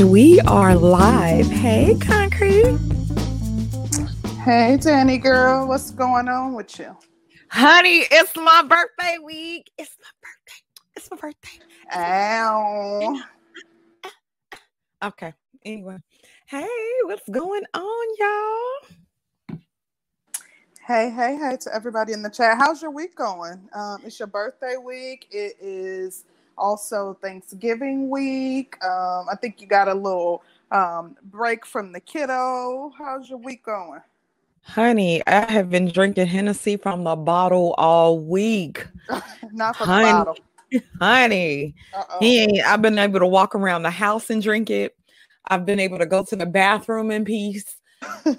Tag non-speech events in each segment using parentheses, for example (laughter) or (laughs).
And we are live. Hey, Concrete. Hey, Danny girl. What's going on with you? Honey, it's my birthday week. It's my birthday. It's my birthday. Ow. Okay. Anyway. Hey, what's going on, y'all? Hey, hey, hey to everybody in the chat. How's your week going? Um, it's your birthday week. It is also Thanksgiving week. Um, I think you got a little um, break from the kiddo. How's your week going? Honey, I have been drinking Hennessy from the bottle all week. (laughs) Not from honey, the bottle. (laughs) Honey, he ain't, I've been able to walk around the house and drink it. I've been able to go to the bathroom in peace.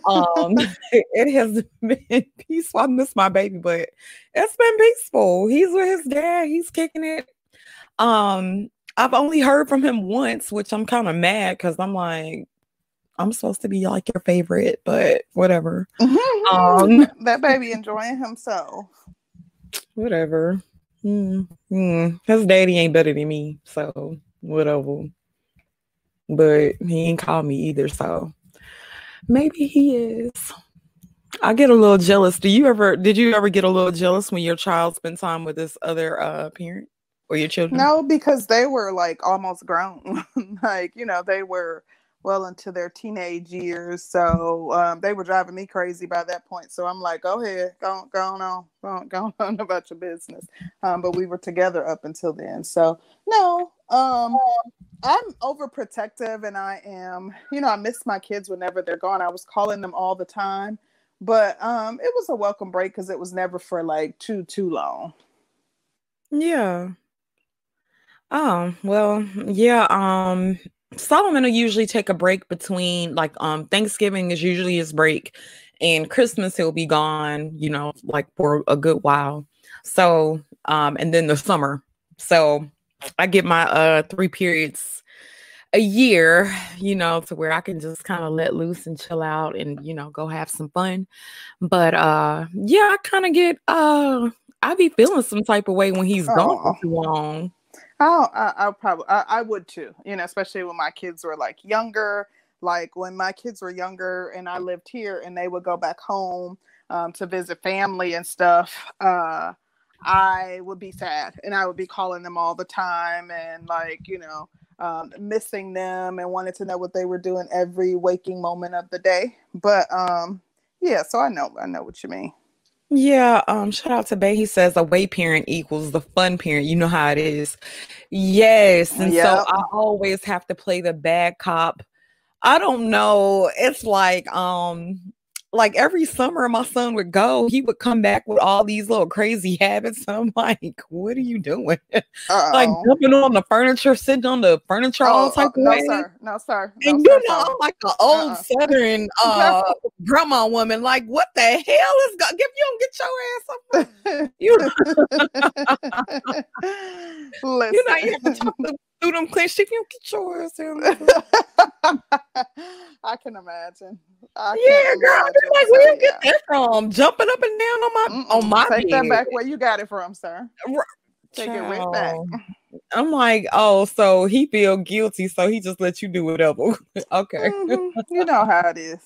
um, (laughs) it has been peaceful. I miss my baby, but it's been peaceful. He's with his dad. He's kicking it. Um, I've only heard from him once, which I'm kind of mad because I'm like, I'm supposed to be like your favorite, but whatever. um, (laughs) that baby enjoying himself. Whatever. Mm, mm. His daddy ain't better than me, so whatever. But he ain't called me either, so maybe he is. I get a little jealous. Do you ever? Did you ever get a little jealous when your child spent time with this other uh, parent? Or your children? No, because they were like almost grown. (laughs) like, you know, they were well into their teenage years. So um, they were driving me crazy by that point. So I'm like, go ahead, go, go on, go on, go on (laughs) about your business. Um, but we were together up until then. So no, um, I'm overprotective and I am, you know, I miss my kids whenever they're gone. I was calling them all the time. But um, it was a welcome break because it was never for like too, too long. Yeah. Oh, well, yeah. Um, Solomon will usually take a break between like um Thanksgiving is usually his break and Christmas he'll be gone, you know, like for a good while. So um and then the summer. So I get my uh three periods a year, you know, to where I can just kind of let loose and chill out and you know go have some fun. But uh yeah, I kind of get uh I be feeling some type of way when he's gone for too long. Oh, I, I probably I, I would too. You know, especially when my kids were like younger. Like when my kids were younger and I lived here, and they would go back home um, to visit family and stuff. Uh, I would be sad, and I would be calling them all the time, and like you know, um, missing them, and wanted to know what they were doing every waking moment of the day. But um, yeah, so I know I know what you mean. Yeah, um, shout out to Bay. He says a way parent equals the fun parent. You know how it is. Yes. And yep. so I always have to play the bad cop. I don't know. It's like um like every summer my son would go, he would come back with all these little crazy (laughs) habits. I'm like, what are you doing? (laughs) like jumping on the furniture, sitting on the furniture oh, all type uh, of no, way. Sir. No, sir. No, and sir, you know, I'm like an old uh-uh. southern (laughs) uh grandma woman. Like, what the hell is going if you don't get your ass up? you, Listen. know, you have to talk to them clenched if you get yours. (laughs) I can imagine. I yeah, girl. Imagine. Like, where you get that from? Jumping up and down on my Mm-mm. on my Take bed. that back where you got it from, sir. Take Child. it right back. I'm like, oh, so he feel guilty, so he just let you do whatever. (laughs) okay. Mm-hmm. You know how it is.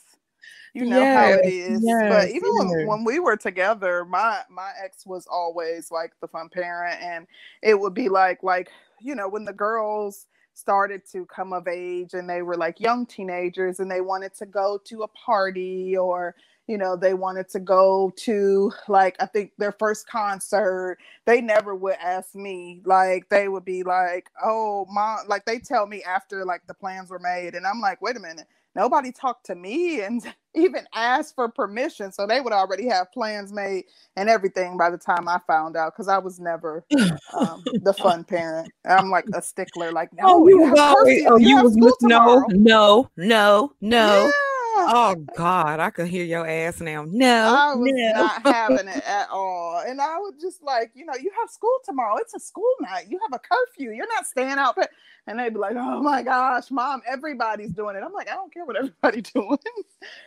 You know yes, how it is. Yes, but even when, when we were together, my my ex was always like the fun parent, and it would be like like you know, when the girls started to come of age and they were like young teenagers and they wanted to go to a party or you know they wanted to go to like i think their first concert. They never would ask me like they would be like oh mom like they tell me after like the plans were made and i'm like wait a minute nobody talked to me and (laughs) even asked for permission. So they would already have plans made and everything by the time I found out because I was never um, (laughs) the fun parent. I'm like a stickler, like, no, oh, you, you, always, oh, you, you was no, no, no, no. Yeah. (laughs) Oh God, I could hear your ass now. No, I was no. not having it (laughs) at all. And I was just like, you know, you have school tomorrow. It's a school night. You have a curfew. You're not staying out. And they'd be like, "Oh my gosh, mom, everybody's doing it." I'm like, I don't care what everybody's (laughs) doing.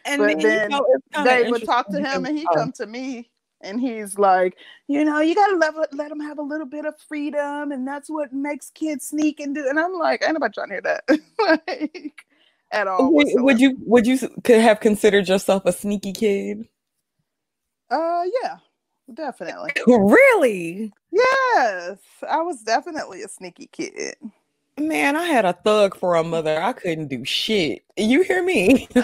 And but then, you know, they would talk to him, and he'd come to me and he's like, you know, you gotta let let them have a little bit of freedom, and that's what makes kids sneak and do. And I'm like, ain't nobody trying to hear that, like at all. Would, would, you would you could have considered yourself a sneaky kid? Uh, yeah, definitely. (laughs) really? Yes, I was definitely a sneaky kid. Man, I had a thug for a mother. I couldn't do shit. You hear me? (sighs)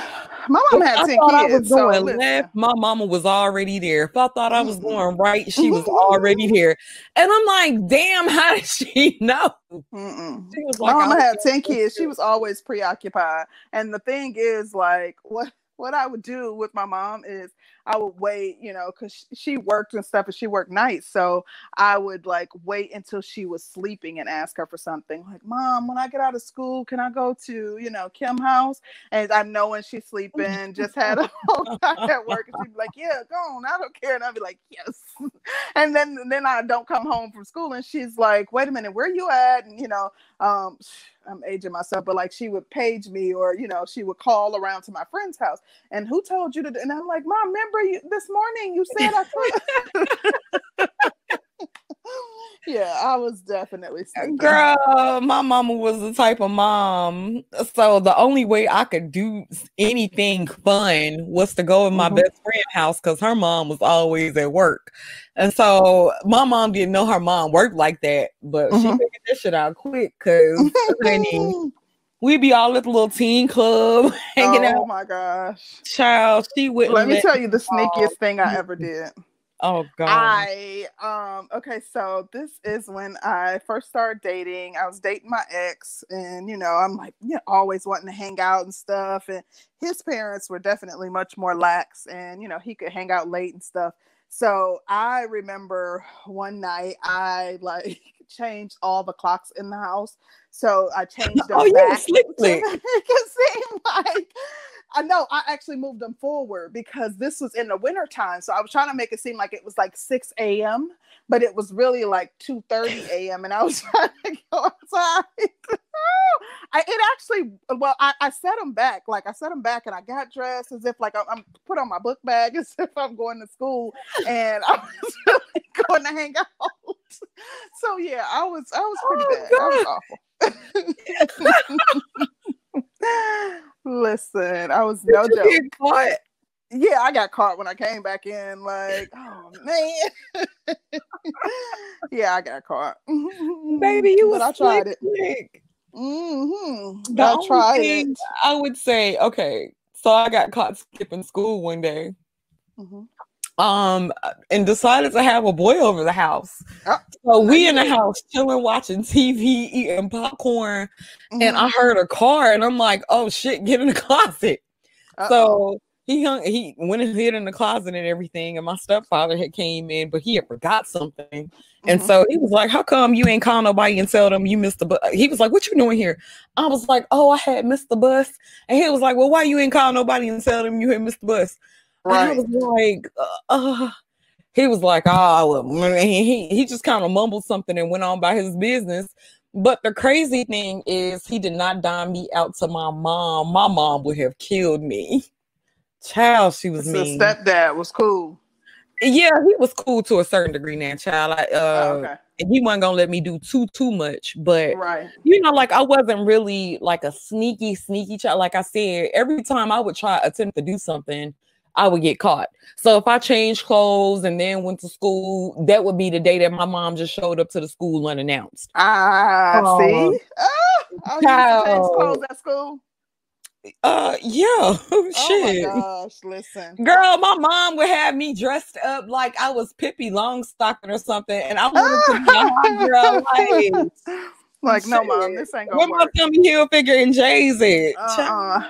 My mom had I 10 thought kids. I was going so left. My mama was already there. If I thought I was mm-hmm. going right, she was mm-hmm. already here. And I'm like, damn, (laughs) how did she know? She was like, My mama had 10 kids. She was always preoccupied. And the thing is, like, what what I would do with my mom is I would wait, you know, because she worked and stuff and she worked nights. So I would like wait until she was sleeping and ask her for something like, Mom, when I get out of school, can I go to, you know, Kim house? And I know when she's sleeping, just had a (laughs) whole time at work. And she'd be like, Yeah, go on. I don't care. And I'd be like, Yes. (laughs) And then then I don't come home from school and she's like, Wait a minute, where you at? And you know, um, I'm aging myself, but like she would page me or you know, she would call around to my friend's house. And who told you to and I'm like, Mom, remember you this morning you said I could. (laughs) yeah, I was definitely girl. My mama was the type of mom, so the only way I could do anything fun was to go in my mm-hmm. best friend house because her mom was always at work, and so my mom didn't know her mom worked like that, but mm-hmm. she figured this shit out quick because (laughs) we'd be all at the little teen club (laughs) hanging oh, out. Oh my gosh, child, she would. Let me tell you the sneakiest thing I ever did. (laughs) Oh god. I um okay, so this is when I first started dating. I was dating my ex and you know, I'm like, you know, always wanting to hang out and stuff and his parents were definitely much more lax and you know, he could hang out late and stuff. So I remember one night I like (laughs) changed all the clocks in the house. So I changed (laughs) oh, them oh, back. Yeah, (laughs) to make it seem like I know I actually moved them forward because this was in the winter time. So I was trying to make it seem like it was like 6 a.m., but it was really like 2 30 (laughs) a.m. And I was trying to go outside. I, it actually, well, I, I set them back. Like I set them back and I got dressed as if like I'm, I'm put on my book bag as if I'm going to school and I was really going to hang out. So yeah, I was, I was pretty oh, bad. God. I was awful. (laughs) Listen, I was no joke. Caught? Yeah, I got caught when I came back in. Like, oh man. (laughs) yeah, I got caught. (laughs) Baby, you was I tried it. Mm-hmm. I tried it. I would say, okay, so I got caught skipping school one day. Mm-hmm um and decided to have a boy over the house. Oh, so we in the house chilling, watching TV, eating popcorn, mm-hmm. and I heard a car, and I'm like, "Oh shit, get in the (laughs) closet!" Uh-oh. So he hung, he went and hid in the closet and everything, and my stepfather had came in, but he had forgot something, mm-hmm. and so he was like, "How come you ain't call nobody and tell them you missed the bus?" He was like, "What you doing here?" I was like, "Oh, I had missed the bus," and he was like, "Well, why you ain't call nobody and tell them you had missed the bus?" Right. I was like, uh, he was like, oh, he, he just kind of mumbled something and went on by his business. But the crazy thing is, he did not dime me out to my mom. My mom would have killed me. Child, she was so mean. Stepdad was cool. Yeah, he was cool to a certain degree now, child. I, uh, oh, okay. And he wasn't gonna let me do too too much, but right, you know, like I wasn't really like a sneaky sneaky child. Like I said, every time I would try attempt to do something, I would get caught. So if I changed clothes and then went to school, that would be the day that my mom just showed up to the school unannounced. Ah, uh, see, oh, oh change clothes at school. Uh, yeah. Oh (laughs) Shit. Oh my gosh, listen, girl, my mom would have me dressed up like I was Pippi Longstocking or something, and I wanted to be a hot (laughs) girl, like. Like, no, mom, this ain't gonna Where work. Where my Tommy Hilfiger and Jay's at? Uh-uh.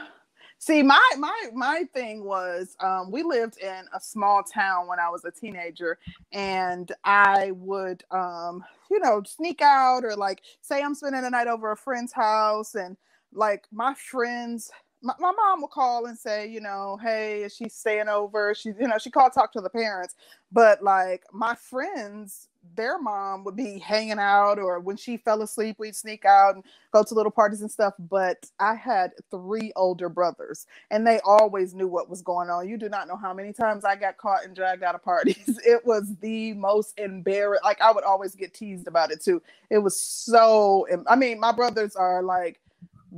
See, my my my thing was um, we lived in a small town when I was a teenager, and I would um, you know sneak out or like say I'm spending the night over a friend's house, and like my friends my, my mom will call and say, you know, hey, is she staying over? She, you know, she called talk to the parents. But like my friends, their mom would be hanging out, or when she fell asleep, we'd sneak out and go to little parties and stuff. But I had three older brothers, and they always knew what was going on. You do not know how many times I got caught and dragged out of parties. (laughs) It was the most embarrassing. Like I would always get teased about it too. It was so. I mean, my brothers are like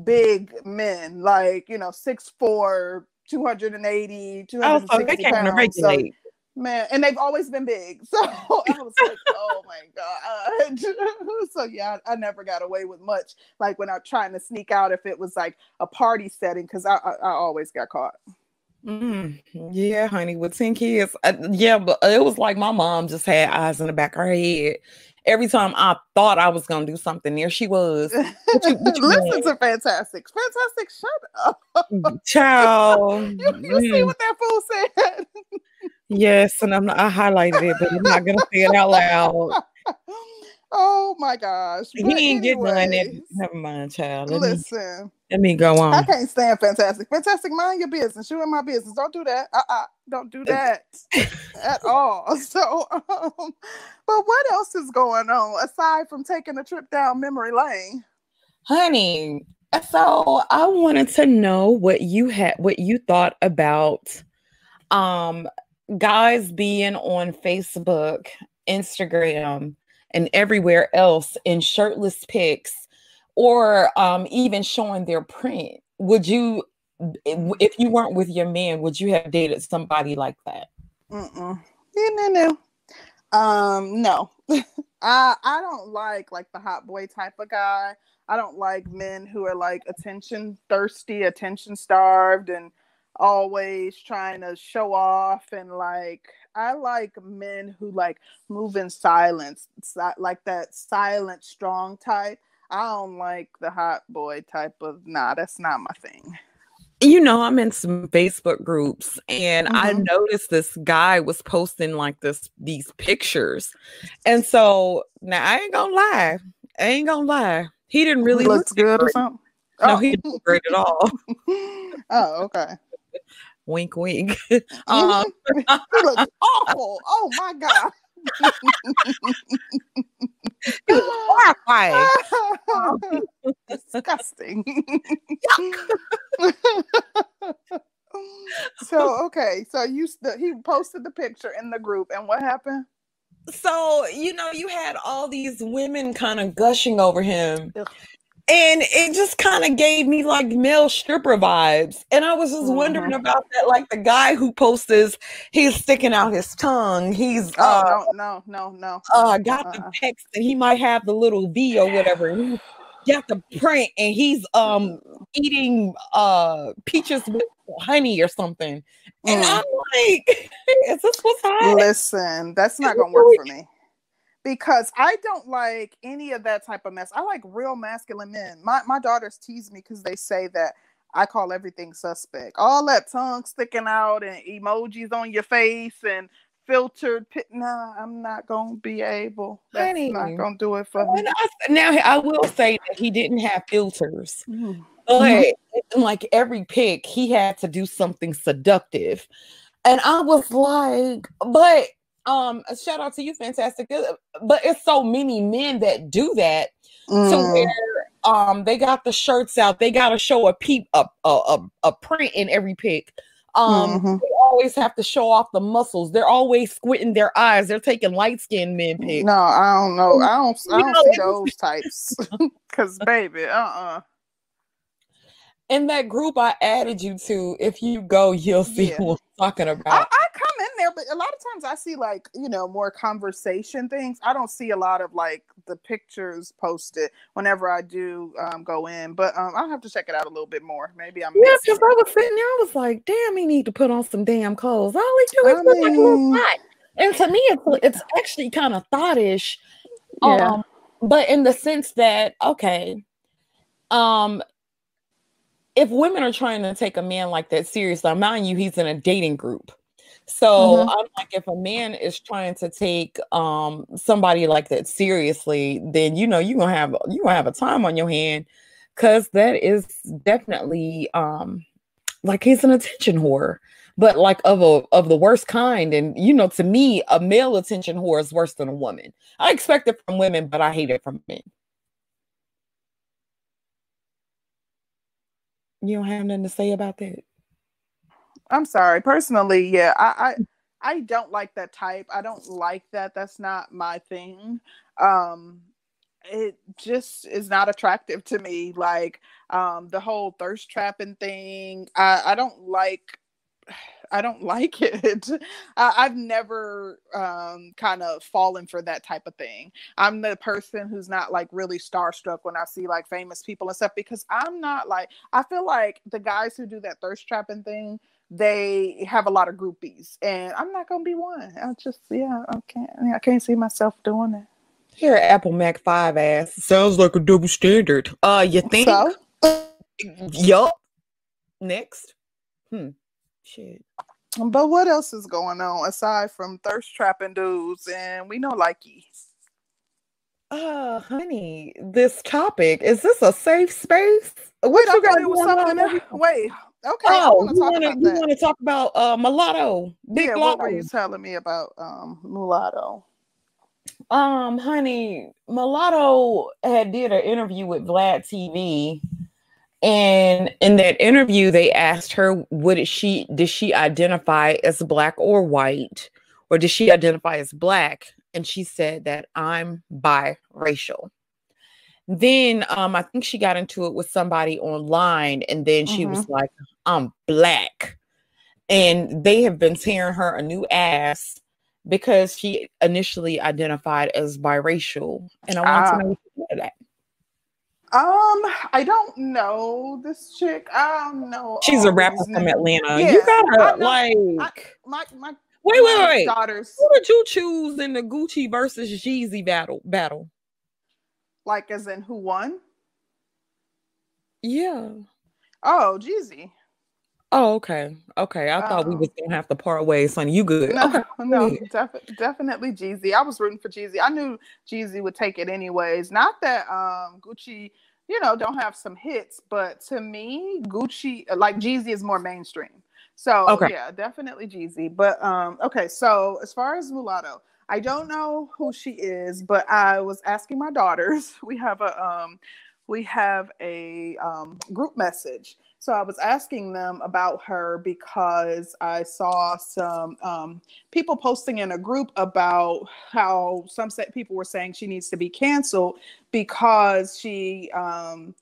big men, like you know, six four, 280, 260 oh, so they pounds. Regulate. So, man, and they've always been big. (laughs) So I was (laughs) like, oh my god. (laughs) so yeah, I, I, never got away with much. Like when I'm trying to sneak out, if it was like a party setting, because I, I, I always got caught. Mm, yeah, honey, with 10 kids. Uh, yeah, but it was like my mom just had eyes in the back of her head every time I thought I was gonna do something, there she was. What you, what you Listen to Fantastic. Fantastic, shut up. Ciao. you, you mm. see what that fool said. Yes, and I'm not, I highlighted it, but I'm not gonna say it out loud. (laughs) Oh my gosh. He didn't get done. Never mind, child. Let listen. Me, let me go on. I can't stand fantastic. Fantastic, mind your business. You in my business. Don't do that. Uh-uh. Don't do that (laughs) at all. (laughs) So, um, but what else is going on aside from taking a trip down memory lane? Honey, so I wanted to know what you had, what you thought about um guys being on Facebook, Instagram, and everywhere else in shirtless pics or um, even showing their print would you if you weren't with your man would you have dated somebody like that? Mm-mm. No no. Um no. (laughs) I i don't like like the hot boy type of guy. I don't like men who are like attention thirsty attention starved and always trying to show off and like I like men who like move in silence, like that silent, strong type. I don't like the hot boy type of. Nah, that's not my thing. You know, I'm in some Facebook groups, and mm-hmm. I noticed this guy was posting like this these pictures, and so now I ain't gonna lie, I ain't gonna lie, he didn't really looks look good great. or something. No, oh. he didn't look great at all. (laughs) oh, okay wink, wink. (laughs) um, he looks awful. Oh my god. (laughs) horrifying. (laughs) Disgusting. so okay, so you he posted the picture in the group, and what happened? So you know, you had all these women kind of gushing over him. Ugh and it just kind of gave me like male stripper vibes. And i was just mm-hmm. wondering about that like the guy who posts he's sticking out his tongue. He's oh, uh no no no no. uh got uh-uh. the text and he might have the little v or whatever he got the print and he's um eating uh peaches with honey or something. And mm. i'm like (laughs) is this what's hot listen that's not gonna work for me because I don't like any of that type of mess. I like real masculine men. My my daughters tease me because they say that I call everything suspect. All that tongue sticking out and emojis on your face and filtered pit. Nah, I'm not gonna be able. That's Honey, not gonna do it for me. Now I will say that he didn't have filters. Mm-hmm. But like every pick, he had to do something seductive. And I was like, but um shout out to you fantastic. Uh, but it's so many men that do that mm. to where um they got the shirts out. They got to show a peep a, a, a print in every pic. Um mm-hmm. they always have to show off the muscles. They're always squinting their eyes. They're taking light skinned men pics. no i don't know. I don't i don't see (laughs) those types. (laughs) Because baby uh-uh. In that group I added you to, if you go, you'll see yeah. what I'm talking about. I, I, come in there, but a lot of times I see like, you know, more conversation things. I don't see a lot of like the pictures posted whenever I do um, go in, but um, I'll have to check it out a little bit more. Maybe I'm Yeah, because I was sitting there, I was like, damn, he need to put on some damn clothes. All he do is look like a little hot. And to me, it's, it's actually kind of thoughtish. Yeah. Um, but in the sense that, okay, um, if women are trying to take a man like that seriously, mind you, he's in a dating group. So mm-hmm. I'm like, if a man is trying to take um somebody like that seriously, then you know you're gonna have you gonna have a time on your hand because that is definitely um Like he's an attention whore, but like of a of the worst kind. And you know, to me, a male attention whore is worse than a woman. I expect it from women, but I hate it from men. You don't have nothing to say about that. I'm sorry. Personally, yeah, I, I I don't like that type. I don't like that. That's not my thing. Um it just is not attractive to me. Like um the whole thirst trapping thing. I, I don't like I don't (laughs) like it. I, have never um, kind of fallen for that type of thing. I'm the person who's not like really starstruck when I see like famous people and stuff because I'm not like I feel like the guys who do that thirst trapping thing they have a lot of groupies, and I'm not gonna be one. I just yeah, I can't. I can't see myself doing it. Here, Apple Mac Five ass sounds like a double standard. Uh, you think? So? yup. Next. Hmm. Shit. But what else is going on aside from thirst trapping dudes and we know likey? Uh, honey, this topic is this a safe space? What Wait, you got? It was something. Wait, Okay. Oh, you want to you want to talk about uh, mulatto? Big yeah. What were you telling me about um, mulatto? Um, honey, mulatto had did an interview with Vlad TV, and in that interview, they asked her, "Would she did she identify as black or white, or did she identify as black?" And she said that I'm biracial. Then um, I think she got into it with somebody online, and then she mm-hmm. was like, I'm black. And they have been tearing her a new ass because she initially identified as biracial. And I want uh, to ah. know what you that. Um, I don't know this chick. I don't know. She's a rapper from Atlanta. Yeah, you gotta like I, my my wait, wait, wait. Daughters. Who did you choose in the Gucci versus Jeezy battle battle? Like as in who won? Yeah. Oh, Jeezy. Oh, okay. Okay. I thought we was gonna have to part ways, Sonny. You good? No, okay. no, def- definitely Jeezy. I was rooting for Jeezy. I knew Jeezy would take it anyways. Not that um Gucci, you know, don't have some hits, but to me, Gucci like Jeezy is more mainstream. So okay. yeah, definitely Jeezy. But um, okay, so as far as mulatto, I don't know who she is, but I was asking my daughters. (laughs) We have a um, we have a um, group message. So I was asking them about her because I saw some um, people posting in a group about how some people were saying she needs to be canceled because she um,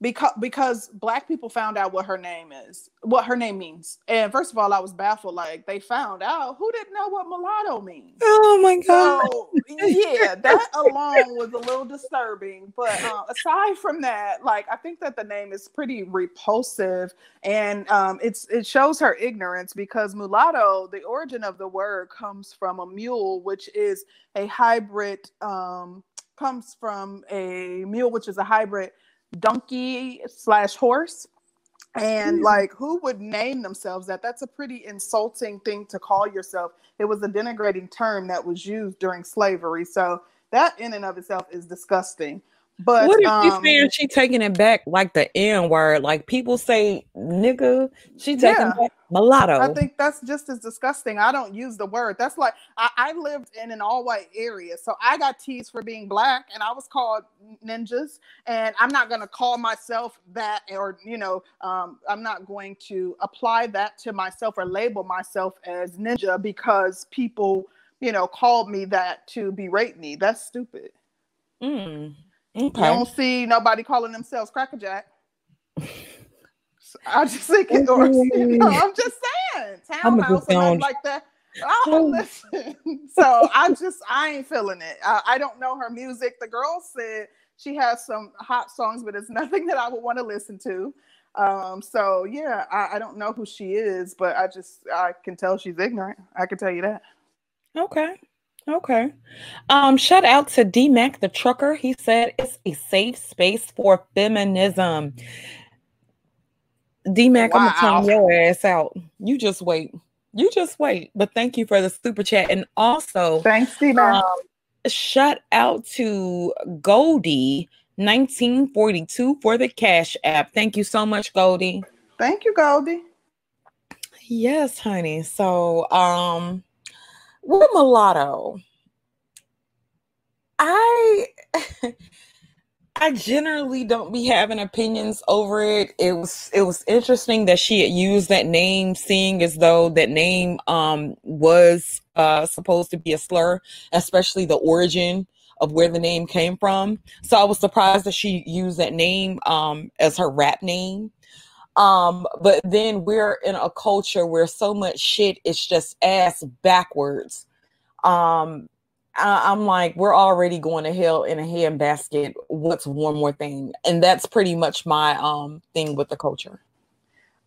because because black people found out what her name is what her name means. And first of all i was baffled like they found out. Who didn't know what mulatto means? Oh my god. So, (laughs) yeah that alone was a little disturbing. But uh, aside from that like i think that the name is pretty repulsive. And um, it's it shows her ignorance because mulatto the origin of the word comes from a mule which is a hybrid um, comes from a mule which is a hybrid donkey slash horse. And hmm. like who would name themselves that? That's a pretty insulting thing to call yourself. It was a denigrating term that was used during slavery. So that in and of itself is disgusting but what if um, you saying she taking it back like the N word? Like people say nigga, she taking yeah, back mulatto. I think that's just as disgusting. I don't use the word. That's like I, I lived in an all white area, so I got teased for being black, and I was called ninjas. And I'm not gonna call myself that, or you know, um, I'm not going to apply that to myself or label myself as ninja because people, you know, called me that to berate me. That's stupid. Mm. Okay. You don't see nobody calling themselves Crackerjack. (laughs) I just think it, you (laughs) know, I'm just saying, townhouse and like that. (laughs) Oh, listen. so I just I ain't feeling it. I, I don't know her music. The girl said she has some hot songs, but it's nothing that I would want to listen to. Um, so yeah, I, I don't know who she is, but I just I can tell she's ignorant. I can tell you that. Okay. Okay. Um, shout out to D Mac the trucker. He said it's a safe space for feminism. D Mac, wow. I'm gonna turn your ass out. You just wait. You just wait. But thank you for the super chat. And also thanks, D Mac. Um, shout out to Goldie 1942 for the Cash App. Thank you so much, Goldie. Thank you, Goldie. Yes, honey. So, um, with mulatto, I (laughs) I generally don't be having opinions over it. It was it was interesting that she had used that name, seeing as though that name um was uh supposed to be a slur, especially the origin of where the name came from. So I was surprised that she used that name um as her rap name. Um, but then we're in a culture where so much shit is just ass backwards. Um, I, am like, we're already going to hell in a handbasket. What's one more thing? And that's pretty much my um thing with the culture.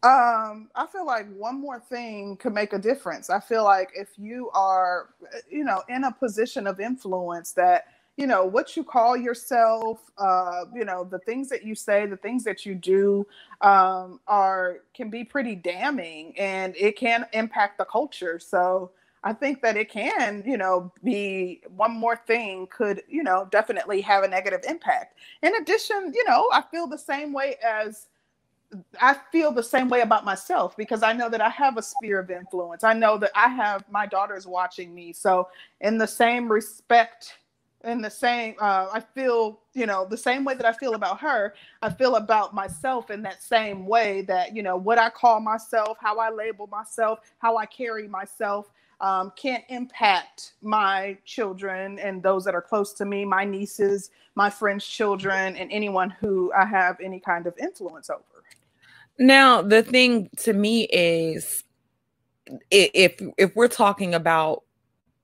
Um, I feel like one more thing could make a difference. I feel like if you are, you know, in a position of influence that, you know, what you call yourself, uh, you know, the things that you say, the things that you do, um, are can be pretty damning and it can impact the culture. So I think that it can, you know, be one more thing could, you know, definitely have a negative impact. In addition, you know, I feel the same way as I feel the same way about myself because I know that I have a sphere of influence. I know that I have my daughters watching me. So, in the same respect, in the same, uh, I feel, you know, the same way that I feel about her, I feel about myself in that same way that, you know, what I call myself, how I label myself, how I carry myself um, can't impact my children and those that are close to me, my nieces, my friends' children, and anyone who I have any kind of influence over. Now, the thing to me is if if we're talking about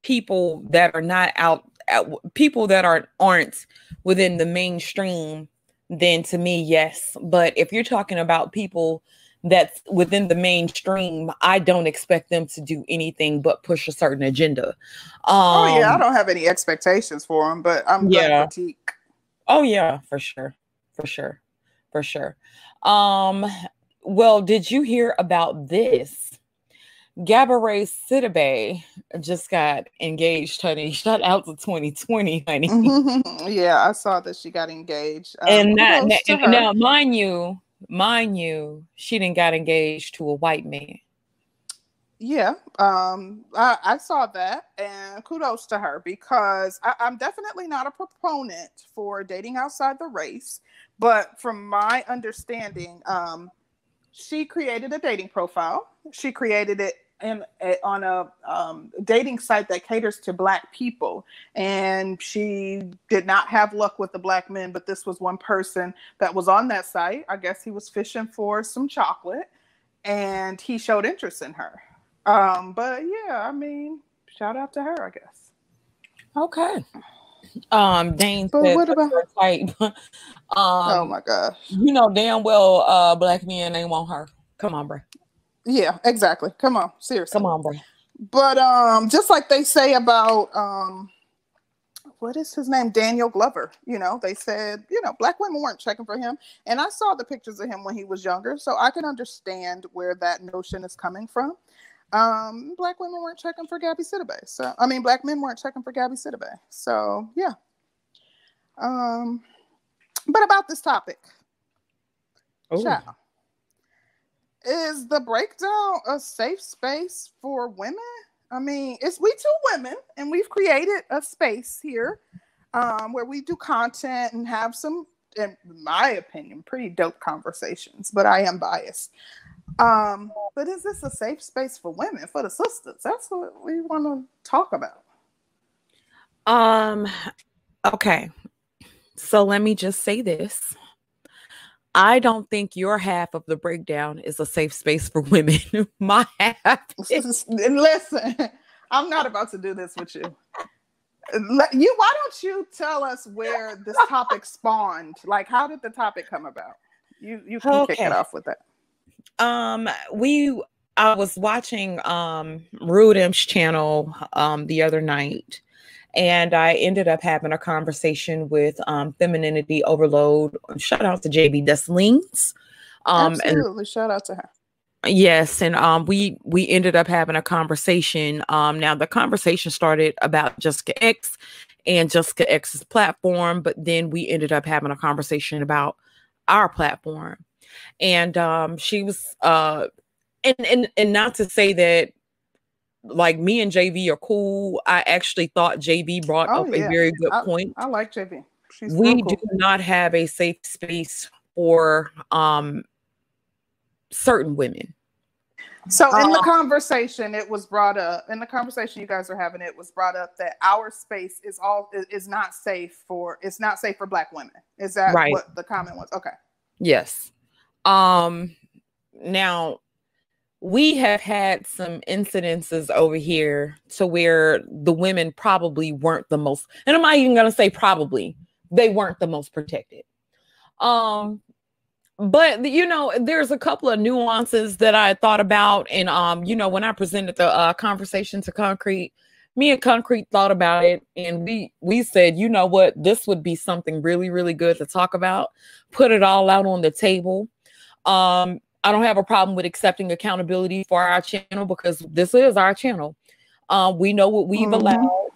people that are not out, people that are aren't within the mainstream then to me yes but if you're talking about people that's within the mainstream, I don't expect them to do anything but push a certain agenda. Um, oh yeah, I um, don't have any expectations for them, but I'm yeah. critique. Oh yeah, for sure, for sure, for sure. Um, well, did you hear about this? Gabourey Sidibe just got engaged, honey. (laughs) Shout out to 2020, honey. (laughs) yeah, I saw that she got engaged. Um, and, that, and now, mind you, mind you, she didn't got engaged to a white man. Yeah, um, I, I, saw that, and kudos to her because I, I'm definitely not a proponent for dating outside the race. But from my understanding, um, she created a dating profile. She created it in, on a um, dating site that caters to black people. And she did not have luck with the black men but this was one person that was on that site. I guess he was fishing for some chocolate and he showed interest in her. Um, but yeah i mean shout out to her i guess. Okay. Um Dane but what about her type. (laughs) Um oh my gosh. you know damn well uh black men ain't want her. Come on bro yeah, exactly. Come on, seriously. Come on, bro. But um, just like they say about um, what is his name, Daniel Glover. You know, they said you know black women weren't checking for him, and I saw the pictures of him when he was younger, so I can understand where that notion is coming from. Um, black women weren't checking for Gabby Sidibe. So I mean, black men weren't checking for Gabby Sidibe. So yeah. Um, but about this topic, oh. Ciao is the breakdown a safe space for women? I mean, it's we two women, and we've created a space here um, where we do content and have some, in my opinion, pretty dope conversations. But I am biased. Um, but is this a safe space for women, for the sisters? That's what we want to talk about. Um. Okay. So let me just say this. I don't think your half of the breakdown is a safe space for (laughs) women. My half. (laughs) Is- Listen, (laughs) I'm not about to do this with you. You, why don't you tell us where this topic spawned? Like, how did the topic come about? You, you can okay. kick it off with that. Um, we, I was watching um Rudim's channel um the other night, and I ended up having a conversation with um, Femininity Overload. Shout out to JB Dessalines. Um, Absolutely, and, shout out to her. Yes, and um, we we ended up having a conversation. Um, now the conversation started about Jessica X and Jessica X's platform, but then we ended up having a conversation about our platform, and um, she was uh and and and not to say that like me and JV are cool. I actually thought JV brought oh, up yeah. a very good I, point. I like JV. She's we cool. do not have a safe space for um certain women. So in the uh, conversation, it was brought up in the conversation you guys are having. It was brought up that our space is all is not safe for it's not safe for Black women. Is that right. what the comment was? Okay. Yes. Um. Now we have had some incidences over here to where the women probably weren't the most, and I'm not even gonna say probably they weren't the most protected. Um, but you know there's a couple of nuances that i thought about and um you know when i presented the uh, conversation to concrete me and concrete thought about it and we we said you know what this would be something really really good to talk about put it all out on the table um i don't have a problem with accepting accountability for our channel because this is our channel um we know what we've mm-hmm. allowed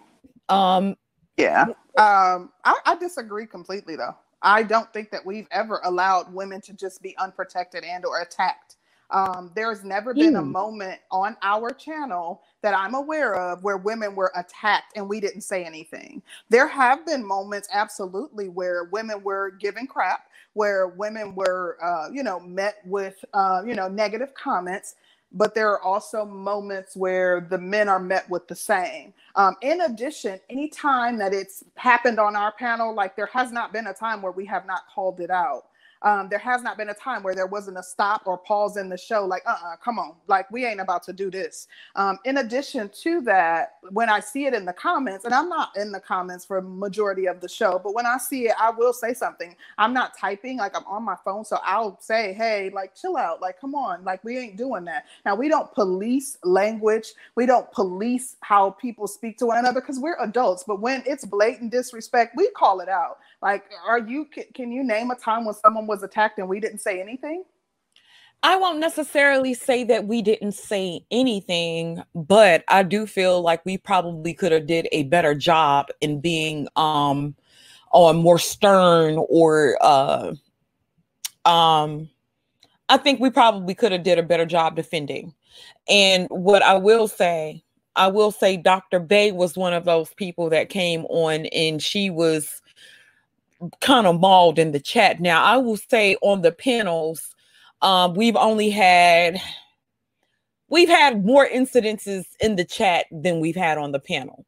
um yeah um I, I disagree completely though I don't think that we've ever allowed women to just be unprotected and or attacked. Um, there's never been a hmm. moment on our channel that I'm aware of where women were attacked and we didn't say anything. There have been moments, absolutely, where women were given crap, where women were, uh, you know, met with, uh, you know, negative comments but there are also moments where the men are met with the same. Um, in addition, anytime that it's happened on our panel, like there has not been a time where we have not called it out um, there has not been a time where there wasn't a stop or pause in the show like uh-uh come on like we ain't about to do this. Um, in addition to that when i see it in the comments and i'm not in the comments for majority of the show but when i see it i will say something. I'm not typing like i'm on my phone so i'll say hey like chill out like come on like we ain't doing that. Now we don't police language. We don't police how people speak to one another because we're adults but when it's blatant disrespect we call it out like, are you? Can you name a time when someone was attacked and we didn't say anything? I won't necessarily say that we didn't say anything, but I do feel like we probably could have did a better job in being um on more stern or uh um I think we probably could have did a better job defending. And what I will say, I will say Dr. Bay was one of those people that came on and she was kind of mauled in the chat. Now, I will say on the panels, um, we've only had we've had more incidences in the chat than we've had on the panel.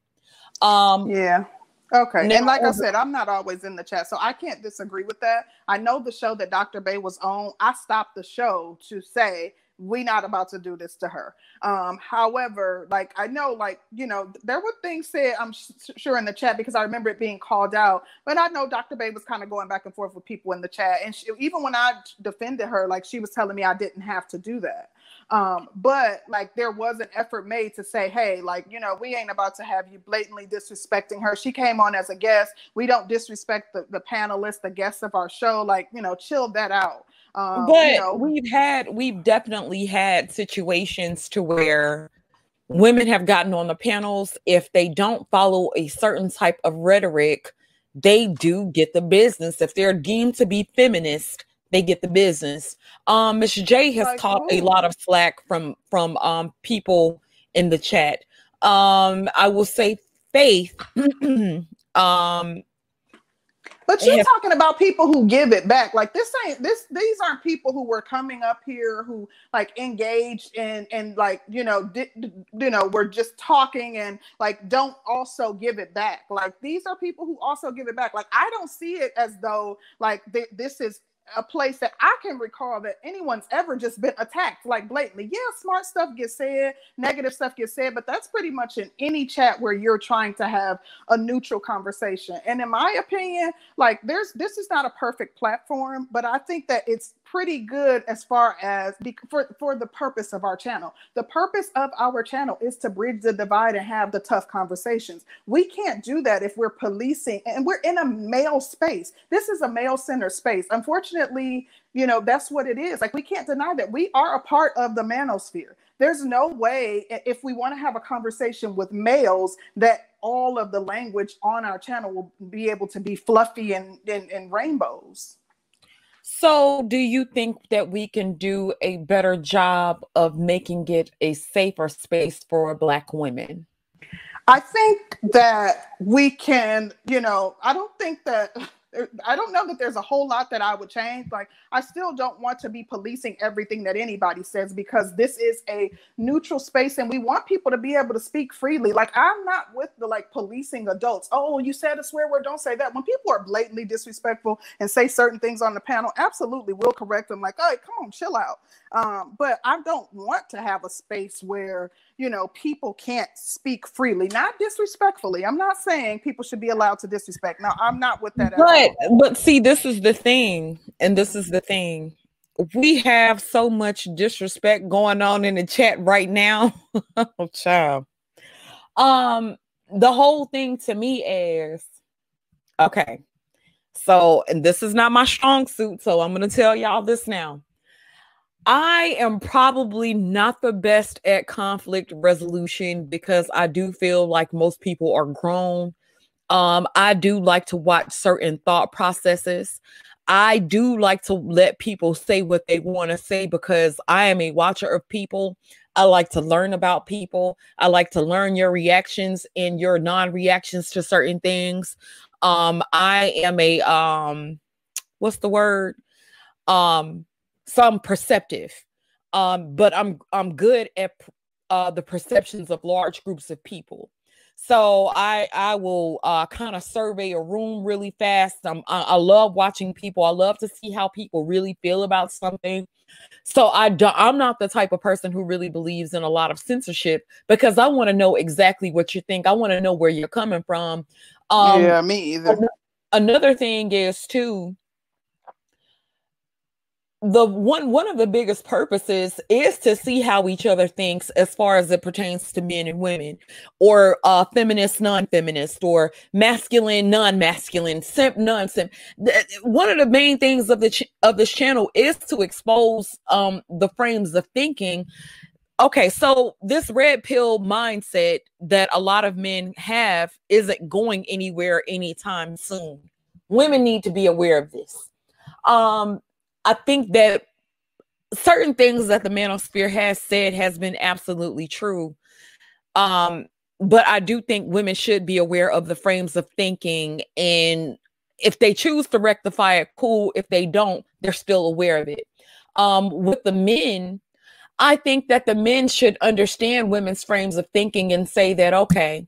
Um, yeah. Okay. Now, and like I said, I'm not always in the chat, so I can't disagree with that. I know the show that Dr. Bay was on, I stopped the show to say we not about to do this to her. Um however like i know like you know there were things said i'm sh- sure in the chat because i remember it being called out but i know dr bay was kind of going back and forth with people in the chat and she, even when i defended her like she was telling me i didn't have to do that. Um but like there was an effort made to say hey like you know we ain't about to have you blatantly disrespecting her. She came on as a guest. We don't disrespect the, the panelists the guests of our show like you know chill that out um, but you know, we've had, we've definitely had situations to where women have gotten on the panels. If they don't follow a certain type of rhetoric, they do get the business. If they're deemed to be feminist, they get the business. Um, Miss J has like, caught a lot of slack from from um people in the chat. Um, I will say Faith (clears throat) um but you're have, talking about people who give it back. Like this ain't this these aren't people who were coming up here who like engaged in and like, you know, di, you know, we're just talking and like don't also give it back. Like these are people who also give it back. Like I don't see it as though like th- this is a place that I can recall that anyone's ever just been attacked like blatantly. Yeah, smart stuff gets said, negative stuff gets said, but that's pretty much in any chat where you're trying to have a neutral conversation. And in my opinion, like there's this is not a perfect platform, but I think that it's pretty good as far as for, for the purpose of our channel. The purpose of our channel is to bridge the divide and have the tough conversations. We can't do that if we're policing and we're in a male space. This is a male centered space. Unfortunately, you know, that's what it is. Like we can't deny that we are a part of the manosphere. There's no way if we want to have a conversation with males that all of the language on our channel will be able to be fluffy and, and, and rainbows. So, do you think that we can do a better job of making it a safer space for Black women? I think that we can, you know, I don't think that (laughs) I don't know that there's a whole lot that I would change. Like, I still don't want to be policing everything that anybody says because this is a neutral space and we want people to be able to speak freely. Like, I'm not with the like policing adults. Oh, you said a swear word, don't say that. When people are blatantly disrespectful and say certain things on the panel, absolutely we'll correct them. Like, hey, come on, chill out. Um, but I don't want to have a space where you know people can't speak freely, not disrespectfully. I'm not saying people should be allowed to disrespect. Now, I'm not with that. But but see, this is the thing, and this is the thing. We have so much disrespect going on in the chat right now. (laughs) oh, child. Um, the whole thing to me is okay. So, and this is not my strong suit, so I'm going to tell y'all this now. I am probably not the best at conflict resolution because I do feel like most people are grown. Um, I do like to watch certain thought processes. I do like to let people say what they want to say because I am a watcher of people. I like to learn about people. I like to learn your reactions and your non-reactions to certain things. Um, I am a um, what's the word? Um, some perceptive um but i'm i'm good at uh the perceptions of large groups of people. So i i will uh kind of survey a room really fast. Um, I, I love watching people. I love to see how people really feel about something. So i do, i'm not the type of person who really believes in a lot of censorship because i want to know exactly what you think. I want to know where you're coming from. Um yeah me either. another thing is too the one one of the biggest purposes is to see how each other thinks as far as it pertains to men and women or uh feminist non-feminist or masculine non-masculine simp non-simp. One of the main things of the ch- of this channel is to expose um the frames of thinking. Okay so this red pill mindset that a lot of men have isn't going anywhere anytime soon. Women need to be aware of this. Um I think that certain things that the manosphere has said has been absolutely true. Um, but I do think women should be aware of the frames of thinking and if they choose to rectify it, cool. If they don't, they're still aware of it. Um, with the men, I think that the men should understand women's frames of thinking and say that, okay,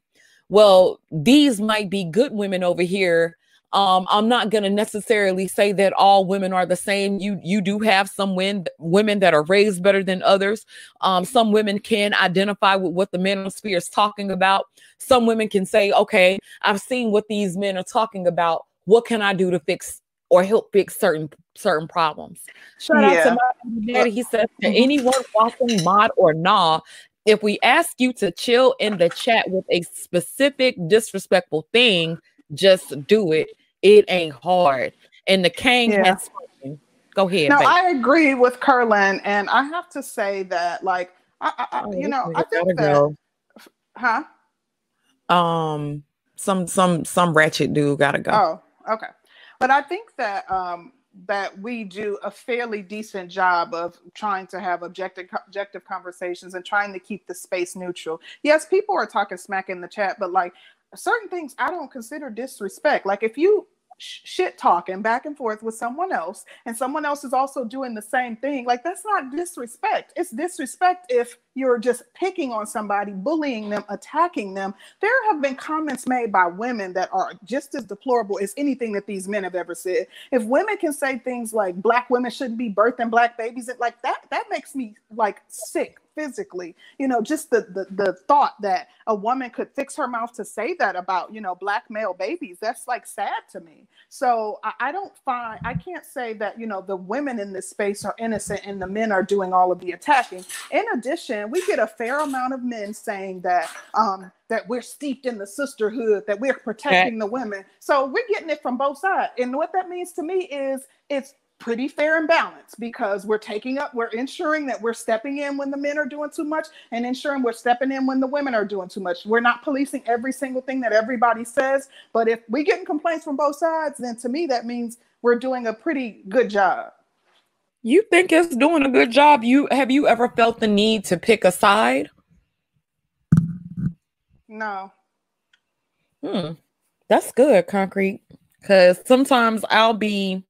well, these might be good women over here um, I'm not going to necessarily say that all women are the same. You you do have some women women that are raised better than others. Um, some women can identify with what the manosphere is talking about. Some women can say, "Okay, I've seen what these men are talking about. What can I do to fix or help fix certain certain problems?" Shout yeah. out to my daddy. He says to mm-hmm. anyone watching, mod or nah, if we ask you to chill in the chat with a specific disrespectful thing, just do it it ain't hard. And the king yeah. has spoken. Go ahead. No. I agree with Curlin, and I have to say that, like, I, I, oh, you know, I think that, go. huh? Um, some some some ratchet dude gotta go. Oh, okay. But I think that um that we do a fairly decent job of trying to have objective objective conversations and trying to keep the space neutral. Yes, people are talking smack in the chat, but like certain things I don't consider disrespect. Like if you shit talking back and forth with someone else and someone else is also doing the same thing. Like that's not disrespect. It's disrespect if you're just picking on somebody bullying them attacking them. There have been comments made by women that are just as deplorable as anything that these men have ever said. If women can say things like black women shouldn't be birthing black babies it like that that makes me like sick physically you know just the, the the thought that a woman could fix her mouth to say that about you know black male babies that's like sad to me so I, I don't find i can't say that you know the women in this space are innocent and the men are doing all of the attacking in addition we get a fair amount of men saying that um that we're steeped in the sisterhood, that we're protecting okay. the women. So we're getting it from both sides. And what that means to me is it's pretty fair and balanced because we're taking up, we're ensuring that we're stepping in when the men are doing too much and ensuring we're stepping in when the women are doing too much. We're not policing every single thing that everybody says, but if we're getting complaints from both sides, then to me that means we're doing a pretty good job. You think it's doing a good job? You have you ever felt the need to pick a side? No. Hmm. That's good, concrete. Cause sometimes I'll be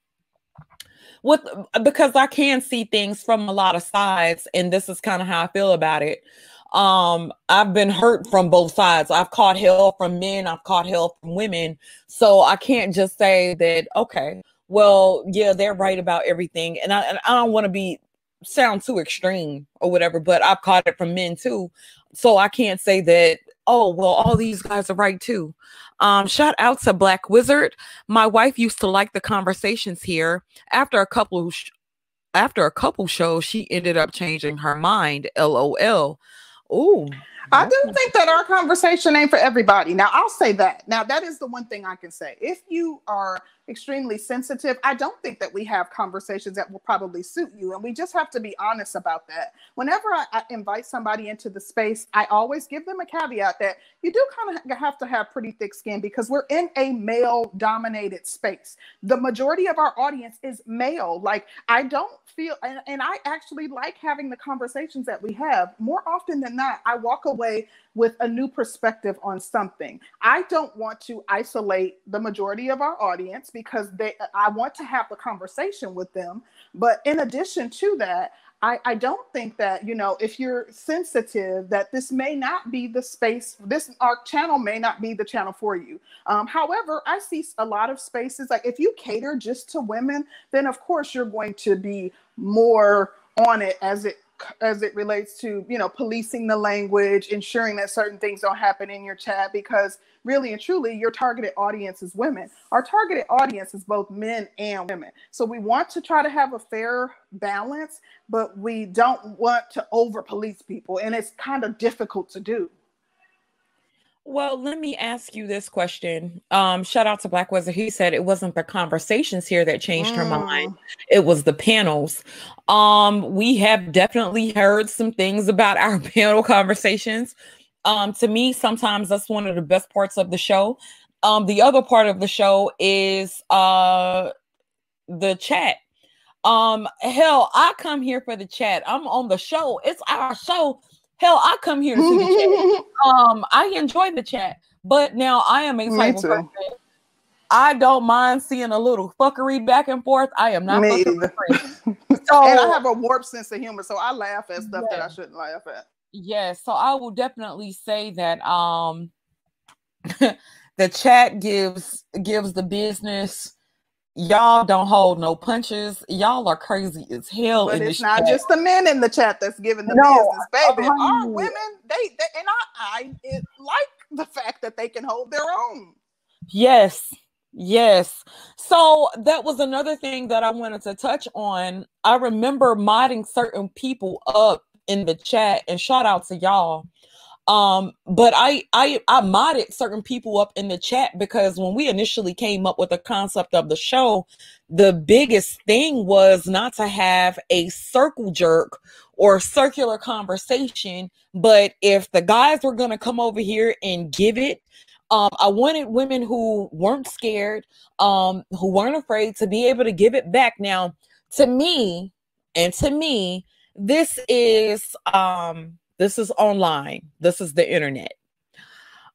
with because I can see things from a lot of sides, and this is kind of how I feel about it. Um, I've been hurt from both sides. I've caught hell from men, I've caught hell from women. So I can't just say that, okay, well, yeah, they're right about everything. And I and I don't want to be sound too extreme or whatever, but I've caught it from men too. So I can't say that, oh, well, all these guys are right too. Um, shout out to Black Wizard. My wife used to like the conversations here. After a couple sh- after a couple shows, she ended up changing her mind. LOL. Oh, I do think that our conversation ain't for everybody. Now, I'll say that. Now, that is the one thing I can say. If you are extremely sensitive. I don't think that we have conversations that will probably suit you. And we just have to be honest about that. Whenever I, I invite somebody into the space, I always give them a caveat that you do kind of have to have pretty thick skin because we're in a male dominated space. The majority of our audience is male. Like, I don't feel, and, and I actually like having the conversations that we have. More often than not, I walk away with a new perspective on something. I don't want to isolate the majority of our audience because they I want to have the conversation with them. But in addition to that, I, I don't think that, you know, if you're sensitive, that this may not be the space, this our channel may not be the channel for you. Um, however, I see a lot of spaces like if you cater just to women, then of course you're going to be more on it as it as it relates to you know policing the language ensuring that certain things don't happen in your chat because really and truly your targeted audience is women our targeted audience is both men and women so we want to try to have a fair balance but we don't want to over police people and it's kind of difficult to do well, let me ask you this question. Um, shout out to Black Wizard. He said it wasn't the conversations here that changed mm. her mind. It was the panels. Um, we have definitely heard some things about our (laughs) panel conversations. Um, to me, sometimes that's one of the best parts of the show. Um, the other part of the show is uh the chat. Um, hell, I come here for the chat. I'm on the show. It's our show Hell, I come here to see the chat. (laughs) Um, I enjoy the chat, but now I am a type of person. I don't mind seeing a little fuckery back and forth. I am not Me (laughs) so, and I have a warped sense of humor, so I laugh at stuff yeah. that I shouldn't laugh at. Yes, so I will definitely say that um (laughs) the chat gives gives the business y'all don't hold no punches. Y'all are crazy as hell. But it's not chat. just the men in the chat that's giving the no, business, baby. Our women, they, they and I, I it, like the fact that they can hold their own. Yes. Yes. So that was another thing that I wanted to touch on. I remember modding certain people up in the chat and shout out to y'all um, but I I I modded certain people up in the chat because when we initially came up with the concept of the show, the biggest thing was not to have a circle jerk or circular conversation, but if the guys were gonna come over here and give it, um, I wanted women who weren't scared, um, who weren't afraid to be able to give it back. Now, to me, and to me, this is um this is online. This is the internet.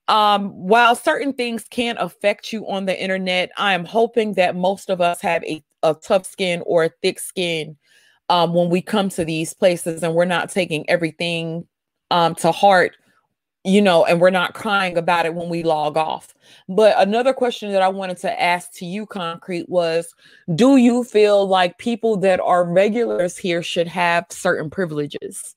Um, while certain things can affect you on the internet, I am hoping that most of us have a, a tough skin or a thick skin um, when we come to these places and we're not taking everything um, to heart, you know, and we're not crying about it when we log off. But another question that I wanted to ask to you, Concrete, was do you feel like people that are regulars here should have certain privileges?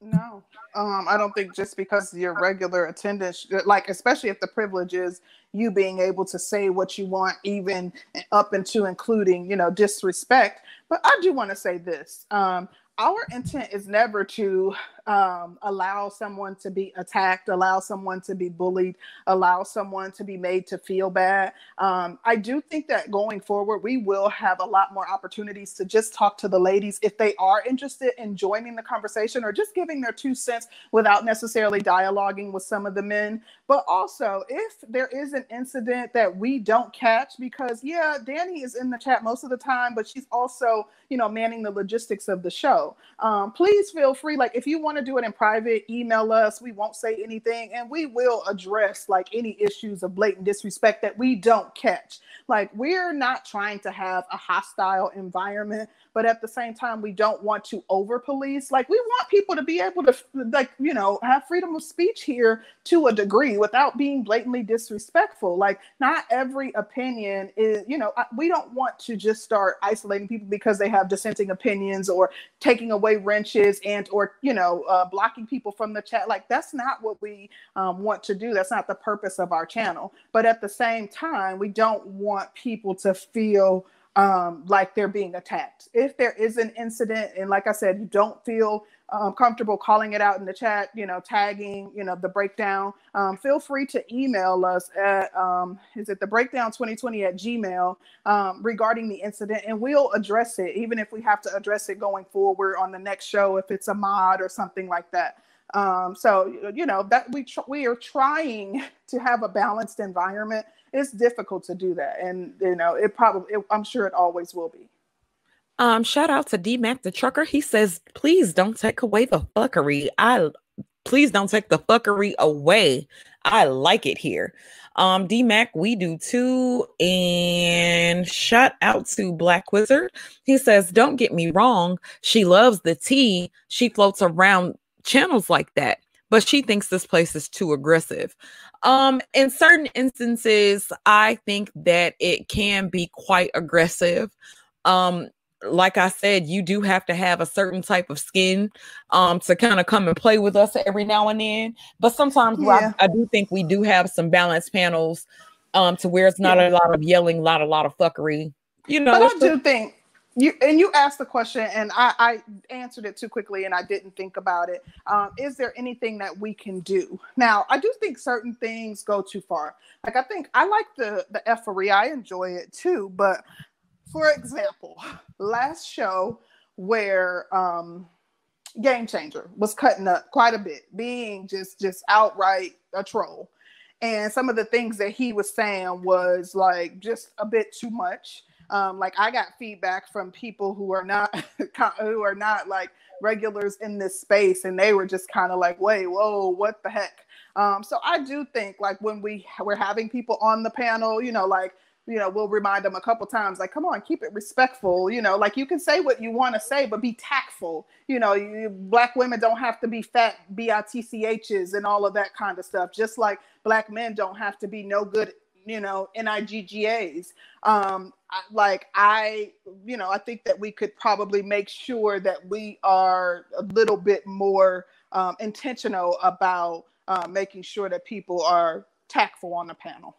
No, um, I don't think just because your regular attendance, like especially if the privilege is you being able to say what you want, even up into including, you know, disrespect. But I do want to say this: um, our intent is never to um, allow someone to be attacked, allow someone to be bullied, allow someone to be made to feel bad. Um, I do think that going forward, we will have a lot more opportunities to just talk to the ladies if they are interested in joining the conversation or just giving their two cents without necessarily dialoguing with some of the men. But also, if there is an incident that we don't catch, because yeah, Danny is in the chat most of the time, but she's also, you know, manning the logistics of the show. Um, please feel free. Like, if you want to do it in private, email us. We won't say anything, and we will address like any issues of blatant disrespect that we don't catch. Like, we're not trying to have a hostile environment but at the same time we don't want to over police like we want people to be able to like you know have freedom of speech here to a degree without being blatantly disrespectful like not every opinion is you know we don't want to just start isolating people because they have dissenting opinions or taking away wrenches and or you know uh, blocking people from the chat. Like that's not what we um, want to do. That's not the purpose of our channel. But at the same time we don't want people to feel um, like they're being attacked. If there is an incident, and like I said, you don't feel um, comfortable calling it out in the chat, you know, tagging, you know, the breakdown, um, feel free to email us at, um, is it the breakdown 2020 at Gmail um, regarding the incident, and we'll address it, even if we have to address it going forward on the next show, if it's a mod or something like that. Um, so, you know, that we, tr- we are trying (laughs) to have a balanced environment. It's difficult to do that and you know it probably it, i'm sure it always will be. Um shout out to d mac the trucker. He says please don't take away the fuckery. I please don't take the fuckery away. I like it here. Um d mac we do too and shout out to black wizard. He says don't get me wrong. She loves the tea. She floats around channels like that but she thinks this place is too aggressive. Um, in certain instances, I think that it can be quite aggressive. Um, like I said, you do have to have a certain type of skin um, to kind of come and play with us every now and then. But sometimes yeah. I, I, do think we do have some balanced panels um, to where it's not yeah. a lot of yelling, a lot, a lot of fuckery. You know, but I do think you and you asked the question and I, I, answered it too quickly and I didn't think about it. Um, is there anything that we can do? Now, I do think certain things go too far. Like I think I like the the effery. I enjoy it too. But for example, last show where um, Game Changer was cutting up quite a bit, being just just outright a troll. And some of the things that he was saying was like just a bit too much um, like I got feedback from people who are not (laughs) who are not like regulars in this space, and they were just kind of like, "Wait, whoa, what the heck?" Um, so I do think like when we we're having people on the panel, you know, like you know, we'll remind them a couple times, like, come on, keep it respectful. You know, like you can say what you want to say, but be tactful. You know, you, black women don't have to be fat bitchs and all of that kind of stuff. Just like black men don't have to be no good you know niggas um I, like i you know i think that we could probably make sure that we are a little bit more um, intentional about uh, making sure that people are tactful on the panel.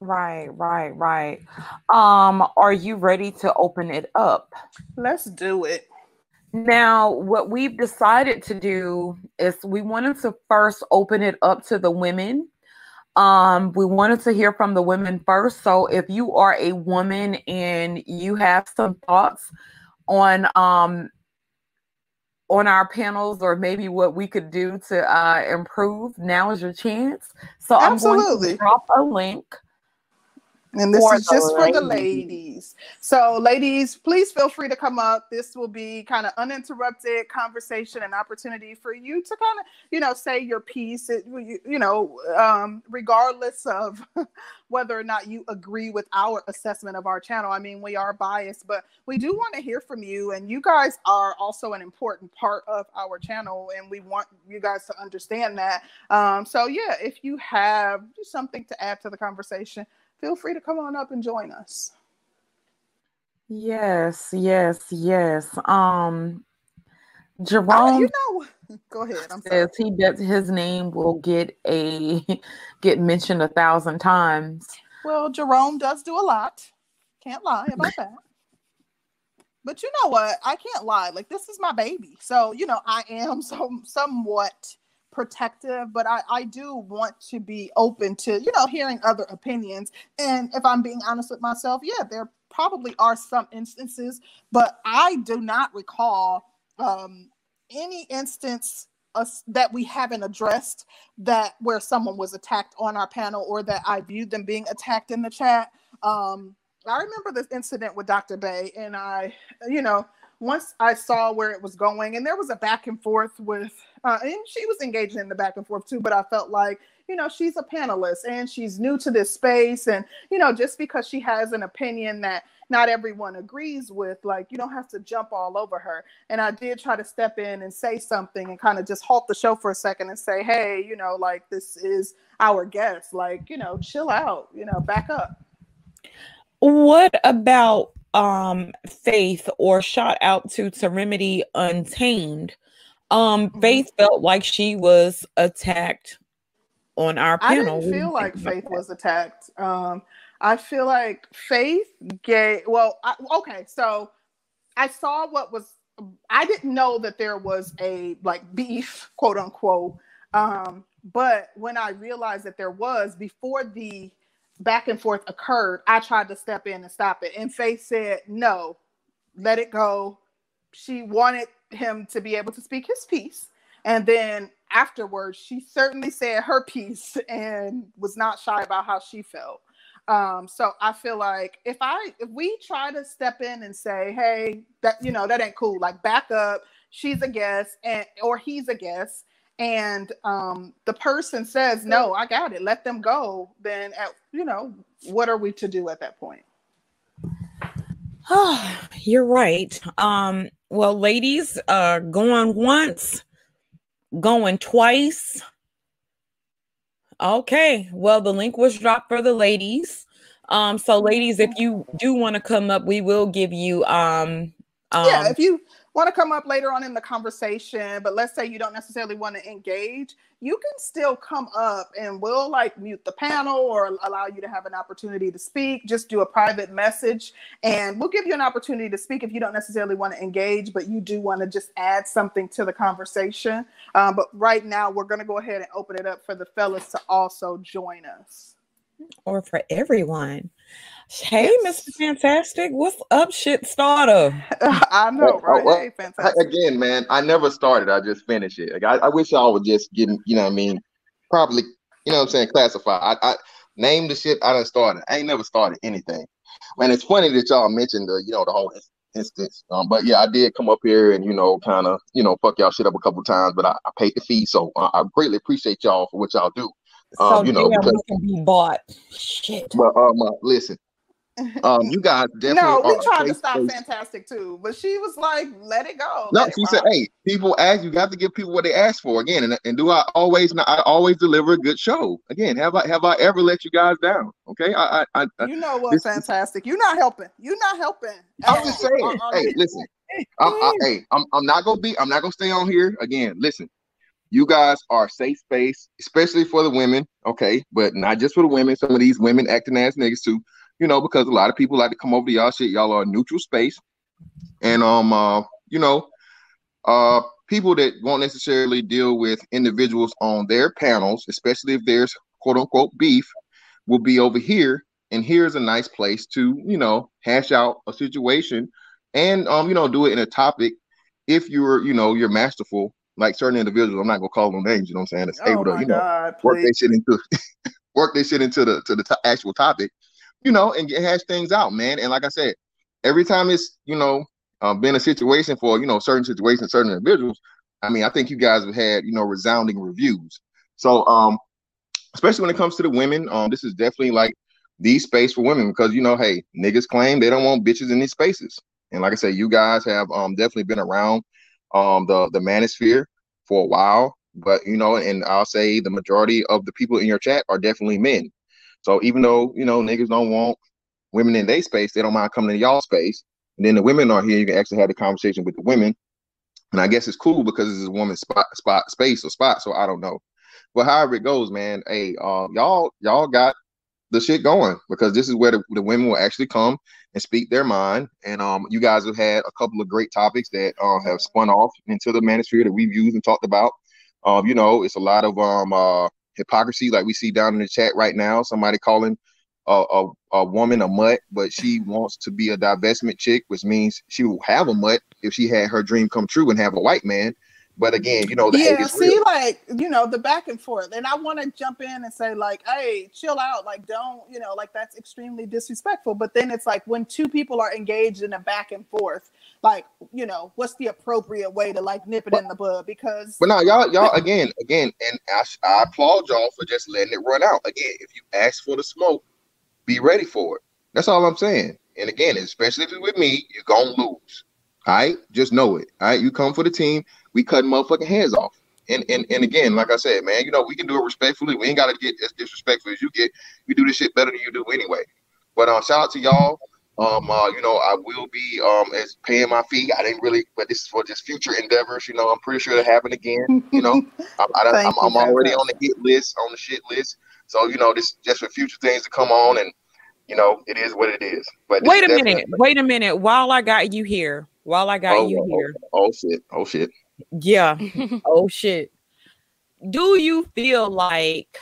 Right right right. Um are you ready to open it up? Let's do it. Now, what we've decided to do is we wanted to first open it up to the women um, we wanted to hear from the women first. So if you are a woman and you have some thoughts on um on our panels or maybe what we could do to uh improve, now is your chance. So Absolutely. I'm going to drop a link and this is just for the ladies. So, ladies, please feel free to come up. This will be kind of uninterrupted conversation and opportunity for you to kind of, you know, say your piece. It, you, you know, um, regardless of (laughs) whether or not you agree with our assessment of our channel. I mean, we are biased, but we do want to hear from you. And you guys are also an important part of our channel, and we want you guys to understand that. Um, so, yeah, if you have something to add to the conversation feel free to come on up and join us. Yes, yes, yes. Um Jerome, you know, (laughs) go ahead. I'm says sorry. he bets his name will get a (laughs) get mentioned a thousand times. Well, Jerome does do a lot. Can't lie about (laughs) that. but you know what? I can't lie. Like this is my baby. So, you know, I am some somewhat protective, but I, I do want to be open to, you know, hearing other opinions. And if I'm being honest with myself, yeah, there probably are some instances, but I do not recall um, any instance uh, that we haven't addressed that where someone was attacked on our panel or that I viewed them being attacked in the chat. Um, I remember this incident with Dr. Bay, and I, you know, once I saw where it was going, and there was a back and forth with, uh, and she was engaging in the back and forth too, but I felt like, you know, she's a panelist and she's new to this space. And, you know, just because she has an opinion that not everyone agrees with, like, you don't have to jump all over her. And I did try to step in and say something and kind of just halt the show for a second and say, hey, you know, like, this is our guest. Like, you know, chill out, you know, back up. What about um Faith or shout out to Serenity Untamed? Um, mm-hmm. Faith felt like she was attacked on our panel. I didn't feel like Faith was attacked. Um, I feel like Faith gave. Well, I, okay, so I saw what was. I didn't know that there was a like beef, quote unquote. Um, but when I realized that there was before the back and forth occurred, I tried to step in and stop it. And Faith said, no, let it go. She wanted him to be able to speak his piece. And then afterwards, she certainly said her piece and was not shy about how she felt. Um, so I feel like if I if we try to step in and say, hey, that you know, that ain't cool, like back up, she's a guest and or he's a guest and um, the person says no i got it. Let them go. Then at, you know what are we to do at that point? Oh (sighs) you're right. Um well ladies uh going once going twice. Okay well the link was dropped for the ladies. Um so ladies if you do want to come up we will give you um um, yeah, if you want to come up later on in the conversation, but let's say you don't necessarily want to engage, you can still come up and we'll like mute the panel or allow you to have an opportunity to speak. Just do a private message and we'll give you an opportunity to speak if you don't necessarily want to engage, but you do want to just add something to the conversation. Um, but right now, we're going to go ahead and open it up for the fellas to also join us. Or for everyone. Hey, yes. Mr. Fantastic, what's up, shit starter? (laughs) I know, right? Well, hey, fantastic. Again, man, I never started. I just finished it. Like, I, I wish y'all would just give, you know, what I mean, probably, you know, what I'm saying, classify. I, I name the shit. I done started. I ain't never started anything. And it's funny that y'all mentioned the, you know, the whole instance. Um, but yeah, I did come up here and you know, kind of, you know, fuck y'all shit up a couple times. But I, I paid the fee, so uh, I greatly appreciate y'all for what y'all do. Um, so you know, because, can be bought. Shit. But um, uh, listen, um, you guys (laughs) definitely. no, we tried to stop Fantastic too, but she was like, "Let it go." No, she said, "Hey, people ask you got to give people what they ask for again." And, and do I always? Not I always deliver a good show. Again, have I have I ever let you guys down? Okay, I, I, I you know what? This, Fantastic, you're not helping. You're not helping. I'm just saying. hey, listen. I'm, I, (laughs) hey, I'm, I'm not gonna be. I'm not gonna stay on here again. Listen, you guys are safe space, especially for the women. Okay, but not just for the women. Some of these women acting as niggas too you know, because a lot of people like to come over to y'all shit. Y'all are a neutral space. And um uh, you know, uh people that won't necessarily deal with individuals on their panels, especially if there's quote unquote beef, will be over here. And here's a nice place to, you know, hash out a situation and um, you know, do it in a topic if you're, you know, you're masterful, like certain individuals, I'm not gonna call them names, you know what I'm saying? It's oh able to, you know, God, work their shit into (laughs) work their shit into the to the t- actual topic you know, and get hash things out, man. And like I said, every time it's you know uh, been a situation for you know certain situations, certain individuals. I mean, I think you guys have had you know resounding reviews. So, um, especially when it comes to the women, um, this is definitely like the space for women because you know, hey, niggas claim they don't want bitches in these spaces, and like I said, you guys have um definitely been around um the the manosphere for a while, but you know, and I'll say the majority of the people in your chat are definitely men. So even though you know niggas don't want women in their space, they don't mind coming to y'all space. And then the women are here. You can actually have the conversation with the women. And I guess it's cool because it's a woman's spot, spot, space or spot. So I don't know. But however it goes, man, hey, uh, y'all, y'all got the shit going because this is where the, the women will actually come and speak their mind. And um, you guys have had a couple of great topics that uh, have spun off into the manosphere that we've used and talked about. Um, you know, it's a lot of um uh, hypocrisy, like we see down in the chat right now. Somebody calling a, a, a woman a mutt, but she wants to be a divestment chick, which means she will have a mutt if she had her dream come true and have a white man. But again, you know, yeah, see, real. like you know, the back and forth, and I want to jump in and say, like, hey, chill out, like, don't, you know, like that's extremely disrespectful. But then it's like when two people are engaged in a back and forth, like, you know, what's the appropriate way to like nip it but, in the bud? Because, but now, y'all, y'all, again, again, and I, I applaud y'all for just letting it run out. Again, if you ask for the smoke, be ready for it. That's all I'm saying. And again, especially if it's with me, you're gonna lose. All right, just know it. All right, you come for the team we cutting motherfucking heads off. And, and and again, like I said, man, you know, we can do it respectfully. We ain't got to get as disrespectful as you get. We do this shit better than you do anyway. But um, shout out to y'all. Um, uh, you know, I will be um as paying my fee. I didn't really, but this is for just future endeavors. You know, I'm pretty sure it'll happen again. You know, (laughs) I'm, I, am I'm already on the hit list, on the shit list. So you know, this just for future things to come on, and you know, it is what it is. But wait a minute, wait a minute. While I got you here, while I got oh, you oh, here. Oh, oh shit! Oh shit! Yeah. (laughs) oh shit. Do you feel like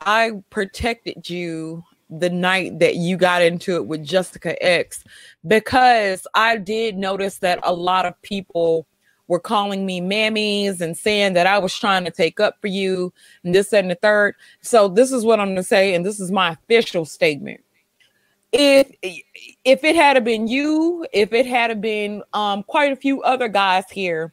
I protected you the night that you got into it with Jessica X? Because I did notice that a lot of people were calling me mammies and saying that I was trying to take up for you and this and the third. So this is what I'm gonna say, and this is my official statement. If if it had been you, if it had been um, quite a few other guys here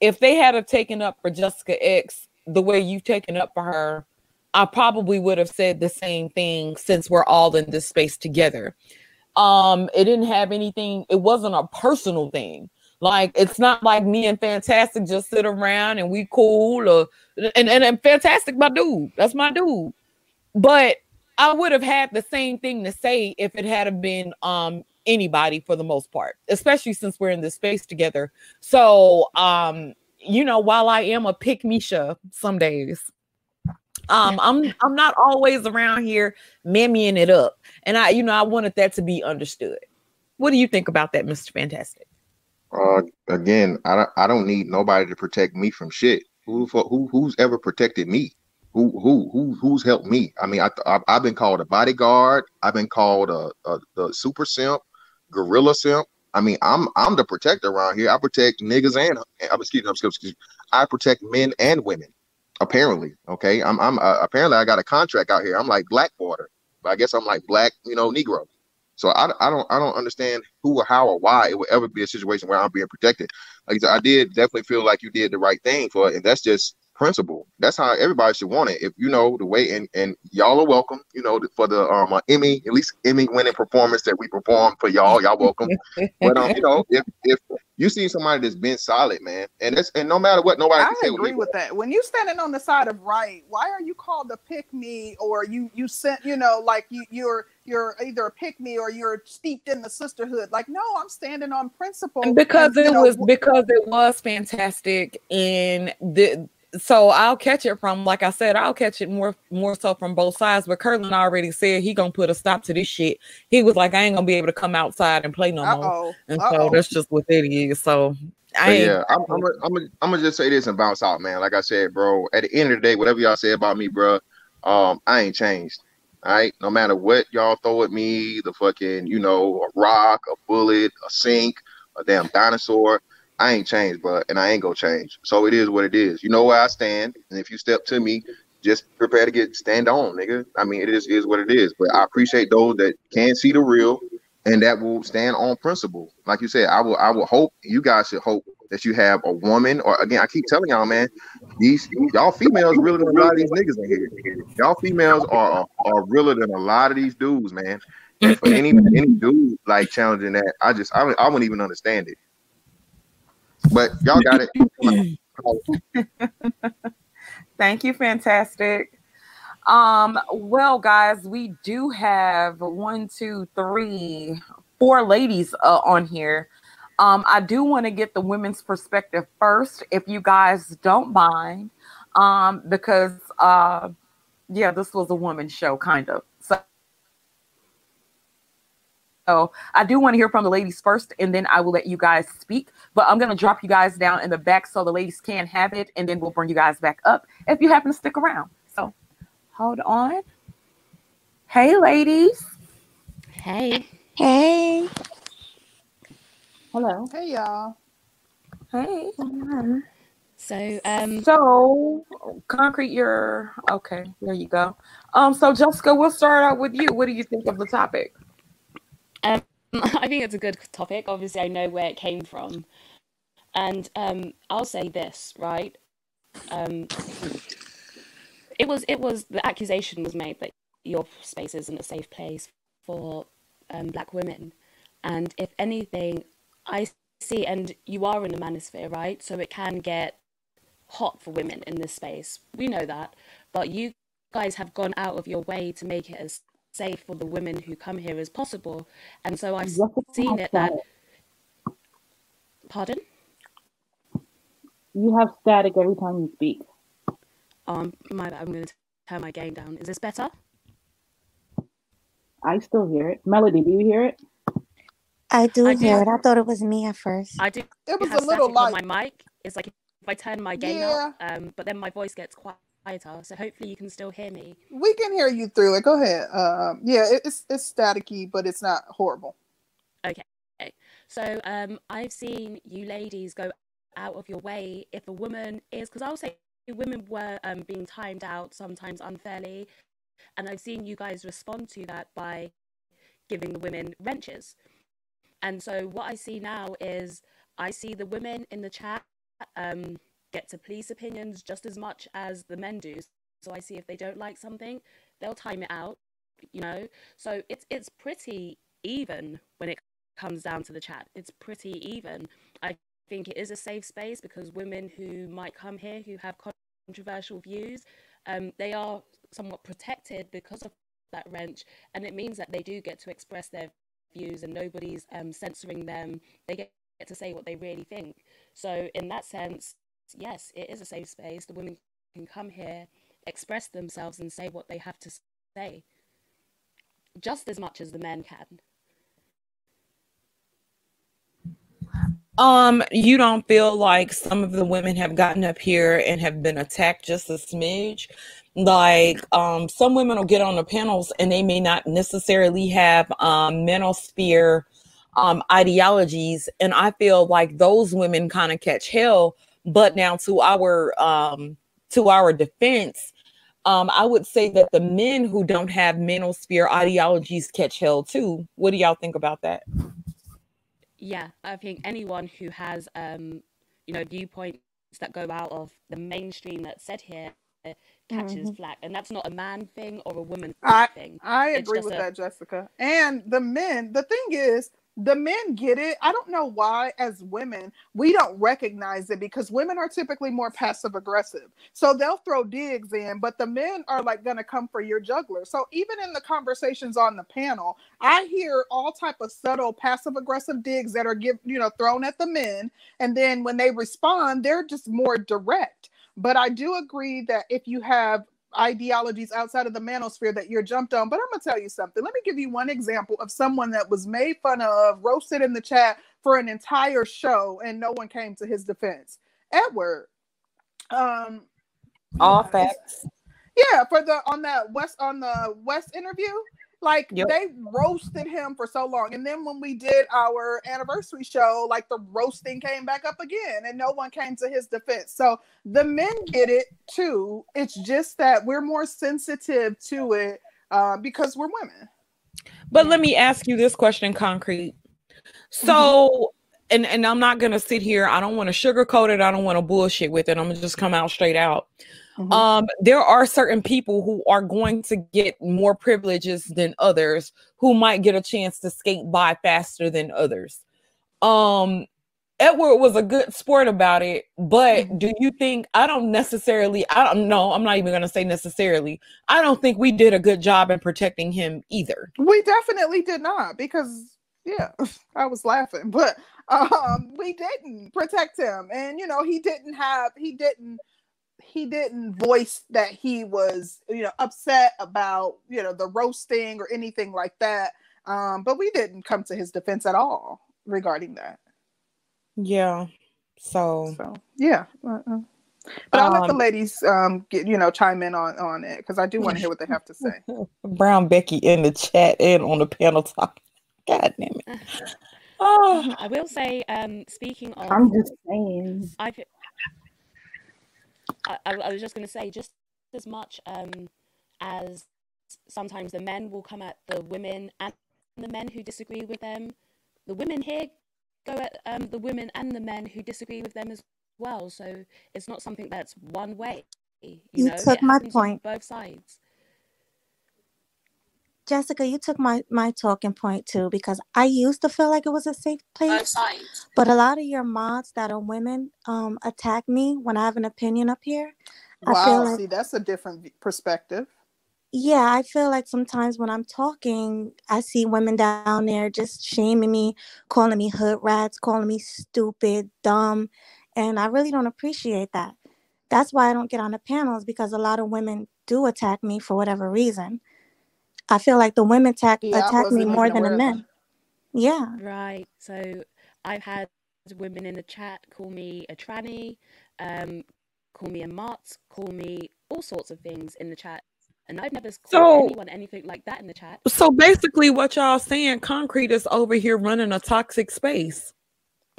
if they had have taken up for Jessica X the way you've taken up for her, I probably would have said the same thing since we're all in this space together. Um, it didn't have anything, it wasn't a personal thing. Like it's not like me and Fantastic just sit around and we cool or and, and, and Fantastic my dude. That's my dude. But I would have had the same thing to say if it had been um anybody for the most part, especially since we're in this space together. So, um, you know, while I am a pickmesha some days, um, I'm I'm not always around here mammying it up, and I, you know, I wanted that to be understood. What do you think about that, Mister Fantastic? Uh, again, I don't I don't need nobody to protect me from shit. Who who who's ever protected me? who who who who's helped me? I mean, I, I have been called a bodyguard. I've been called a, a the super simp gorilla simp. I mean, I'm I'm the protector around here. I protect niggas and I'm excuse me, excuse. I protect men and women. Apparently, okay. I'm I'm uh, apparently I got a contract out here. I'm like Blackwater, but I guess I'm like black, you know, Negro. So I, I don't I don't understand who or how or why it would ever be a situation where I'm being protected. Like I did definitely feel like you did the right thing for it, and that's just principle. That's how everybody should want it. If you know the way, and and y'all are welcome. You know for the um uh, Emmy, at least Emmy winning performance that we performed for y'all. Y'all welcome. (laughs) but um, you know, if if you see somebody that's been solid, man, and that's and no matter what, nobody. I agree with that. When you standing on the side of right, why are you called the pick me or you you sent you know like you you're you're either a pick me or you're steeped in the sisterhood. Like, no, I'm standing on principle. Because and, it know, was because it was fantastic and the so I'll catch it from, like I said, I'll catch it more more so from both sides. But Curlin already said he gonna put a stop to this shit. He was like, I ain't gonna be able to come outside and play no Uh-oh. more. And Uh-oh. so that's just what it is. So I yeah, I'm I'm gonna I'm I'm just say this and bounce out, man. Like I said, bro. At the end of the day, whatever y'all say about me, bro, um, I ain't changed. All right, no matter what y'all throw at me, the fucking, you know, a rock, a bullet, a sink, a damn dinosaur. I ain't changed, but and I ain't gonna change. So it is what it is. You know where I stand, and if you step to me, just prepare to get stand on, nigga. I mean, it is is what it is. But I appreciate those that can see the real and that will stand on principle. Like you said, I will I will hope you guys should hope that you have a woman, or again, I keep telling y'all, man, these y'all females really than a lot of these niggas in here. Y'all females are are realer than a lot of these dudes, man. And for any any dude like challenging that, I just I, I wouldn't even understand it. But y'all got it. (laughs) Thank you, fantastic. Um, well, guys, we do have one, two, three, four ladies uh, on here. Um, I do want to get the women's perspective first, if you guys don't mind, um, because uh, yeah, this was a woman's show, kind of. So, So I do want to hear from the ladies first, and then I will let you guys speak. But I'm going to drop you guys down in the back so the ladies can have it, and then we'll bring you guys back up if you happen to stick around. So hold on. Hey, ladies. Hey. Hey. Hello. Hey, y'all. Hey. So, um, so concrete. You're okay. There you go. Um, so Jessica, we'll start out with you. What do you think of the topic? Um, (laughs) I think it's a good topic. Obviously, I know where it came from, and um, I'll say this right. Um, it was it was the accusation was made that your space isn't a safe place for um, black women, and if anything, I see, and you are in the manosphere, right? So it can get hot for women in this space. We know that, but you guys have gone out of your way to make it as safe for the women who come here as possible. And so I've seen it that. Pardon? You have static every time you speak. Um, my, I'm going to turn my gain down. Is this better? I still hear it. Melody, do you hear it? I do I hear do. it. I thought it was me at first. I do. It was a little light. My mic. It's like if I turn my gain yeah. up, um, but then my voice gets So hopefully you can still hear me. We can hear you through it. Go ahead. Um, yeah, it's it's staticky, but it's not horrible. Okay. So um, I've seen you ladies go out of your way if a woman is because I'll say women were um, being timed out sometimes unfairly, and I've seen you guys respond to that by giving the women wrenches. And so what I see now is I see the women in the chat um, get to police opinions just as much as the men do. So I see if they don't like something, they'll time it out, you know. So it's it's pretty even when it comes down to the chat. It's pretty even. I think it is a safe space because women who might come here who have controversial views, um, they are somewhat protected because of that wrench, and it means that they do get to express their views and nobody's um, censoring them. They get to say what they really think. So, in that sense, yes, it is a safe space. The women can come here, express themselves, and say what they have to say, just as much as the men can. Um, you don't feel like some of the women have gotten up here and have been attacked just a smidge? like um, some women will get on the panels and they may not necessarily have um, sphere um, ideologies and i feel like those women kind of catch hell but now to our um, to our defense um, i would say that the men who don't have manosphere ideologies catch hell too what do y'all think about that yeah i think anyone who has um, you know viewpoints that go out of the mainstream that's said here catches mm-hmm. flack, and that's not a man thing or a woman I, thing. I agree with a... that, Jessica. And the men, the thing is, the men get it. I don't know why, as women, we don't recognize it because women are typically more passive aggressive. So they'll throw digs in, but the men are like going to come for your juggler. So even in the conversations on the panel, I hear all type of subtle passive aggressive digs that are give you know thrown at the men, and then when they respond, they're just more direct. But I do agree that if you have ideologies outside of the manosphere that you're jumped on. But I'm gonna tell you something. Let me give you one example of someone that was made fun of, roasted in the chat for an entire show, and no one came to his defense. Edward. Um all facts. Yeah, for the on that West on the West interview, like yep. they roasted him for so long. And then when we did our anniversary show, like the roasting came back up again and no one came to his defense. So the men get it too. It's just that we're more sensitive to it uh, because we're women. But let me ask you this question concrete. So mm-hmm. and and I'm not gonna sit here. I don't want to sugarcoat it. I don't want to bullshit with it. I'm gonna just come out straight out. Mm-hmm. Um, there are certain people who are going to get more privileges than others who might get a chance to skate by faster than others. Um, Edward was a good sport about it, but mm-hmm. do you think I don't necessarily I don't know, I'm not even going to say necessarily. I don't think we did a good job in protecting him either. We definitely did not because yeah, (laughs) I was laughing, but (laughs) um we didn't protect him and you know, he didn't have he didn't he didn't voice that he was you know upset about you know the roasting or anything like that Um, but we didn't come to his defense at all regarding that. Yeah. So, so yeah. Uh-uh. But I'll let the um, ladies um get you know chime in on on it because I do want to hear what they have to say. (laughs) Brown Becky in the chat and on the panel talk. God damn it. Oh, (laughs) I will say, um, speaking of, I'm just saying. I've, I, I was just going to say, just as much um, as sometimes the men will come at the women and the men who disagree with them, the women here go at um, the women and the men who disagree with them as well. So it's not something that's one way. You, you know, took my point. both sides. Jessica, you took my my talking point too because I used to feel like it was a safe place. But a lot of your mods that are women um attack me when I have an opinion up here. Wow, I feel like, see that's a different perspective. Yeah, I feel like sometimes when I'm talking, I see women down there just shaming me, calling me hood rats, calling me stupid, dumb, and I really don't appreciate that. That's why I don't get on the panels because a lot of women do attack me for whatever reason. I feel like the women attack yeah, attack me more than the men. Yeah. Right. So I've had women in the chat call me a tranny, um, call me a mart, call me all sorts of things in the chat. And I've never called so, anyone anything like that in the chat. So basically, what y'all saying, concrete is over here running a toxic space.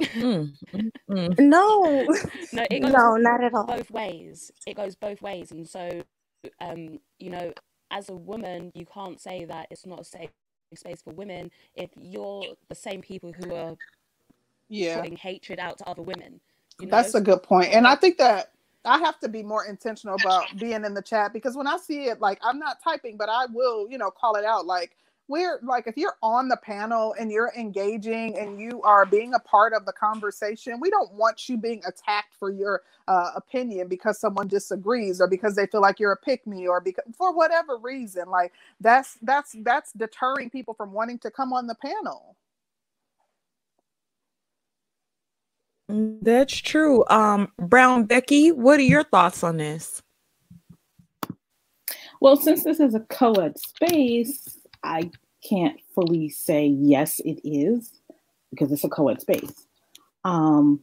mm, mm, mm. (laughs) No, no, it goes no, not at all. Both ways. It goes both ways, and so, um, you know, as a woman, you can't say that it's not a safe space for women if you're the same people who are yeah putting hatred out to other women. You know? That's a good point, and I think that I have to be more intentional about being in the chat because when I see it, like I'm not typing, but I will, you know, call it out. Like we're like if you're on the panel and you're engaging and you are being a part of the conversation we don't want you being attacked for your uh, opinion because someone disagrees or because they feel like you're a pick me or because for whatever reason like that's that's that's deterring people from wanting to come on the panel. That's true. Um brown becky what are your thoughts on this? Well since this is a co-ed space I can't fully say yes, it is because it's a co-ed space. Um,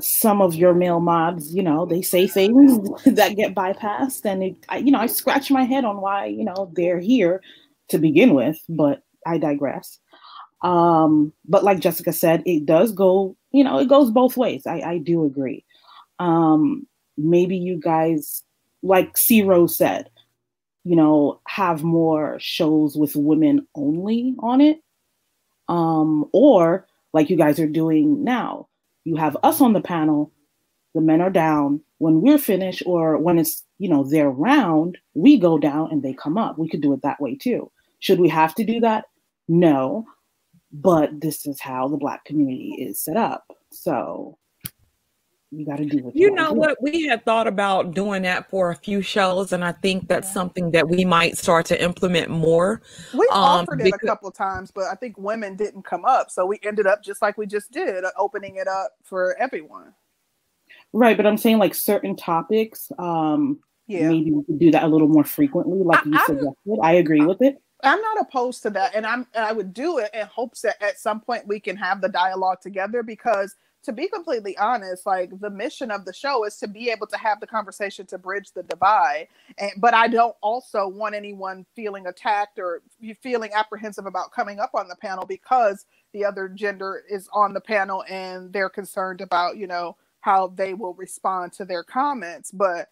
some of your male mods, you know, they say things (laughs) that get bypassed, and it, I, you know, I scratch my head on why you know they're here to begin with, but I digress. Um, but like Jessica said, it does go, you know, it goes both ways. I, I do agree. Um, maybe you guys, like C Rose said, you know, have more shows with women only on it. Um, or like you guys are doing now, you have us on the panel, the men are down. When we're finished, or when it's, you know, their round, we go down and they come up. We could do it that way too. Should we have to do that? No. But this is how the Black community is set up. So you got to do what you, you know what? We had thought about doing that for a few shows and i think that's yeah. something that we might start to implement more we um, offered it a couple times but i think women didn't come up so we ended up just like we just did uh, opening it up for everyone. Right but i'm saying like certain topics um yeah. maybe we could do that a little more frequently like I, you suggested. I agree I, with it. I'm not opposed to that, and I'm and I would do it in hopes that at some point we can have the dialogue together because to be completely honest, like the mission of the show is to be able to have the conversation to bridge the divide. And but I don't also want anyone feeling attacked or feeling apprehensive about coming up on the panel because the other gender is on the panel and they're concerned about, you know, how they will respond to their comments. But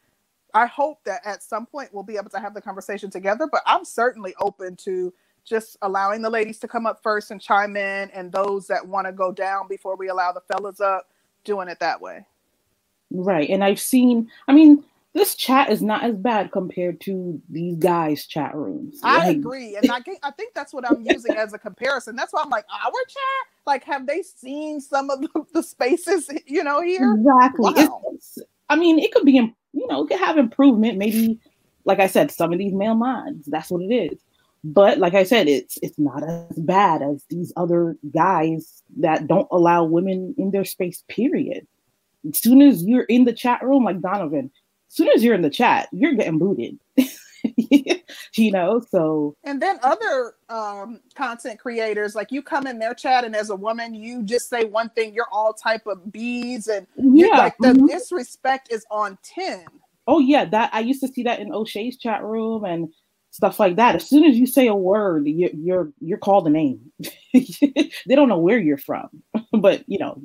I hope that at some point we'll be able to have the conversation together. But I'm certainly open to just allowing the ladies to come up first and chime in, and those that want to go down before we allow the fellas up, doing it that way. Right. And I've seen, I mean, this chat is not as bad compared to these guys' chat rooms. I agree. And I, I think that's what I'm using as a comparison. That's why I'm like, our chat? Like, have they seen some of the, the spaces, you know, here? Exactly. Wow. It's, I mean, it could be, you know, it could have improvement. Maybe, like I said, some of these male minds, that's what it is. But like I said, it's it's not as bad as these other guys that don't allow women in their space. Period. As soon as you're in the chat room, like Donovan, as soon as you're in the chat, you're getting booted. (laughs) you know, so and then other um content creators, like you come in their chat and as a woman, you just say one thing, you're all type of bees and yeah, like the mm-hmm. disrespect is on 10. Oh yeah, that I used to see that in O'Shea's chat room and stuff like that. As soon as you say a word, you're you're, you're called a name. (laughs) they don't know where you're from, (laughs) but you know,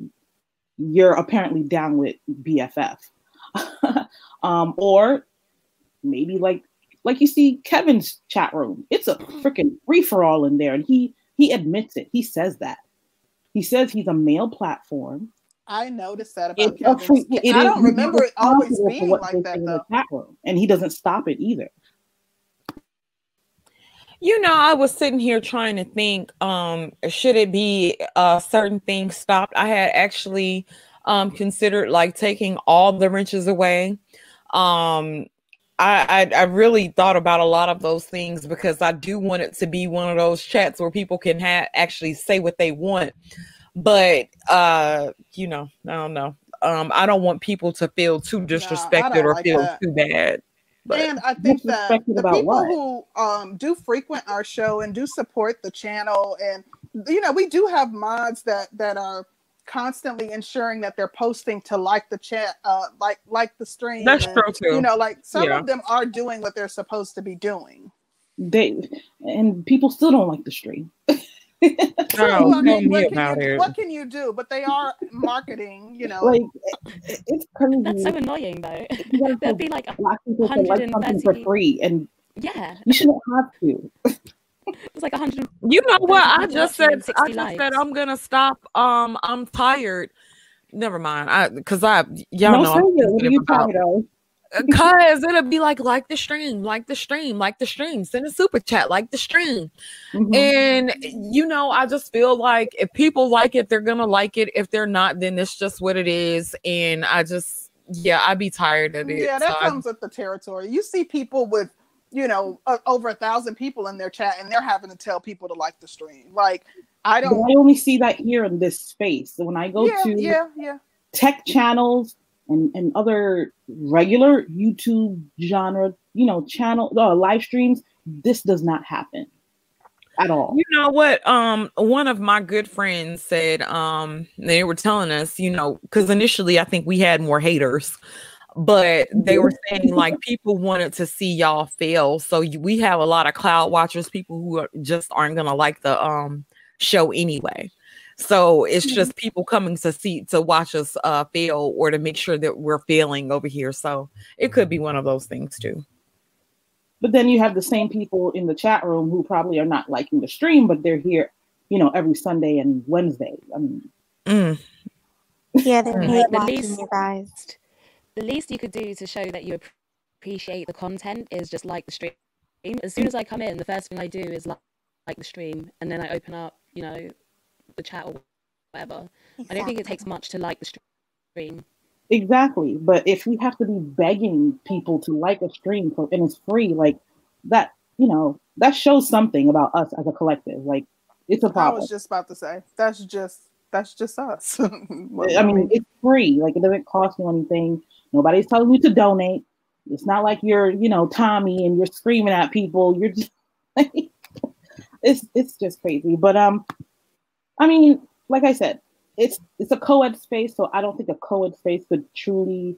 you're apparently down with BFF. (laughs) um, or maybe like like you see Kevin's chat room. It's a freaking free for all in there, and he he admits it. He says that. He says he's a male platform. I noticed that about Kevin. I don't remember it always being like that though. chat room, and he doesn't stop it either. You know, I was sitting here trying to think, um, should it be uh certain things stopped? I had actually um considered like taking all the wrenches away. Um I, I, I really thought about a lot of those things because I do want it to be one of those chats where people can have actually say what they want. But uh, you know, I don't know. Um, I don't want people to feel too disrespected or like feel that. too bad. But and I think that the people what? who um, do frequent our show and do support the channel, and you know, we do have mods that that are constantly ensuring that they're posting to like the chat, uh, like like the stream. That's and, true too. You know, like some yeah. of them are doing what they're supposed to be doing. They and people still don't like the stream. (laughs) (laughs) True. I mean, what, can you, what can you do? But they are marketing, you know. Like it's crazy. That's so annoying though. (laughs) There'll be like black people can like something for free, and yeah, you shouldn't have to. (laughs) It's like a hundred. You know what? I just said. I just likes. said I'm gonna stop. Um, I'm tired. Never mind. I because I y'all no, know. What are you tired of? Cause it'll be like like the stream, like the stream, like the stream. Send a super chat, like the stream. Mm-hmm. And you know, I just feel like if people like it, they're gonna like it. If they're not, then it's just what it is. And I just, yeah, I'd be tired of it. Yeah, that so comes I, with the territory. You see people with you know, uh, over a thousand people in their chat, and they're having to tell people to like the stream. Like, I don't. I only see that here in this space. So when I go yeah, to yeah, yeah, tech channels and and other regular YouTube genre, you know, channel uh, live streams, this does not happen at all. You know what? Um, one of my good friends said, um, they were telling us, you know, because initially I think we had more haters but they were saying like people wanted to see y'all fail so we have a lot of cloud watchers people who are, just aren't gonna like the um show anyway so it's mm-hmm. just people coming to see to watch us uh fail or to make sure that we're failing over here so it could be one of those things too but then you have the same people in the chat room who probably are not liking the stream but they're here you know every sunday and wednesday i mean mm. yeah they're mm. watching you guys the least you could do to show that you appreciate the content is just like the stream. As soon as I come in, the first thing I do is like, like the stream, and then I open up, you know, the chat or whatever. Exactly. I don't think it takes much to like the stream. Exactly, but if we have to be begging people to like a stream for, and it's free, like that, you know, that shows something about us as a collective. Like it's a problem. I was just about to say that's just that's just us. (laughs) I mean, it's free. Like it doesn't cost you anything. Nobody's telling you to donate. It's not like you're, you know, Tommy and you're screaming at people. You're just (laughs) it's it's just crazy. But um, I mean, like I said, it's it's a co-ed space, so I don't think a co-ed space could truly,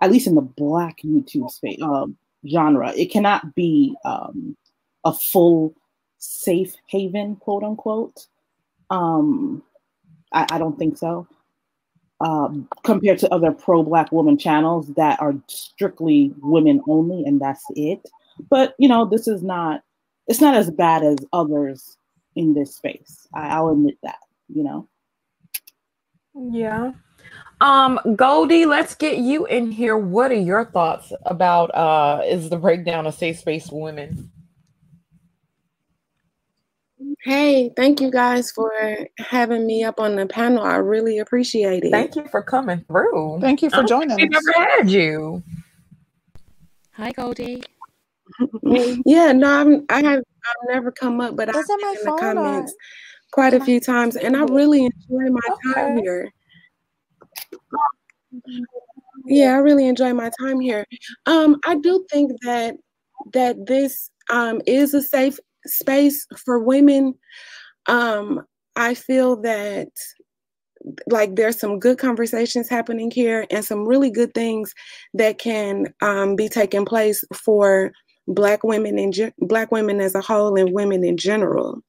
at least in the black YouTube space um, genre, it cannot be um, a full safe haven, quote unquote. Um, I, I don't think so um, compared to other pro black woman channels that are strictly women only and that's it. But you know, this is not it's not as bad as others in this space. I, I'll admit that, you know. Yeah. Um, Goldie, let's get you in here. What are your thoughts about uh is the breakdown of safe space for women? Hey, thank you guys for having me up on the panel. I really appreciate it. Thank you for coming through. Thank you for joining we never had you. Hi, Goldie. (laughs) yeah, no, I'm, I have I've never come up, but I've been in the comments or? quite a few times, and I really enjoy my okay. time here. Yeah, I really enjoy my time here. Um, I do think that that this um, is a safe space for women. Um, I feel that like there's some good conversations happening here and some really good things that can um, be taking place for black women and ge- black women as a whole and women in general.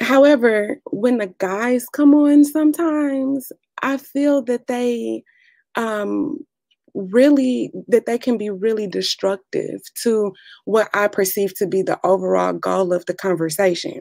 However when the guys come on sometimes i feel that they um, really that they can be really destructive to what I perceive to be the overall goal of the conversation.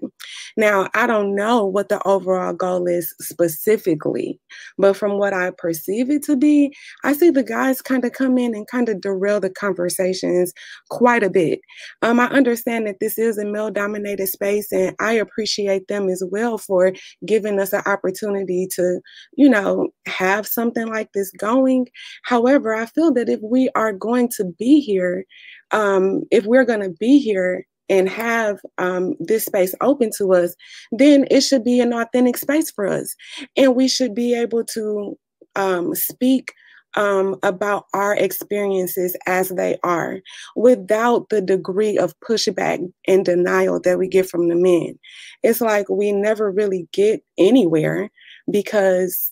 Now, I don't know what the overall goal is specifically, but from what I perceive it to be, I see the guys kind of come in and kind of derail the conversations quite a bit. Um, I understand that this is a male dominated space, and I appreciate them as well for giving us an opportunity to, you know, have something like this going. However, I feel that if we are going to be here, um, if we're going to be here and have um, this space open to us, then it should be an authentic space for us. And we should be able to um, speak um, about our experiences as they are without the degree of pushback and denial that we get from the men. It's like we never really get anywhere because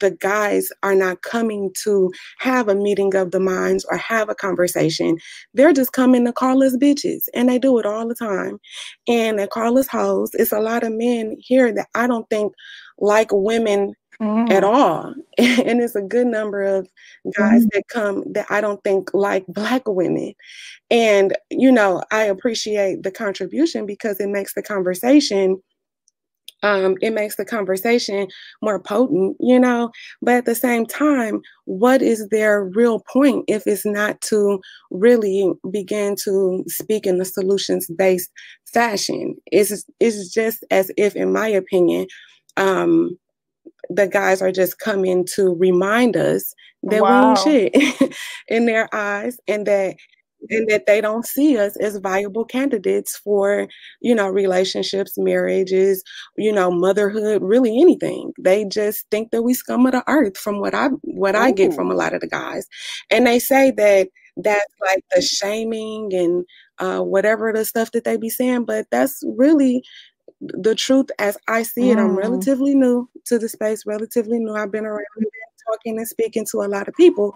the guys are not coming to have a meeting of the minds or have a conversation. They're just coming to call us bitches, and they do it all the time. And they call us hoes. It's a lot of men here that I don't think like women mm. at all. (laughs) and it's a good number of guys mm. that come that I don't think like black women. And, you know, I appreciate the contribution because it makes the conversation um, it makes the conversation more potent, you know. But at the same time, what is their real point if it's not to really begin to speak in the solutions based fashion? It's, it's just as if, in my opinion, um, the guys are just coming to remind us that wow. we ain't shit (laughs) in their eyes and that and that they don't see us as viable candidates for you know relationships marriages you know motherhood really anything. They just think that we scum of the earth from what i what Ooh. i get from a lot of the guys. And they say that that's like the shaming and uh, whatever the stuff that they be saying but that's really the truth as i see it. Mm. i'm relatively new to the space relatively new. I've been around talking and speaking to a lot of people,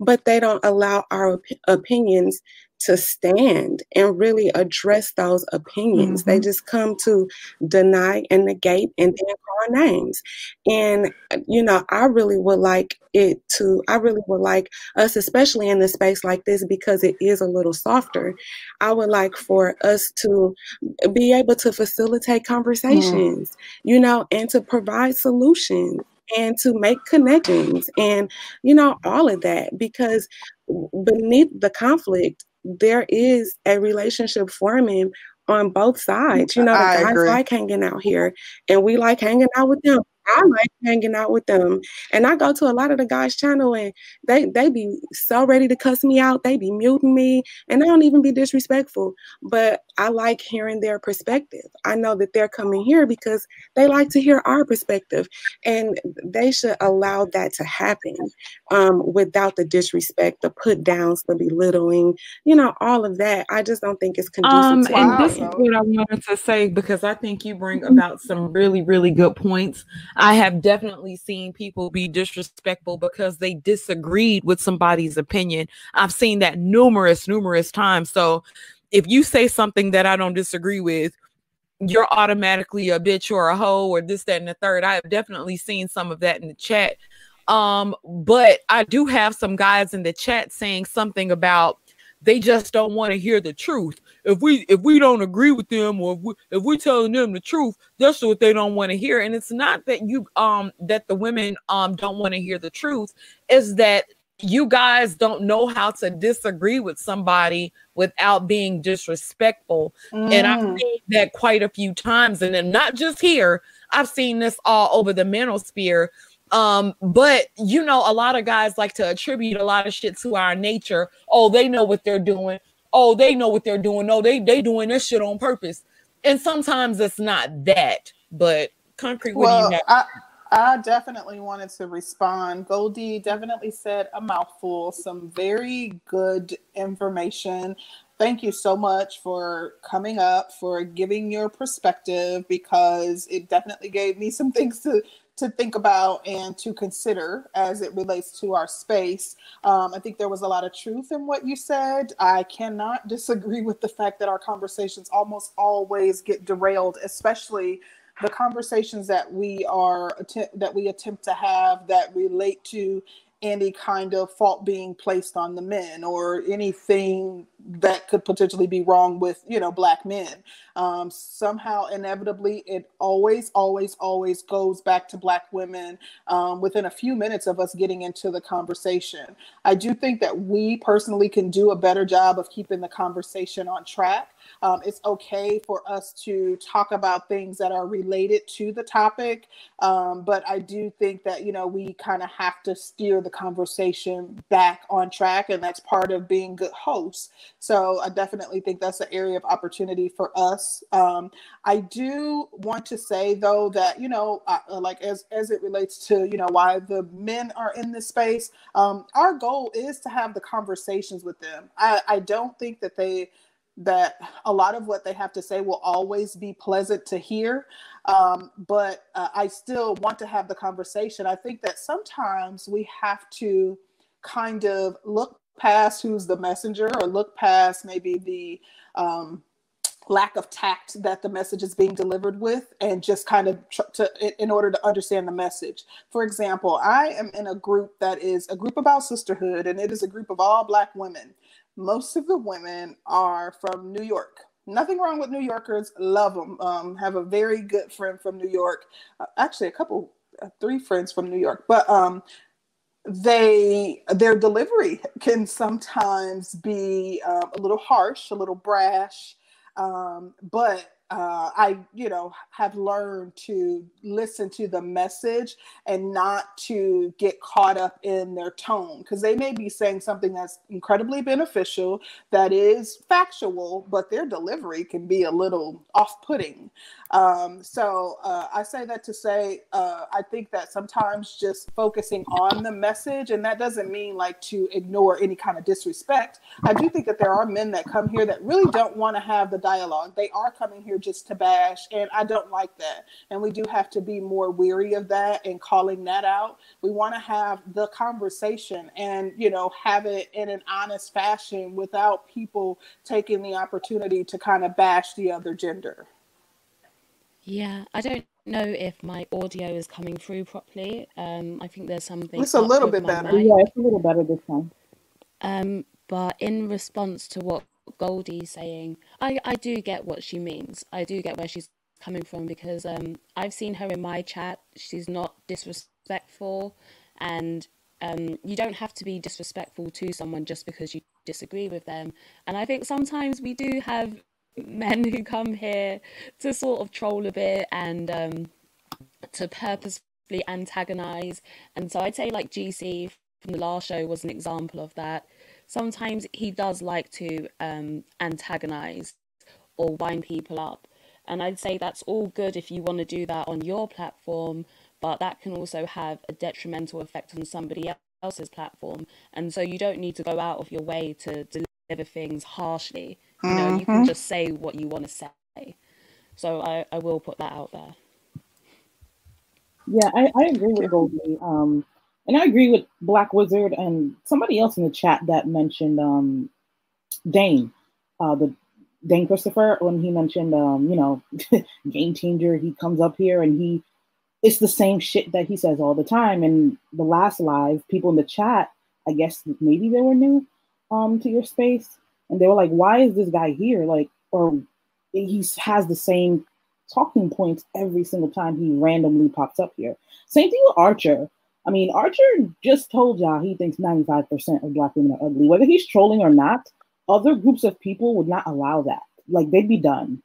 but they don't allow our op- opinions to stand and really address those opinions. Mm-hmm. They just come to deny and negate and then call our names. And, you know, I really would like it to, I really would like us, especially in a space like this, because it is a little softer. I would like for us to be able to facilitate mm. conversations, mm. you know, and to provide solutions and to make connections and you know all of that because beneath the conflict there is a relationship forming on both sides. You know, the I guys agree. like hanging out here and we like hanging out with them. I like hanging out with them. And I go to a lot of the guys' channel and they they be so ready to cuss me out. They be muting me and they don't even be disrespectful. But I like hearing their perspective. I know that they're coming here because they like to hear our perspective. And they should allow that to happen um, without the disrespect, the put downs, the belittling, you know, all of that. I just don't think it's conducive um, to And this is what I wanted to say because I think you bring mm-hmm. about some really, really good points. I have definitely seen people be disrespectful because they disagreed with somebody's opinion. I've seen that numerous, numerous times. So if you say something that I don't disagree with, you're automatically a bitch or a hoe or this, that, and the third. I have definitely seen some of that in the chat. Um, but I do have some guys in the chat saying something about they just don't want to hear the truth. If we if we don't agree with them or if we if we're telling them the truth, that's what they don't want to hear. And it's not that you um that the women um don't want to hear the truth, is that you guys don't know how to disagree with somebody without being disrespectful. Mm. And I've mm. seen that quite a few times. And then not just here, I've seen this all over the manosphere um, but you know, a lot of guys like to attribute a lot of shit to our nature. Oh, they know what they're doing. Oh, they know what they're doing. No, they they doing this shit on purpose. And sometimes it's not that, but concrete. Well, I, I definitely wanted to respond. Goldie definitely said a mouthful, some very good information. thank you so much for coming up, for giving your perspective, because it definitely gave me some things to to think about and to consider as it relates to our space. Um, I think there was a lot of truth in what you said. I cannot (laughs) disagree with the fact that our conversations almost always get derailed, especially the conversations that we are that we attempt to have that relate to any kind of fault being placed on the men or anything that could potentially be wrong with you know black men. Um, somehow inevitably it always always always goes back to black women um, within a few minutes of us getting into the conversation. I do think that we personally can do a better job of keeping the conversation on track. Um, it's okay for us to talk about things that are related to the topic, um, but I do think that you know we kind of have to steer the conversation back on track, and that's part of being good hosts. So I definitely think that's an area of opportunity for us. Um, I do want to say though that you know, uh, like as as it relates to you know why the men are in this space, um, our goal is to have the conversations with them. I, I don't think that they that a lot of what they have to say will always be pleasant to hear. Um, but uh, I still want to have the conversation. I think that sometimes we have to kind of look past who's the messenger or look past maybe the um, lack of tact that the message is being delivered with and just kind of tr- to, in order to understand the message for example i am in a group that is a group about sisterhood and it is a group of all black women most of the women are from New York. Nothing wrong with New Yorkers. Love them. Um, have a very good friend from New York. Uh, actually, a couple, uh, three friends from New York. But um, they their delivery can sometimes be um, a little harsh, a little brash. Um, but uh, I, you know, have learned to listen to the message and not to get caught up in their tone because they may be saying something that's incredibly beneficial, that is factual, but their delivery can be a little off putting. Um, so uh, I say that to say, uh, I think that sometimes just focusing on the message, and that doesn't mean like to ignore any kind of disrespect. I do think that there are men that come here that really don't want to have the dialogue. They are coming here just to bash, and I don't like that. And we do have to be more weary of that and calling that out. We want to have the conversation and, you know, have it in an honest fashion without people taking the opportunity to kind of bash the other gender. Yeah, I don't know if my audio is coming through properly. Um, I think there's something It's a little bit better. mic. Yeah, it's a little better this time. Um, but in response to what Goldie's saying, I, I do get what she means. I do get where she's coming from because um, I've seen her in my chat. She's not disrespectful, and um, you don't have to be disrespectful to someone just because you disagree with them. And I think sometimes we do have men (laughs) who come here to sort of troll a bit and um, to purposefully antagonize. And so I'd say like GC from the last show was an example of that. Sometimes he does like to um, antagonize or wind people up. And I'd say that's all good if you want to do that on your platform, but that can also have a detrimental effect on somebody else's platform. And so you don't need to go out of your way to deliver things harshly. You know, mm-hmm. you can mm-hmm. just say what you want to say. So I, I will put that out there. Yeah, I, I agree with Goldie. Um, and I agree with Black Wizard and somebody else in the chat that mentioned um, Dane, uh, the Dane Christopher, when he mentioned, um, you know, (laughs) game changer. He comes up here and he, it's the same shit that he says all the time. And the last live, people in the chat, I guess maybe they were new um, to your space, and they were like, "Why is this guy here?" Like, or he has the same talking points every single time he randomly pops up here. Same thing with Archer. I mean, Archer just told y'all he thinks 95% of black women are ugly. Whether he's trolling or not, other groups of people would not allow that. Like they'd be done.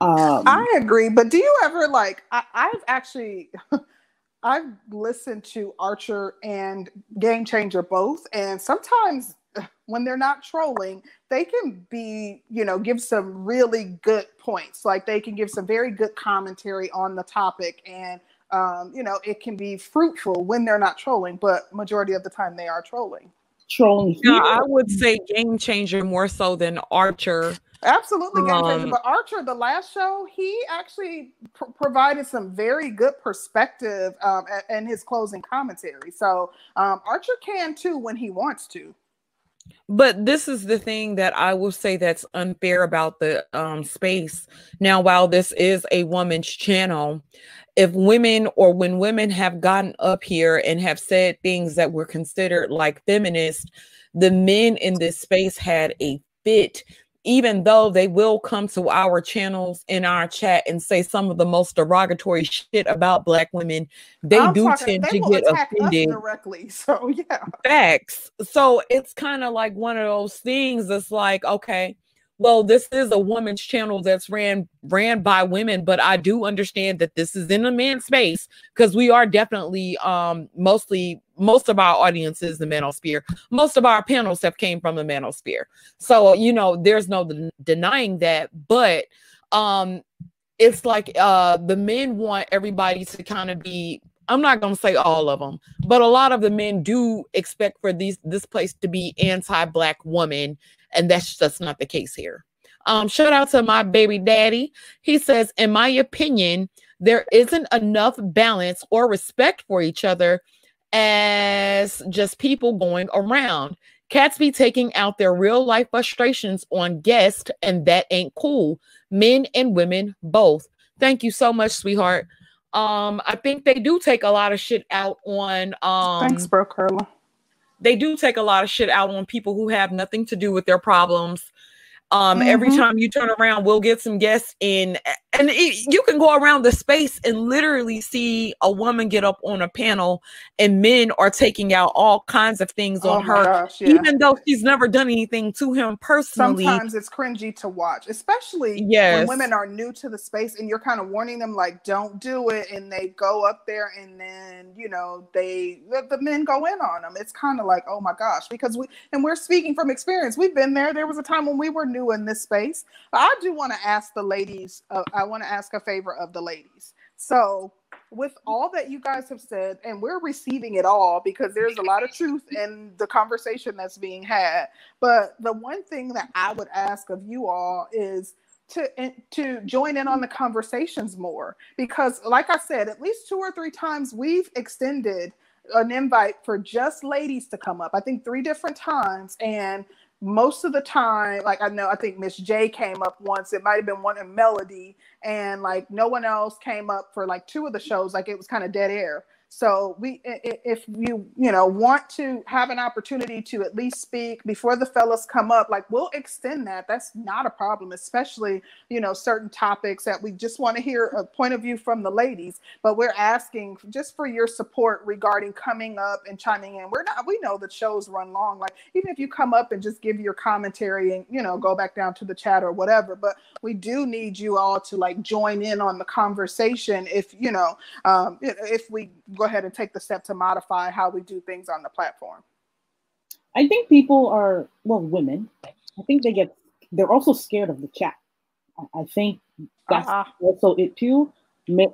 Um, I agree, but do you ever like? I, I've actually, (laughs) I've listened to Archer and Game Changer both, and sometimes (sighs) when they're not trolling, they can be, you know, give some really good points. Like they can give some very good commentary on the topic and um, you know, it can be fruitful when they're not trolling, but majority of the time they are trolling. trolling. Yeah, I would say game changer more so than Archer. Absolutely game changer. Um, but Archer, the last show, he actually pr- provided some very good perspective um, in his closing commentary. So um, Archer can too when he wants to. But this is the thing that I will say that's unfair about the um, space. Now, while this is a woman's channel, if women or when women have gotten up here and have said things that were considered like feminist, the men in this space had a fit even though they will come to our channels in our chat and say some of the most derogatory shit about black women, they I'm do talking, tend they to get offended directly. (laughs) So yeah, facts. So it's kind of like one of those things. That's like, okay, well, this is a woman's channel that's ran ran by women, but I do understand that this is in a man's space because we are definitely um mostly most of our audience is the manosphere. Most of our panels have came from the manosphere. So, you know, there's no denying that, but um it's like uh the men want everybody to kind of be I'm not going to say all of them, but a lot of the men do expect for these this place to be anti-black woman and that's just not the case here. Um, shout out to my baby daddy. He says, in my opinion, there isn't enough balance or respect for each other as just people going around. Cats be taking out their real life frustrations on guests, and that ain't cool. Men and women both. Thank you so much, sweetheart. Um, I think they do take a lot of shit out on um Thanks, bro, Carla they do take a lot of shit out on people who have nothing to do with their problems. Um, mm-hmm. Every time you turn around, we'll get some guests in, and it, you can go around the space and literally see a woman get up on a panel, and men are taking out all kinds of things oh on her, gosh, yeah. even though she's never done anything to him personally. Sometimes it's cringy to watch, especially yes. when women are new to the space, and you're kind of warning them like, "Don't do it," and they go up there, and then you know they the, the men go in on them. It's kind of like, oh my gosh, because we and we're speaking from experience. We've been there. There was a time when we were new in this space. But I do want to ask the ladies, uh, I want to ask a favor of the ladies. So, with all that you guys have said, and we're receiving it all because there's a lot of truth in the conversation that's being had. But the one thing that I would ask of you all is to to join in on the conversations more because like i said at least two or three times we've extended an invite for just ladies to come up i think three different times and most of the time, like I know, I think Miss J came up once. It might have been one in Melody, and like no one else came up for like two of the shows. Like it was kind of dead air. So we, if you, you know, want to have an opportunity to at least speak before the fellas come up, like we'll extend that. That's not a problem, especially, you know, certain topics that we just want to hear a point of view from the ladies. But we're asking just for your support regarding coming up and chiming in. We're not, we know that shows run long. Like even if you come up and just give your commentary and, you know, go back down to the chat or whatever. But we do need you all to like join in on the conversation if, you know, um, if we go ahead and take the step to modify how we do things on the platform? I think people are well, women. I think they get they're also scared of the chat. I think that's uh-huh. also it too.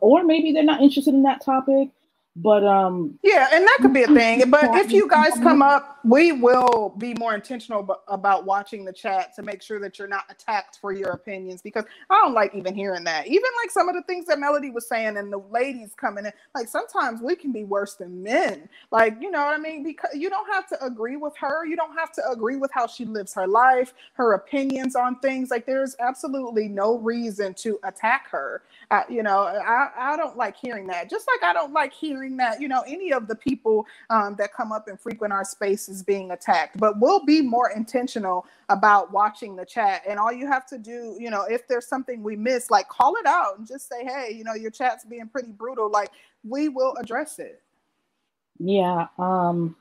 Or maybe they're not interested in that topic. But um yeah, and that could be a thing. But if you guys come up, we will be more intentional about watching the chat to make sure that you're not attacked for your opinions because I don't like even hearing that. Even like some of the things that Melody was saying and the ladies coming in, like sometimes we can be worse than men. Like, you know what I mean? Because you don't have to agree with her. You don't have to agree with how she lives her life, her opinions on things. Like there's absolutely no reason to attack her. You know, I, I don't like hearing that. Just like I don't like hearing that, you know, any of the people um, that come up and frequent our space is being attacked. But we'll be more intentional about watching the chat. And all you have to do, you know, if there's something we miss, like call it out and just say, hey, you know, your chat's being pretty brutal. Like we will address it. Yeah. Um,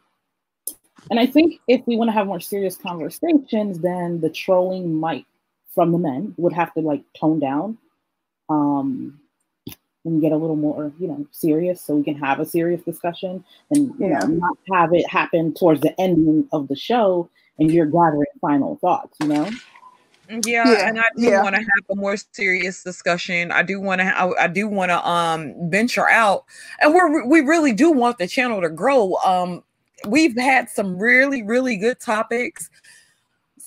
and I think if we want to have more serious conversations, then the trolling might from the men would have to like tone down. Um, and get a little more, you know, serious so we can have a serious discussion and you yeah. know not have it happen towards the ending of the show and you're gathering final thoughts, you know? Yeah, yeah, and I do yeah. want to have a more serious discussion. I do want to. I, I, do want to um venture out, and we we really do want the channel to grow. Um, we've had some really, really good topics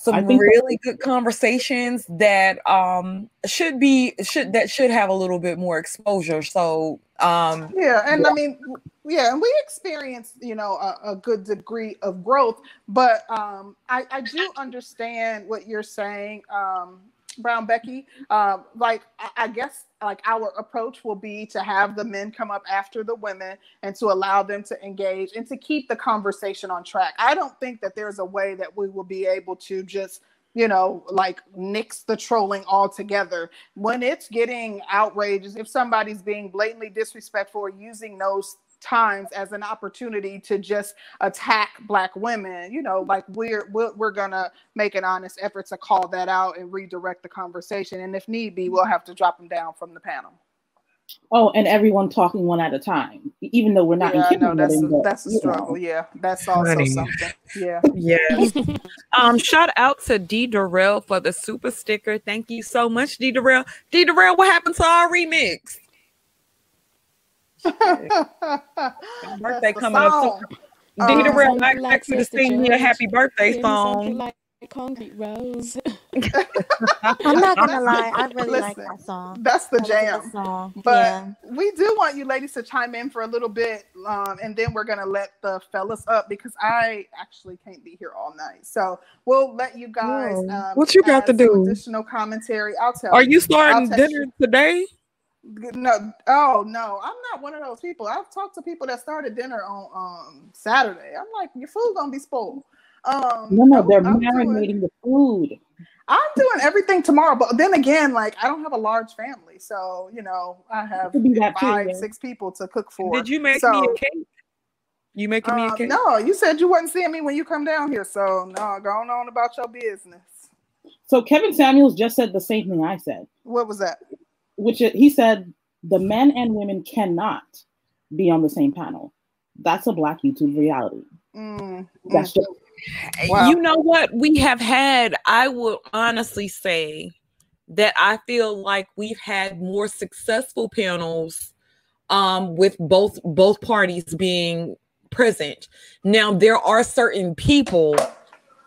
some really good conversations that um should be should that should have a little bit more exposure so um yeah and yeah. i mean yeah and we experienced you know a, a, good degree of growth but um i i do understand what you're saying um Brown Becky. Um, like I guess like our approach will be to have the men come up after the women and to allow them to engage and to keep the conversation on track. I don't think that there's a way that we will be able to just you know, like nix the trolling altogether. When it's getting outrageous, if somebody's being blatantly disrespectful or using those times as an opportunity to just attack black women you know like we're we're, we're gonna make an honest effort to call that out and redirect the conversation and if need be we'll have to drop them down from the panel Oh, and everyone talking one at a time, even though we're not. Yeah, no, that's a, that's a struggle. Know. Yeah, that's also Honey. something. Yeah, (laughs) yeah. (laughs) um, shout out to D Darrell for the super sticker. Thank you so much, D Darrell. D Darrell, what happened to our remix? Birthday coming song. up. So, um, Dita Real, I expect you to sing me a happy birthday song. Like concrete rose. (laughs) I'm not gonna lie, I (laughs) really Listen, like that song. That's the jam. Song. But yeah. we do want you ladies to chime in for a little bit, um, and then we're gonna let the fellas up because I actually can't be here all night. So we'll let you guys. Um, what you got to do? Additional commentary. I'll tell. Are you starting dinner you. today? No, oh no, I'm not one of those people. I've talked to people that started dinner on um Saturday. I'm like, your food gonna be spoiled. Um, no, no, they're I'm marinating doing, the food. I'm doing everything tomorrow, but then again, like I don't have a large family, so you know I have five, too, six people to cook for. Did you make so, me a cake? You making um, me a um, cake? No, you said you wasn't seeing me when you come down here, so no, going on about your business. So Kevin Samuels just said the same thing I said. What was that? Which he said the men and women cannot be on the same panel. That's a black YouTube reality. Mm, That's just wow. you know what we have had. I will honestly say that I feel like we've had more successful panels um, with both both parties being present. Now there are certain people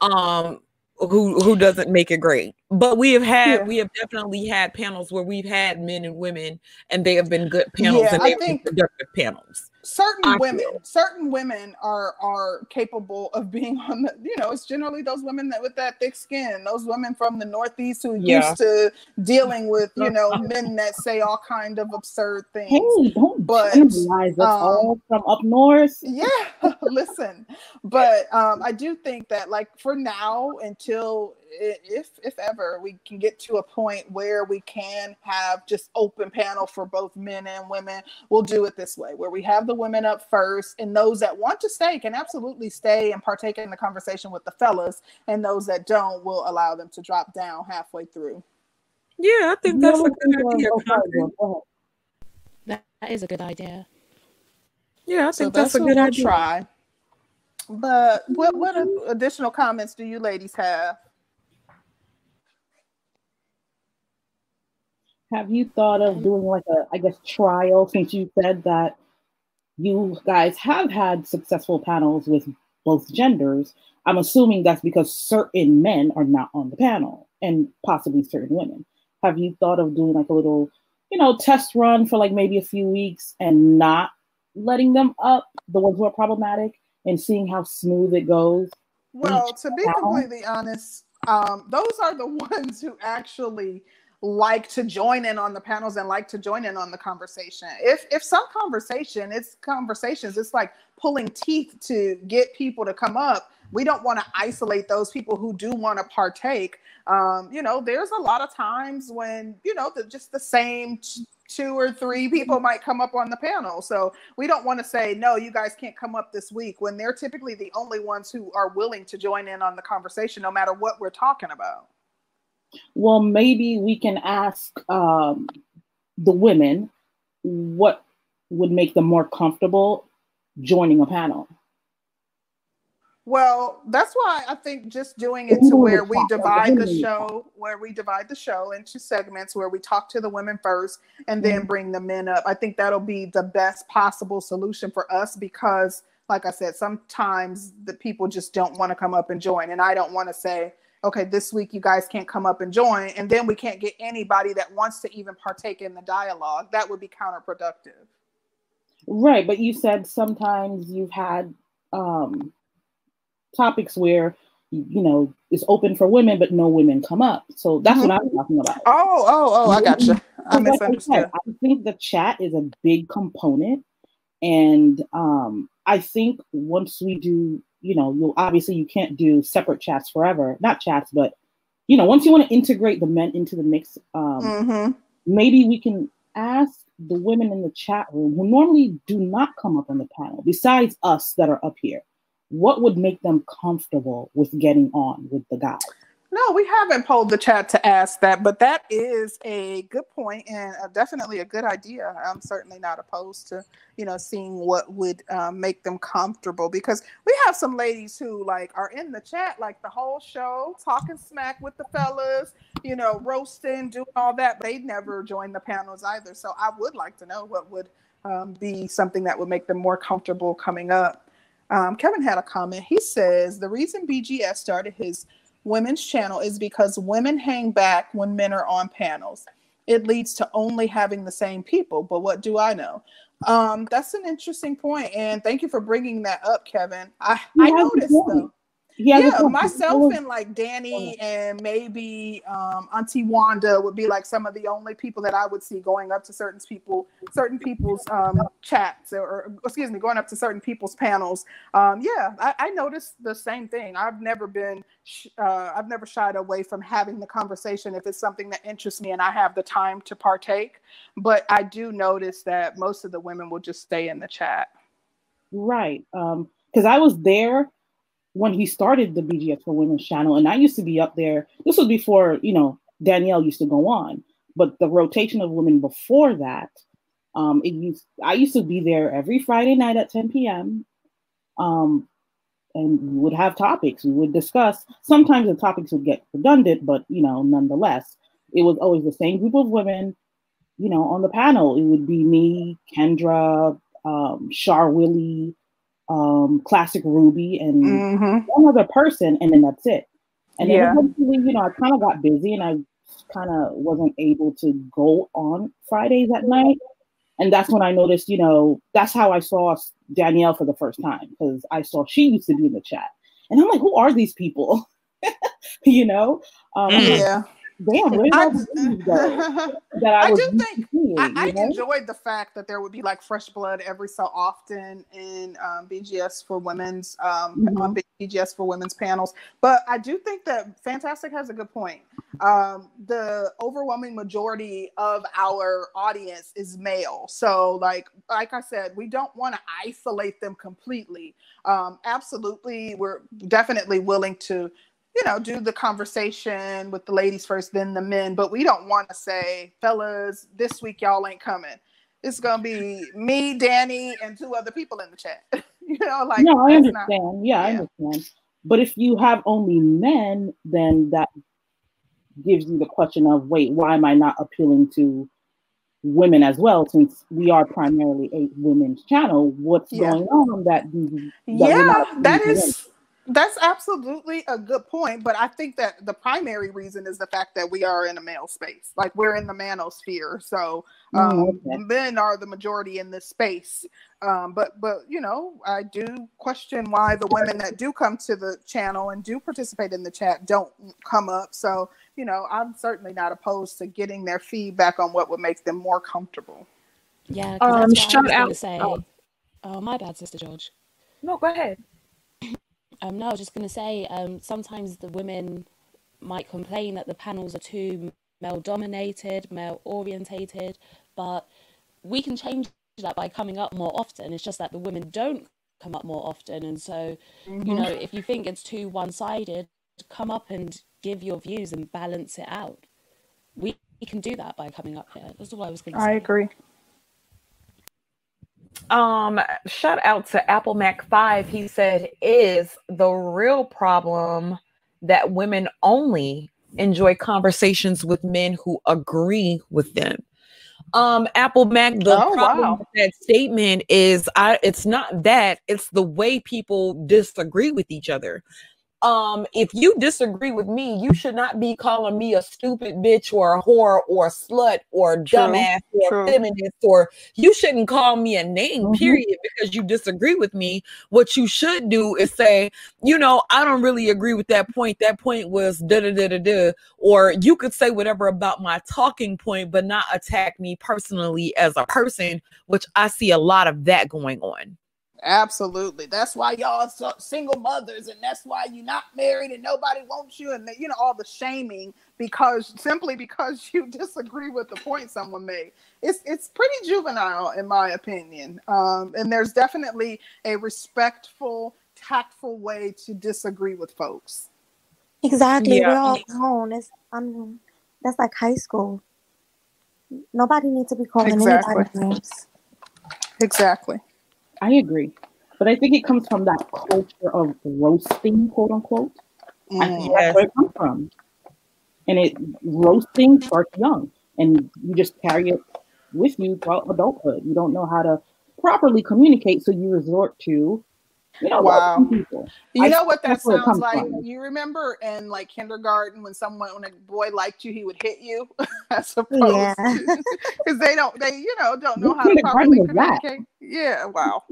um, who who doesn't make it great. But we have had yeah. we have definitely had panels where we've had men and women, and they have been good panels yeah, and they have been productive panels certain I women feel. certain women are are capable of being on the you know it's generally those women that with that thick skin those women from the northeast who yeah. used to dealing with you know (laughs) men that say all kind of absurd things hey, don't but um, all from up north (laughs) yeah (laughs) listen but um i do think that like for now until if if ever we can get to a point where we can have just open panel for both men and women we'll do it this way where we have the women up first and those that want to stay can absolutely stay and partake in the conversation with the fellas and those that don't will allow them to drop down halfway through. Yeah i think that's a good idea that is a good idea. Yeah i think so that's, that's, a good we'll idea. try. But what what additional comments do you ladies have have you thought of doing like a i guess trial since you said that you guys have had successful panels with both genders? I'm assuming that's because certain men are not on the panel and possibly certain women. Have you thought of doing like a little you know test run for like maybe a few weeks and not letting them up the ones who are problematic and seeing how smooth it goes well to be completely honest um, those are the (laughs) ones who actually like to join in on the panels and like to join in on the conversation. If if some conversation, it's conversations, it's like pulling teeth to get people to come up. We don't want to isolate those people who do want to partake. Um, you know, there's a lot of times when you know the, just the same two or three people might come up on the panel. So we don't want to say no, you guys can't come up this week when they're typically the only ones who are willing to join in on the conversation, no matter what we're talking about well, maybe we can ask um, the women what would make them more comfortable joining a panel. Well, that's why I think just doing it to where we divide the show, where we divide the show into segments where we talk to the women first and then mm-hmm. bring the men up. I think that'll be the best possible solution for us because like I said, sometimes the people just don't want to come up and join. And I don't want to say, okay, this week you guys can't come up and join. And then we can't get anybody that wants to even partake in the dialogue. That would be counterproductive. Right. But you said sometimes you've had um, topics where you know it's open for women, but no women come up. So that's mm-hmm. what I'm talking about. Oh, oh, oh! I got you. I misunderstood. I think the chat is a big component, and um, I think once we do, you know, you obviously you can't do separate chats forever. Not chats, but you know, once you want to integrate the men into the mix, um, mm-hmm. maybe we can ask the women in the chat room who normally do not come up on the panel, besides us that are up here what would make them comfortable with getting on with the guy? No, we haven't polled the chat to ask that, but that is a good point and definitely a good idea. I'm certainly not opposed to, you know, seeing what would um, make them comfortable because we have some ladies who like are in the chat like the whole show, talking smack with the fellas, you know, roasting, doing all that. They never join the panels either. So I would like to know what would um, be something that would make them more comfortable coming up. Um, Kevin had a comment. He says the reason BGS started his women's channel is because women hang back when men are on panels. It leads to only having the same people. But what do I know? Um, that's an interesting point, and thank you for bringing that up, Kevin. I, I noticed though yeah, yeah myself and like Danny and maybe um, Auntie Wanda would be like some of the only people that I would see going up to certain people, certain people's um, chats, or, or, excuse me, going up to certain people's panels. Um, yeah, I, I, noticed the same thing. I've never been, uh, I've never shied away from having the conversation if it's something that interests me and I have the time to partake. But I do notice that most of the women will just stay in the chat. Right, because um, I was there when he started the BGS for Women's channel, and I used to be up there. This was before you know Danielle used to go on, but the rotation of women before that, um, it used I used to be there every Friday night at 10 p.m. Um, and we would have topics. We would discuss. Sometimes the topics would get redundant, but you know, nonetheless, it was always the same group of women. You know, on the panel, it would be me, Kendra, um, Char Willie, um, Classic Ruby, and mm-hmm. one other person, and then that's it. And then yeah. eventually, you know, I kind of got busy and I kind of wasn't able to go on Fridays at night. And that's when I noticed, you know, that's how I saw Danielle for the first time because I saw she used to be in the chat. And I'm like, who are these people? (laughs) you know? Um, yeah damn, (laughs) where I, (laughs) that I, I do think I, I enjoyed the fact that there would be like fresh blood every so often in um, BGS for women's um, mm-hmm. on BGS for women's panels. But I do think that Fantastic has a good point. Um, the overwhelming majority of our audience is male, so like like I said, we don't want to isolate them completely. Um, absolutely, we're definitely willing to you know, do the conversation with the ladies first, then the men. But we don't want to say, fellas, this week y'all ain't coming. It's gonna be me, Danny, and two other people in the chat. (laughs) you know, like no, I understand. Not, yeah, yeah, I understand. But if you have only men, then that gives you the question of, wait, why am I not appealing to women as well? Since we are primarily a women's channel, what's yeah. going on that? that yeah, that is that's absolutely a good point, but I think that the primary reason is the fact that we are in a male space, like we're in the manosphere. So mm, um, oh, okay. men are the majority in this space. Um, but but you know, I do question why the women that do come to the channel and do participate in the chat don't come up. So you know, I'm certainly not opposed to getting their feedback on what would make them more comfortable. Yeah. Um, shout out. Say, oh. oh, my bad, Sister George. No, go ahead. Um, no, I was just going to say, um, sometimes the women might complain that the panels are too male dominated, male orientated, but we can change that by coming up more often. It's just that the women don't come up more often. And so, mm-hmm. you know, if you think it's too one sided, come up and give your views and balance it out. We, we can do that by coming up here. That's all I was going to say. I agree. Um, shout out to Apple Mac 5. He said, is the real problem that women only enjoy conversations with men who agree with them. Um, Apple Mac, the oh, problem wow. with that statement is I it's not that, it's the way people disagree with each other um, if you disagree with me, you should not be calling me a stupid bitch or a whore or a slut or true, dumbass or true. feminist or you shouldn't call me a name, mm-hmm. period, because you disagree with me. What you should do is say, you know, I don't really agree with that point. That point was da da da da da. Or you could say whatever about my talking point, but not attack me personally as a person, which I see a lot of that going on. Absolutely. That's why y'all so single mothers, and that's why you're not married and nobody wants you, and you know all the shaming because simply because (laughs) you disagree with the point someone made. It's it's pretty juvenile in my opinion. Um, and there's definitely a respectful, tactful way to disagree with folks. Exactly. Yeah. We're all grown. It's I mean that's like high school. Nobody needs to be calling exactly. anybody names. Exactly. I agree. But I think it comes from that culture of roasting, quote unquote. Mm, I think yes. that's where it comes from. And it roasting starts young and you just carry it with you throughout adulthood. You don't know how to properly communicate, so you resort to you know, wow. You I, know what that sounds like? From. You remember in like kindergarten when someone when a boy liked you, he would hit you (laughs) as opposed yeah. because (laughs) they don't they you know don't know how to properly communicate. Yeah, wow.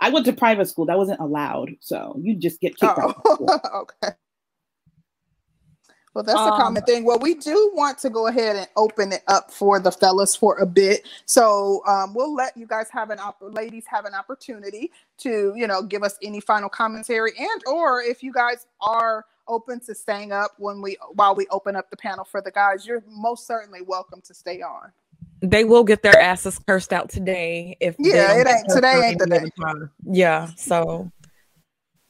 I went to private school. That wasn't allowed, so you just get kicked oh. out. (laughs) okay. Well, that's um, a common thing. Well, we do want to go ahead and open it up for the fellas for a bit. So um, we'll let you guys have an op- ladies have an opportunity to, you know, give us any final commentary and or if you guys are open to staying up when we while we open up the panel for the guys, you're most certainly welcome to stay on. They will get their asses cursed out today if yeah, it ain't today ain't the day. Yeah, so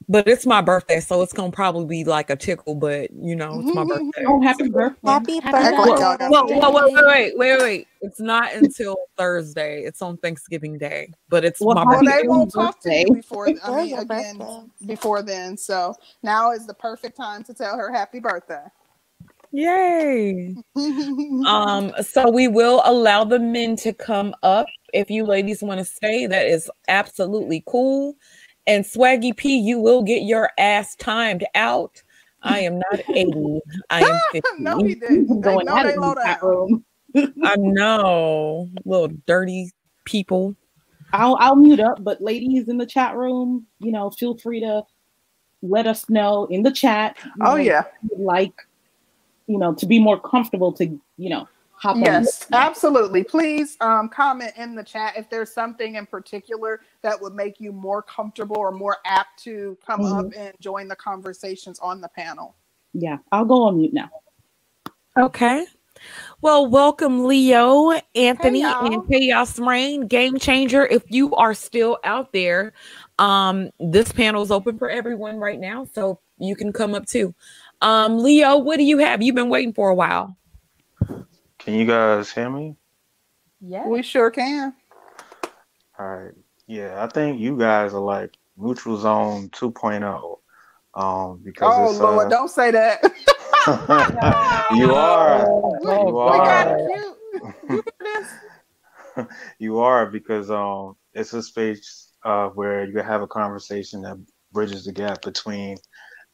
but it's my birthday, so it's gonna probably be like a tickle. But you know, it's my birthday. Oh, happy birthday! Happy birthday! Well, well, wait, wait, wait, wait, It's not until Thursday. It's on Thanksgiving Day, but it's well, my birthday. Well, they won't talk to you before. I mean, again, before then. So now is the perfect time to tell her happy birthday. Yay! (laughs) um, so we will allow the men to come up if you ladies want to stay. That is absolutely cool. And Swaggy P, you will get your ass timed out. I am not (laughs) 80. I am (laughs) 50. no, he did. Going no, they low down. I know. Little dirty people. I'll I'll mute up, but ladies in the chat room, you know, feel free to let us know in the chat. Oh know, yeah. Like, you know, to be more comfortable to, you know, hop on. yes, absolutely. Please um, comment in the chat if there's something in particular that would make you more comfortable or more apt to come mm-hmm. up and join the conversations on the panel. Yeah, I'll go on mute now. Okay. Well, welcome Leo, Anthony, hey, and Chaos Rain, Game Changer. If you are still out there, um, this panel is open for everyone right now, so you can come up too. Um, Leo, what do you have? You've been waiting for a while. Can you guys hear me? Yeah. We sure can. All right. Yeah, I think you guys are like neutral zone 2.0. Um, because oh Lord, uh, don't say that. (laughs) you are. (laughs) Oh, (laughs) you are. you are because um, it's a space uh, where you have a conversation that bridges the gap between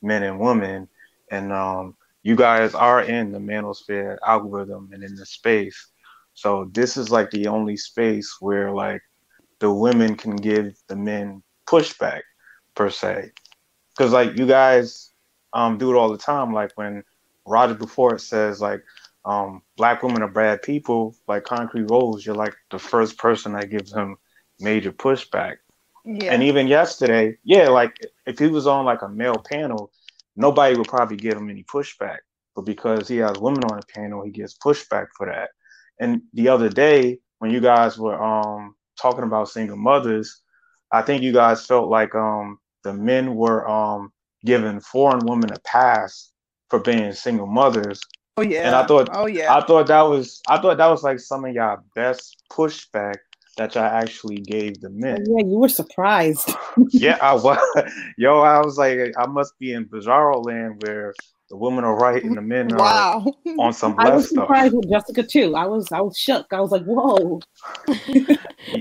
men and women, and um, you guys are in the manosphere algorithm and in the space. So this is like the only space where like the women can give the men pushback per se. Cause like you guys um do it all the time. Like when Roger before it says like um black women are bad people, like concrete rose, you're like the first person that gives him major pushback. Yeah. And even yesterday, yeah, like if he was on like a male panel, nobody would probably give him any pushback. But because he has women on the panel, he gets pushback for that. And the other day, when you guys were um, talking about single mothers, I think you guys felt like um, the men were um, giving foreign women a pass for being single mothers. Oh yeah. And I thought, oh yeah, I thought that was, I thought that was like some of y'all best pushback that y'all actually gave the men. Oh, yeah, you were surprised. (laughs) yeah, I (laughs) was. (laughs) Yo, I was like, I must be in bizarro land where The women are right and the men wow. are on some I was surprised stuff. with Jessica too. I was I was shook. I was like, whoa. (laughs)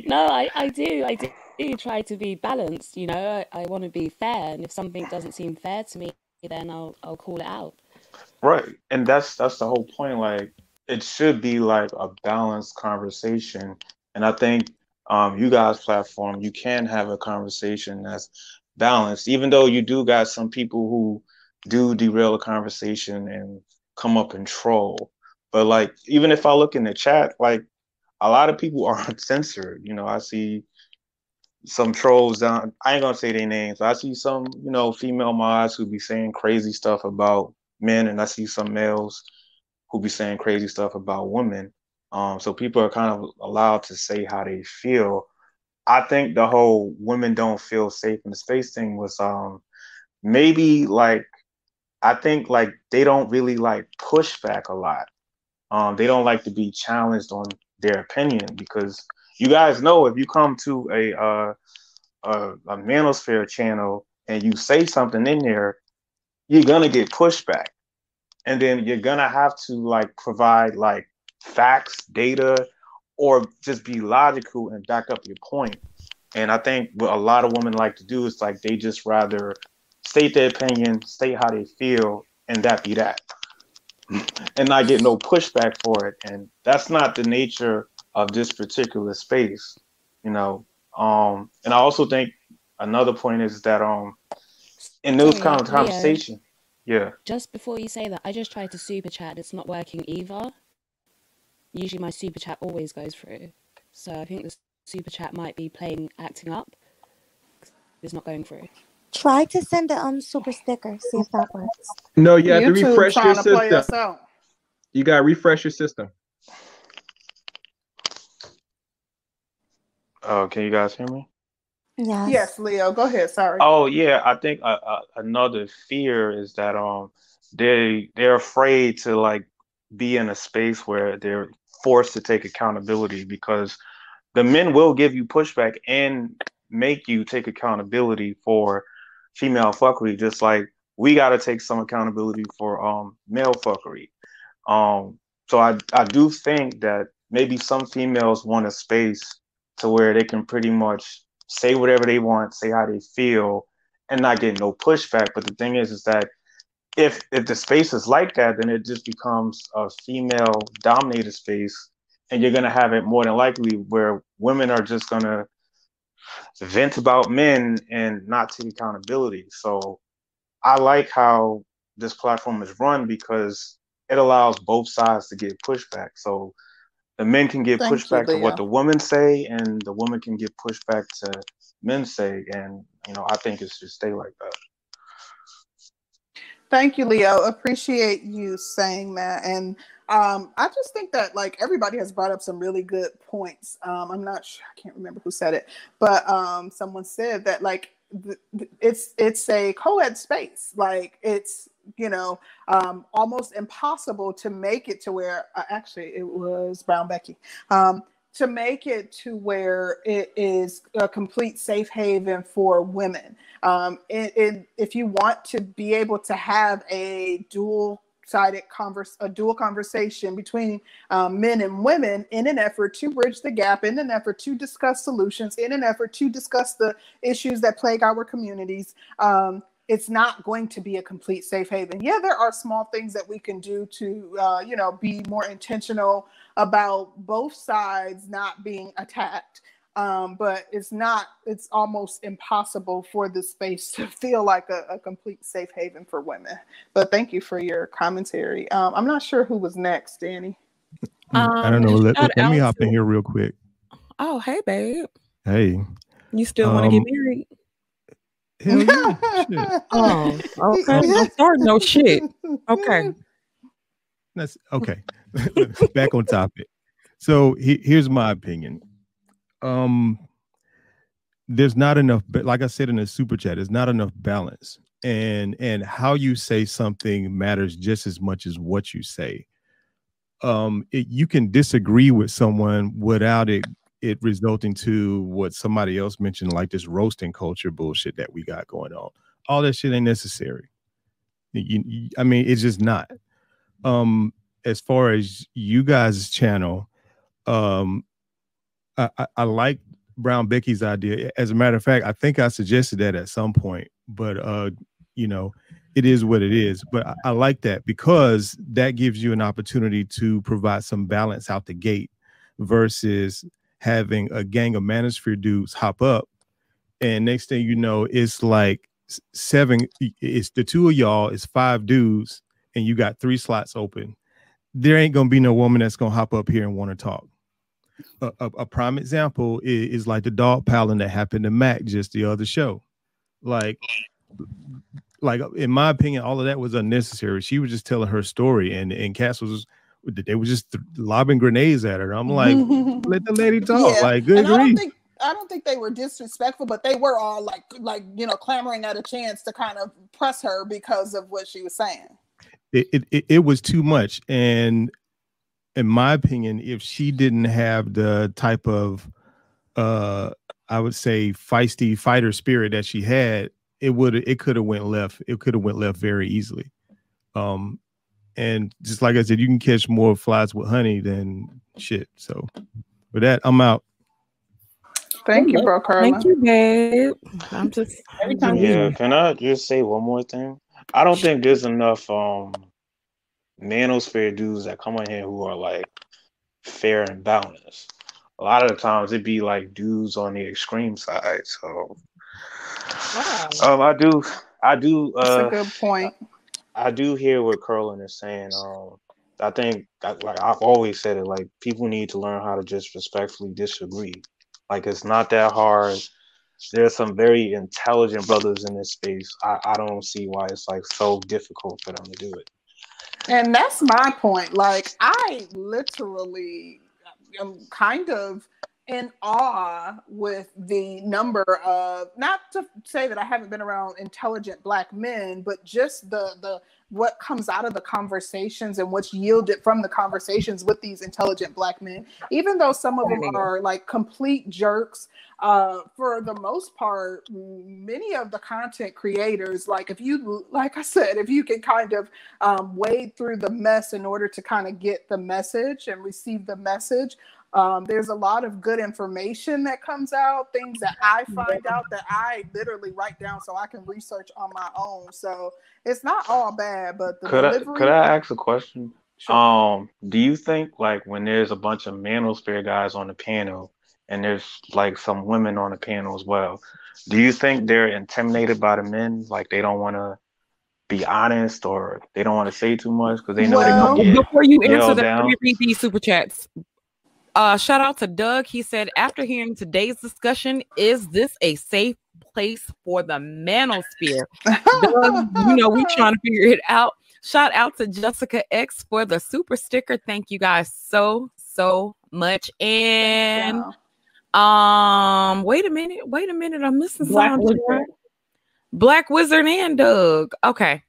no, I, I do. I do try to be balanced, you know. I, I want to be fair and if something doesn't seem fair to me, then I'll I'll call it out. Right. And that's that's the whole point. Like it should be like a balanced conversation. And I think um, you guys platform, you can have a conversation that's balanced, even though you do got some people who do derail the conversation and come up and troll. But like, even if I look in the chat, like a lot of people (laughs) aren't censored. You know, I see some trolls down. I ain't gonna say their names. I see some, you know, female mods who be saying crazy stuff about men, and I see some males who be saying crazy stuff about women. Um, so people are kind of allowed to say how they feel. I think the whole women don't feel safe in the space thing was um, maybe like I think like they don't really like push back a lot. Um, they don't like to be challenged on their opinion because you guys know if you come to a uh, a, a manosphere channel and you say something in there, you're gonna get pushback, and then you're gonna have to like provide like facts, data, or just be logical and back up your point. And I think what a lot of women like to do is like they just rather state their opinion, state how they feel, and that be that. and not get no pushback for it. And that's not the nature of this particular space, you know. Um, and I also think another point is that um in those kind of conversation, yeah. Just before you say that, I just tried to super chat. It's not working either usually my super chat always goes through. So I think the super chat might be playing acting up. It's not going through. Try to send the um super sticker. See if that works. No, you have YouTube to refresh your system. You gotta refresh your system. Oh, can you guys hear me? Yes. Yes, Leo. Go ahead. Sorry. Oh yeah, I think uh, uh, another fear is that um they they're afraid to like be in a space where they're forced to take accountability because the men will give you pushback and make you take accountability for female fuckery, just like we got to take some accountability for um, male fuckery. Um, so I, I do think that maybe some females want a space to where they can pretty much say whatever they want, say how they feel, and not get no pushback. But the thing is, is that if if the space is like that, then it just becomes a female dominated space, and you're gonna have it more than likely where women are just gonna vent about men and not take accountability. So I like how this platform is run because it allows both sides to get pushback. So the men can get Thank pushback you, to what the women say, and the women can get pushback to men say. And you know, I think it should stay like that. Thank you, Leo. Appreciate you saying that. And um, I just think that like everybody has brought up some really good points. Um, I'm not sure, I can't remember who said it, but um, someone said that like th- th- it's it's a co-ed space. Like it's you know um, almost impossible to make it to where uh, actually it was Brown Becky. Um, to make it to where it is a complete safe haven for women. Um, it, it, if you want to be able to have a dual sided converse a dual conversation between um, men and women in an effort to bridge the gap in an effort to discuss solutions in an effort to discuss the issues that plague our communities um, it's not going to be a complete safe haven. Yeah, there are small things that we can do to, uh, you know, be more intentional about both sides not being attacked. Um, but it's not, it's almost impossible for the space to (laughs) feel like a, a, complete safe haven for women. But thank you for your commentary. Um, I'm not sure who was next, Danny. Um, I don't know. Let, let, let me hop in here real quick. Oh, hey, babe. Hey. You still want to get um, married? Hell yeah. (laughs) oh, okay. I'm starting no shit. Okay. That's okay. (laughs) Back on topic. So he, here's my opinion. Um, there's not enough, but like I said in the super chat, there's not enough balance, and and how you say something matters just as much as what you say. Um, it, you can disagree with someone without it it resulting to what somebody else mentioned, like this roasting culture bullshit that we got going on. All that shit ain't necessary. You, you, I mean, it's just not. Um, as far as you guys' channel, um, I, I, like Brown Becky's idea. As a matter of fact, I think I suggested that at some point, but uh, you know, it is what it is. But I, I, like that because that gives you an opportunity to provide some balance out the gate versus having a gang of manosphere dudes hop up and next thing you know, it's like seven, it's the two of y'all, it's five dudes, and you got three slots open. There ain't gonna be no woman that's gonna hop up here and want to talk. A, a, a, prime example is, is, like the dog piling that happened to Mac just the other show. Like, like in my opinion, all of that was unnecessary. She was just telling her story, and and Cass was they were just lobbing grenades at her. I'm like, (laughs) let the lady talk. Yeah. Like, good grief. Think, I don't think they were disrespectful, but they were all like like you know clamoring at a chance to kind of press her because of what she was saying. It it, it was too much, and in my opinion, if she didn't have the type of uh I would say feisty fighter spirit that she had, it would it could have went left. It could have went left very easily. Um, and just like I said, you can catch more flies with honey than shit. So, with that, I'm out. Thank you, bro, Carla. Thank you, babe. I'm just every time. Yeah, can I just say one more thing? I don't think there's enough um manosphere dudes that come in here who are like fair and balanced. A lot of the times it'd be like dudes on the extreme side. So wow. um I do I do uh That's a good point. I, I do hear what Curlin is saying. Um I think like I've always said it like people need to learn how to just respectfully disagree. Like it's not that hard. There's some very intelligent brothers in this space. I, I don't see why it's like so difficult for them to do it. And that's my point. Like I literally am kind of in awe with the number of not to say that I haven't been around intelligent black men, but just the the what comes out of the conversations and what's yielded from the conversations with these intelligent black men even though some of them are like complete jerks uh, for the most part many of the content creators like if you like i said if you can kind of um, wade through the mess in order to kind of get the message and receive the message um, there's a lot of good information that comes out, things that I find out that I literally write down so I can research on my own. So it's not all bad, but could delivery- I could I ask a question? Sure. Um, do you think like when there's a bunch of manosphere guys on the panel and there's like some women on the panel as well, do you think they're intimidated by the men? Like they don't want to be honest or they don't want to say too much because they know well, they're gonna get before you answer that, let me read these super chats. Uh, shout out to Doug. He said, after hearing today's discussion, is this a safe place for the manosphere? Doug, you know, we trying to figure it out. Shout out to Jessica X for the super sticker. Thank you guys so, so much. And um, wait a minute, wait a minute. I'm missing Black something. Wizard. Black Wizard and Doug. Okay.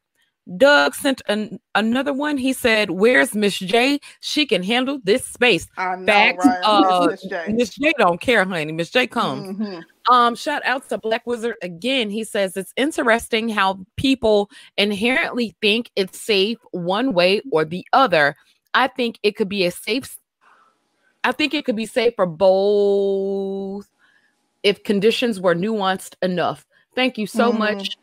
Doug sent an, another one. He said, "Where's Miss J? She can handle this space." I know, Facts. Right? Uh, Miss J. Miss J don't care, honey. Miss J comes. Mm-hmm. Um, shout out to Black Wizard again. He says it's interesting how people inherently think it's safe one way or the other. I think it could be a safe. I think it could be safe for both if conditions were nuanced enough. Thank you so mm-hmm. much,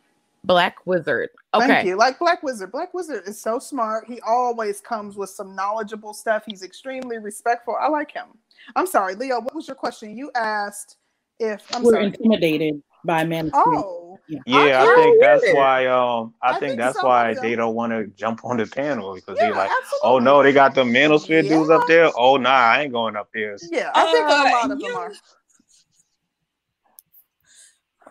Black Wizard. Okay. Thank you. Like Black Wizard. Black Wizard is so smart. He always comes with some knowledgeable stuff. He's extremely respectful. I like him. I'm sorry, Leo. What was your question? You asked if I'm we're sorry. intimidated by men. Oh, yeah. yeah I, I, think that's it. why. Um, I, I think, think, that's why they don't want to jump on the panel because yeah, they're like, absolutely. oh no, they got the manosphere yeah. dudes up there. Oh nah, I ain't going up there. Yeah, I think uh, a lot of you, them are.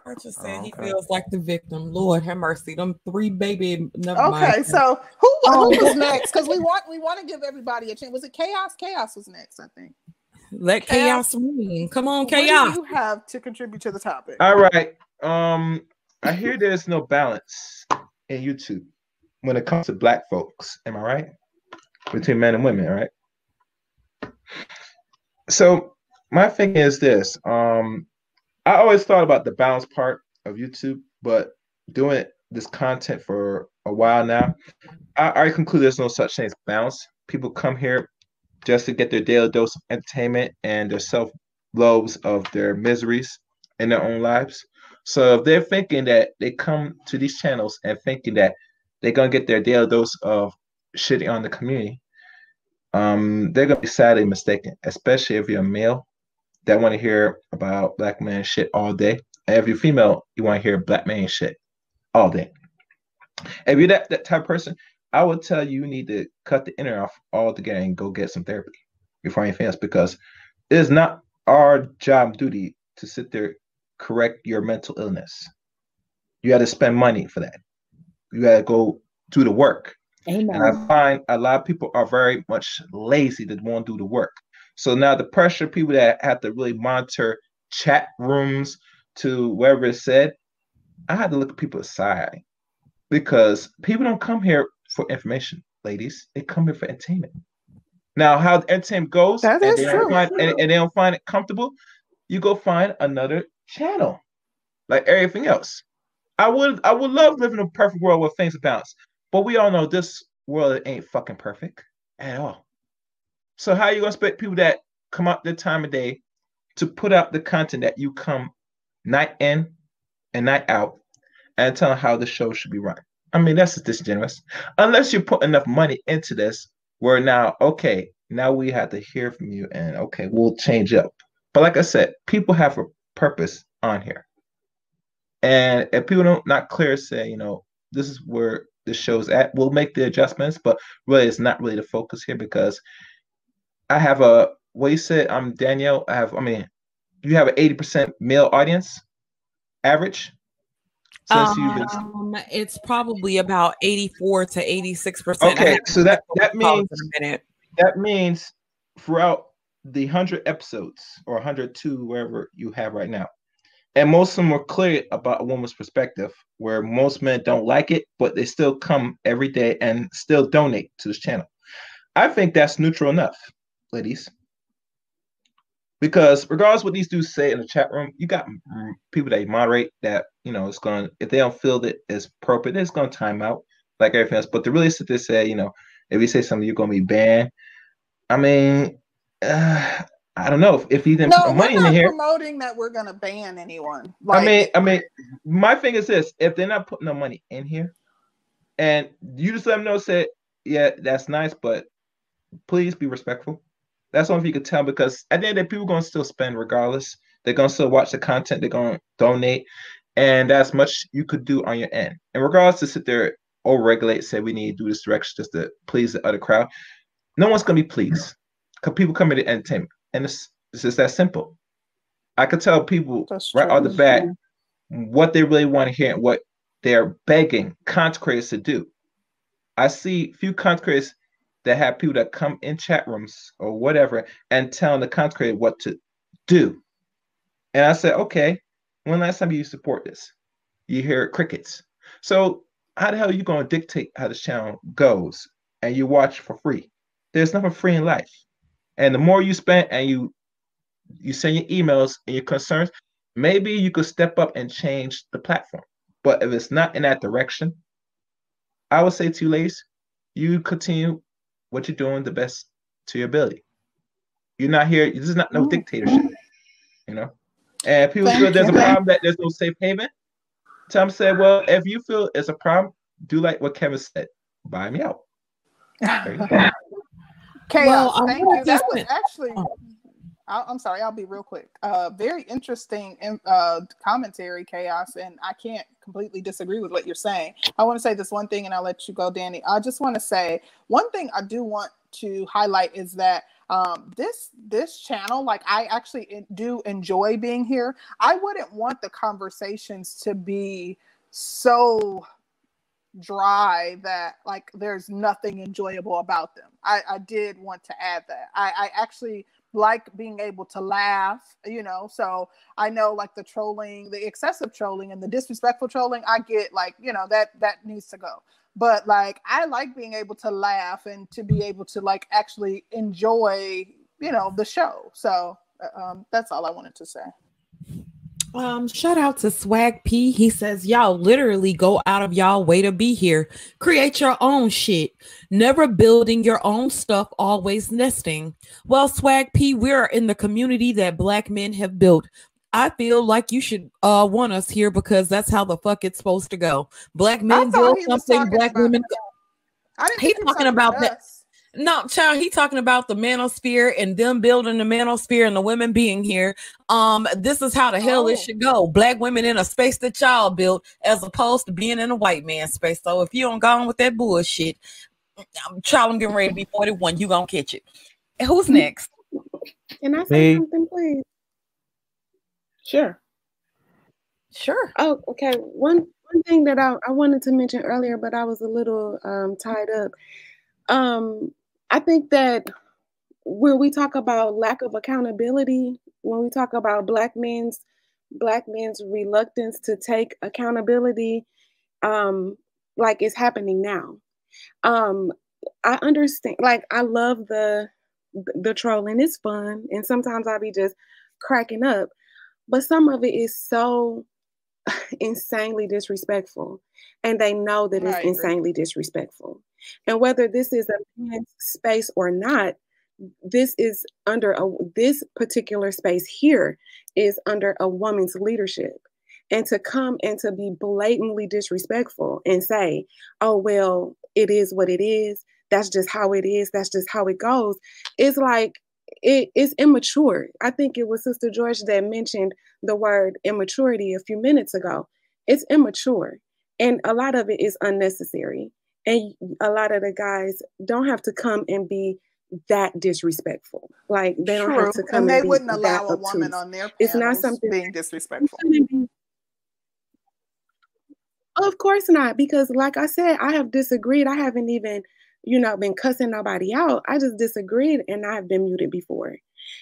Archer said he feels like the victim. Lord have mercy. Them three baby. Never okay, mind. so who, who oh. was next? Because we want we want to give everybody a chance. Was it chaos? Chaos was next, I think. Let chaos, chaos win. Come on, chaos. What do you have to contribute to the topic? All right. Um, I hear there's no balance in YouTube when it comes to black folks. Am I right? Between men and women, right? So my thing is this. Um, I always thought about the balance part of YouTube, but doing this content for a while now. I, I conclude there's no such thing as balance. People come here just to get their daily dose of entertainment and their self loaves of their miseries in their own lives. So if they're thinking that they come to these channels and thinking that they're gonna get their daily dose of shitting on the community, um, they're gonna be sadly mistaken, especially if you're a male that want to hear about black man shit all day. And if you're female, you want to hear black man shit all day. If you're that, that type of person, I would tell you you need to cut the inner off altogether and go get some therapy before anything else because it is not our job duty to sit there correct your mental illness. You got to spend money for that. You got to go do the work. Amen. And I find a lot of people are very much lazy that won't do the work. So now the pressure people that have to really monitor chat rooms to wherever it's said, I had to look at people aside because people don't come here for information, ladies. They come here for entertainment. Now, how the entertainment goes, and, they. Find, and, and they don't find it comfortable, you go find another channel, like everything else. I would, I would love living in a perfect world where things are balanced, but we all know this world ain't fucking perfect at all. So how are you gonna expect people that come out the time of day to put out the content that you come night in and night out and tell them how the show should be run? I mean, that's just disingenuous. Unless you put enough money into this, where now, okay, now we have to hear from you, and okay, we'll change up. But like I said, people have a purpose on here, and if people don't not clear say, you know, this is where the show's at, we'll make the adjustments. But really, it's not really the focus here because I have a what you said. I'm Danielle. I have. I mean, you have an eighty percent male audience average. Since um, been... it's probably about eighty-four to eighty-six percent. Okay, so that that means that means throughout the hundred episodes or hundred two wherever you have right now, and most of them are clear about a woman's perspective, where most men don't like it, but they still come every day and still donate to this channel. I think that's neutral enough ladies. Because regardless what these dudes say in the chat room, you got people that moderate that, you know, it's going if they don't feel that it's appropriate, it's going to time out like everything else. But to really sit there say, you know, if you say something, you're going to be banned. I mean, uh, I don't know if, if you didn't no, put money in here. promoting that we're going to ban anyone. Like, I mean, I mean, my thing is this: if they're not putting no money in here, and you just let them know, say, yeah, that's nice, but please be respectful. That's one thing you could tell because at the end of the day, people are gonna still spend regardless. They're gonna still watch the content. They're gonna donate, and that's much you could do on your end. And regardless to sit there or regulate, say we need to do this direction just to please the other crowd. No one's gonna be pleased because people come into entertainment, and it's it's just that simple. I could tell people right off the bat what they really want to hear and what they're begging content creators to do. I see few content creators that have people that come in chat rooms or whatever and telling the content creator what to do. And I said, okay, when last time you support this? You hear crickets. So how the hell are you going to dictate how this channel goes and you watch for free? There's nothing free in life. And the more you spend and you you send your emails and your concerns, maybe you could step up and change the platform. But if it's not in that direction, I would say to you ladies, you continue what you're doing the best to your ability. You're not here. This is not no dictatorship. You know. And people Thank feel there's you. a problem that there's no safe haven. Tom said, "Well, if you feel it's a problem, do like what Kevin said. Buy me out." (laughs) Chaos. Well, Thank you. That was actually oh. I am sorry, I'll be real quick. Uh, very interesting uh, commentary, chaos, and I can't completely disagree with what you're saying. I want to say this one thing, and I'll let you go, Danny. I just want to say one thing I do want to highlight is that um, this this channel, like I actually do enjoy being here. I wouldn't want the conversations to be so dry that like there's nothing enjoyable about them. I, I did want to add that. I, I actually like being able to laugh, you know. So I know like the trolling, the excessive trolling and the disrespectful trolling, I get like, you know, that that needs to go. But like I like being able to laugh and to be able to like actually enjoy, you know, the show. So uh, um, that's all I wanted to say. Um, shout out to Swag P. He says, Y'all literally go out of y'all way to be here. Create your own shit. Never building your own stuff, always nesting. Well, Swag P, we're in the community that black men have built. I feel like you should uh want us here because that's how the fuck it's supposed to go. Black men build something, black women. i He's talking about that. No, child, he talking about the manosphere and them building the manosphere and the women being here. Um, this is how the hell oh. it should go. Black women in a space that y'all built, as opposed to being in a white man space. So if you don't go on with that bullshit, I'm child, I'm getting ready to be 41. You gonna catch it. Who's next? Can I say hey. something, please? Sure. Sure. Oh, okay. One one thing that I, I wanted to mention earlier, but I was a little um, tied up. Um, I think that when we talk about lack of accountability, when we talk about black men's black men's reluctance to take accountability, um, like it's happening now. Um, I understand. Like I love the the trolling. It's fun, and sometimes I'll be just cracking up. But some of it is so (laughs) insanely disrespectful, and they know that it's insanely disrespectful. And whether this is a men's space or not, this is under a this particular space here is under a woman's leadership. And to come and to be blatantly disrespectful and say, oh, well, it is what it is. That's just how it is. That's just how it goes. It's like, it is immature. I think it was Sister George that mentioned the word immaturity a few minutes ago. It's immature. And a lot of it is unnecessary. And a lot of the guys don't have to come and be that disrespectful. Like they don't have to come and they and wouldn't allow a woman on their It's not something being disrespectful. Of course not, because like I said, I have disagreed. I haven't even, you know, been cussing nobody out. I just disagreed and I have been muted before.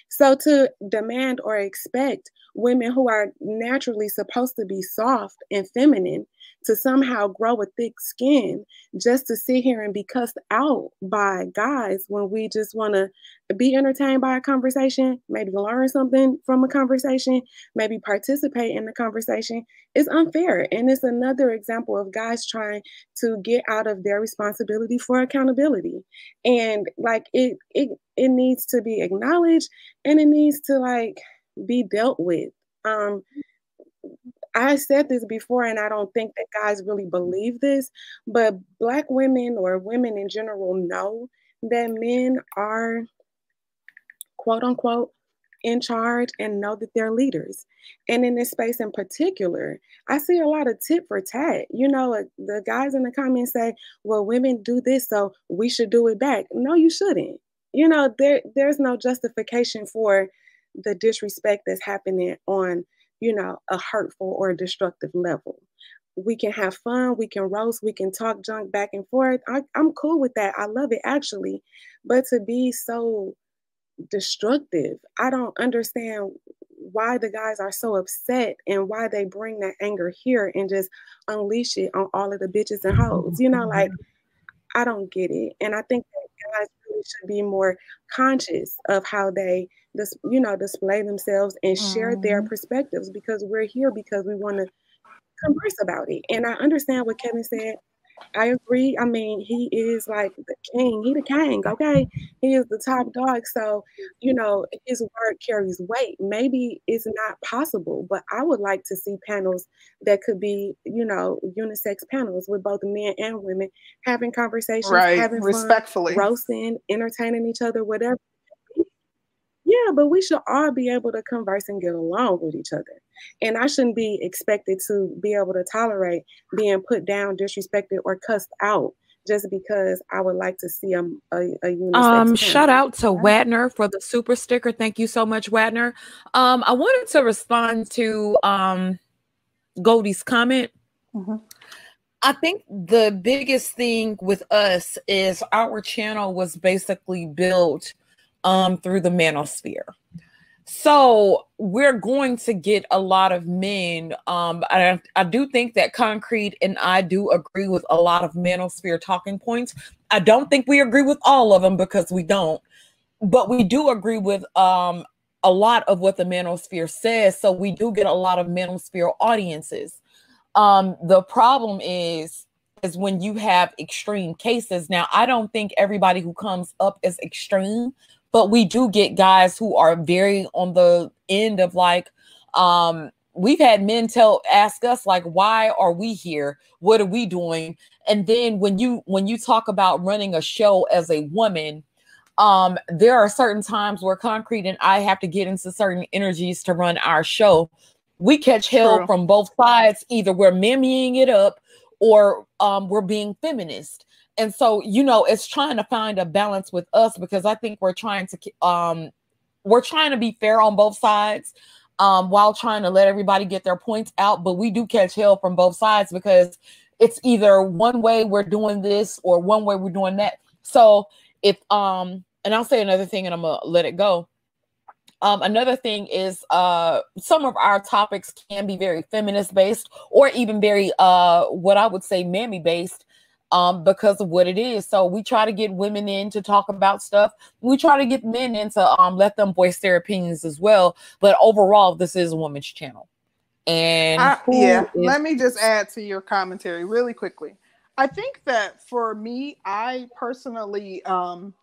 So to demand or expect women who are naturally supposed to be soft and feminine to somehow grow a thick skin just to sit here and be cussed out by guys when we just want to be entertained by a conversation, maybe learn something from a conversation, maybe participate in the conversation is unfair. And it's another example of guys trying to get out of their responsibility for accountability. And like it it it needs to be acknowledged and it needs to like be dealt with. Um I said this before, and I don't think that guys really believe this, but Black women or women in general know that men are quote unquote in charge and know that they're leaders. And in this space in particular, I see a lot of tit for tat. You know, the guys in the comments say, well, women do this, so we should do it back. No, you shouldn't. You know, there there's no justification for the disrespect that's happening on you know, a hurtful or a destructive level. We can have fun, we can roast, we can talk junk back and forth. I, I'm cool with that. I love it actually. But to be so destructive, I don't understand why the guys are so upset and why they bring that anger here and just unleash it on all of the bitches and hoes. You know, mm-hmm. like I don't get it. And I think that guys really should be more conscious of how they this you know display themselves and share their mm-hmm. perspectives because we're here because we want to converse about it. And i understand what kevin said. I agree. I mean he is like the king. He the king okay? He is the top dog. So you know his word carries weight. Maybe it's not possible but i would like to see panels that could be you know unisex panels with both men and women having conversations right. having respectfully. fun, roasting entertaining each other whatever yeah, but we should all be able to converse and get along with each other. And I shouldn't be expected to be able to tolerate being put down, disrespected, or cussed out just because I would like to see a, a, a Um, shout out to Wadner for the super sticker. Thank you so much, Wadner. Um, I wanted to respond to um Goldie's comment. Mm-hmm. I think the biggest thing with us is our channel was basically built um, through the manosphere. So we're going to get a lot of men. Um, I, I do think that Concrete and I do agree with a lot of manosphere talking points. I don't think we agree with all of them because we don't, but we do agree with um, a lot of what the manosphere says. So we do get a lot of manosphere audiences. Um, the problem is is when you have extreme cases. Now, I don't think everybody who comes up is extreme, but we do get guys who are very on the end of like um we've had men tell ask us like why are we here? What are we doing? And then when you when you talk about running a show as a woman um there are certain times where concrete and i have to get into certain energies to run our show. We catch hell True. from both sides either we're mammying it up or um we're being feminist and so you know it's trying to find a balance with us because i think we're trying to um we're trying to be fair on both sides um, while trying to let everybody get their points out. But we do catch hell from both sides because it's either one way we're doing this or one way we're doing that. So if um, and I'll say another thing and I'm gonna let it go. Um, another thing is uh, some of our topics can be very feminist based or even very uh, what I would say mammy based um, because of what it is. So we try to get women in to talk about stuff. We try to get men in to um, let them voice their opinions as well. But overall, this is a woman's channel. And I, yeah, is- let me just add to your commentary really quickly. I think that for me, I personally, um,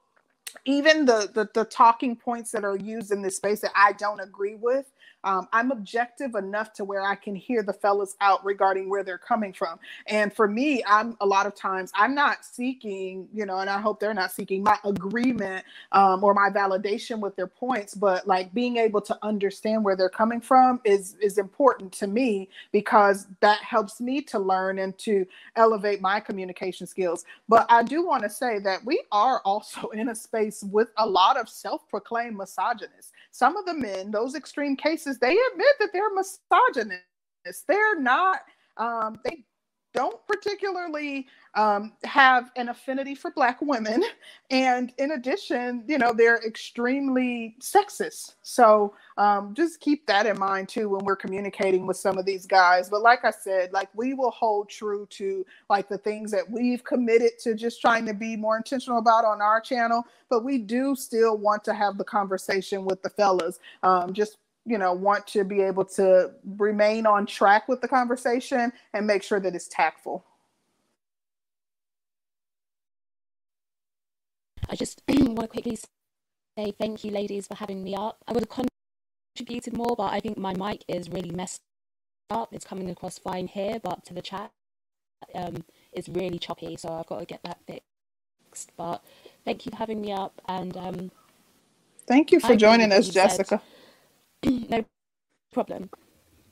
even the, the the talking points that are used in this space that I don't agree with, um, I'm objective enough to where I can hear the fellas out regarding where they're coming from. And for me, I'm a lot of times I'm not seeking, you know, and I hope they're not seeking my agreement um, or my validation with their points, but like being able to understand where they're coming from is is important to me because that helps me to learn and to elevate my communication skills. But I do want to say that we are also (laughs) in a space with a lot of self-proclaimed misogynists. Some of the men, those extreme cases they admit that they're misogynists. They're not, um, they don't particularly um, have an affinity for black women. And in addition you know they're extremely sexist. So um, just keep that in mind too when we're communicating with some of these guys. But like i said like we will hold true to like the things that we've committed to just trying to be more intentional about on our channel. But we do still want to have the conversation with the fellas um, just you know want to be able to remain on track with the conversation and make sure that it's tactful. I just (clears throat) want to quickly say thank you ladies for having me up. I would have contributed more but i think my mic is really messed up. It's coming across fine here but to the chat um it's really choppy so i've got to get that fixed. But thank you for having me up and um thank you for I joining us jessica. said, (clears throat) no problem.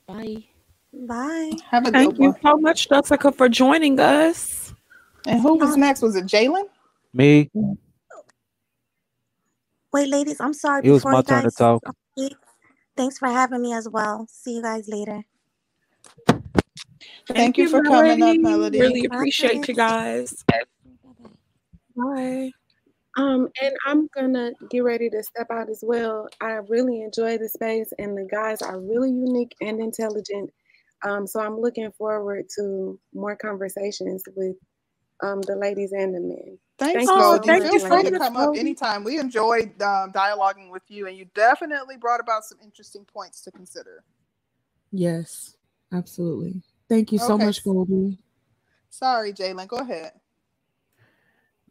Bye. Bye. Have a Thank you so much, Jessica, for joining us. And who was next? Was it Jalen? Me. Wait, ladies, I'm sorry. It was my turn to talk. Thanks for having me as well. See you guys later. Thank, Thank you, for Melody. coming up, Melody. Really appreciate you guys. Bye. Um, and I'm gonna get ready to step out as well. I really enjoy the space, and the guys are really unique and intelligent. Um, so I'm looking forward to more conversations with um, the ladies and the men. Thanks, Thank oh, Thank you. Feel free to come up anytime. We enjoyed um, dialoguing with you, and you definitely brought about some interesting points to consider. Yes, absolutely. Thank you so okay. much, Goldie. Sorry, Jalen. Go ahead.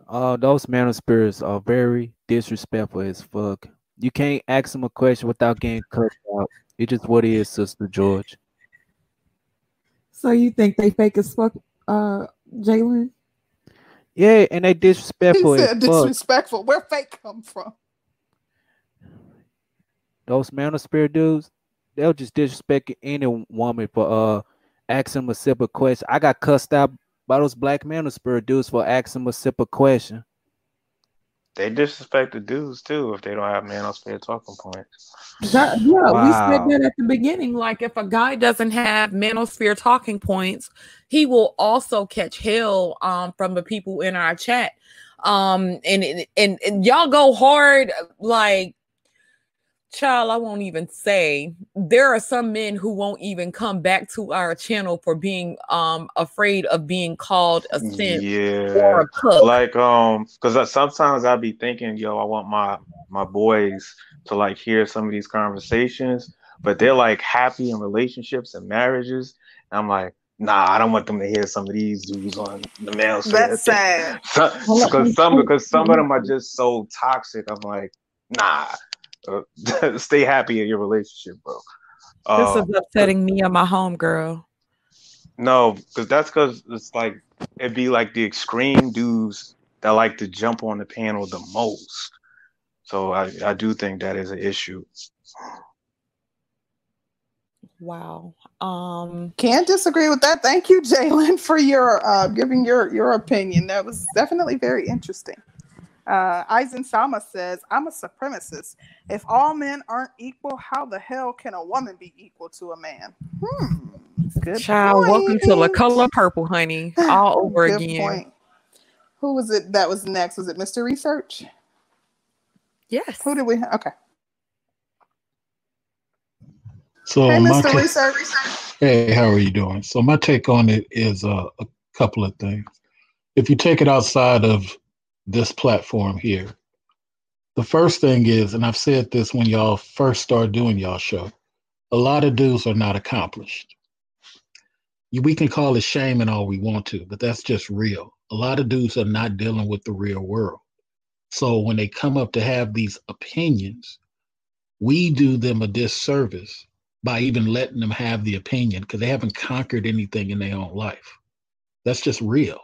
Uh, those man of spirits are very disrespectful as fuck. You can't ask them a question without getting cut out. It's just what it is, Sister George. So you think they fake as fuck, uh, Jalen? Yeah, and they disrespectful. He said disrespectful. Where fake come from? Those manosphere dudes, they'll just disrespect any woman for uh asking them a simple question. I got cussed out by those black manosphere dudes for asking a simple question. They disrespect the dudes too if they don't have manosphere talking points. That, yeah, wow. we said that at the beginning. Like if a guy doesn't have manosphere talking points, he will also catch hell um, from the people in our chat. Um, and, and and y'all go hard like child, I won't even say there are some men who won't even come back to our channel for being um afraid of being called a simp yeah. or a cuck. Like um, because sometimes I'll be thinking, yo, I want my my boys to like hear some of these conversations, but they're like happy in relationships and marriages. And I'm like, nah, I don't want them to hear some of these dudes on the male side. That's sad. Because some because some of them are just so toxic. I'm like, nah uh, (laughs) stay happy in your relationship, bro. This is um, upsetting me and my home girl. No, because that's because it's like it'd be like the extreme dudes that like to jump on the panel the most. So I, I do think that is an issue. Wow. Um can't disagree with that. Thank you, Jalen, (laughs) for your uh giving your your opinion. That was definitely very interesting. Uh, Eisen Sama says, I'm a supremacist. If all men aren't equal, how the hell can a woman be equal to a man? Hmm. Good Child, point. welcome to the color purple, honey. (laughs) All over Good again. Point. Who was it that was next? Was it Mr. Research? Yes. Who did we have? Okay. So, hey, Mr. Research. Hey, how are you doing? So, my take on it is uh, a couple of things. If you take it outside of this platform here. The first thing is, and I've said this when y'all first started doing y'all show, a lot of dudes are not accomplished. We can call it shame and all we want to, but that's just real. A lot of dudes are not dealing with the real world. So when they come up to have these opinions, we do them a disservice by even letting them have the opinion because they haven't conquered anything in their own life. That's just real.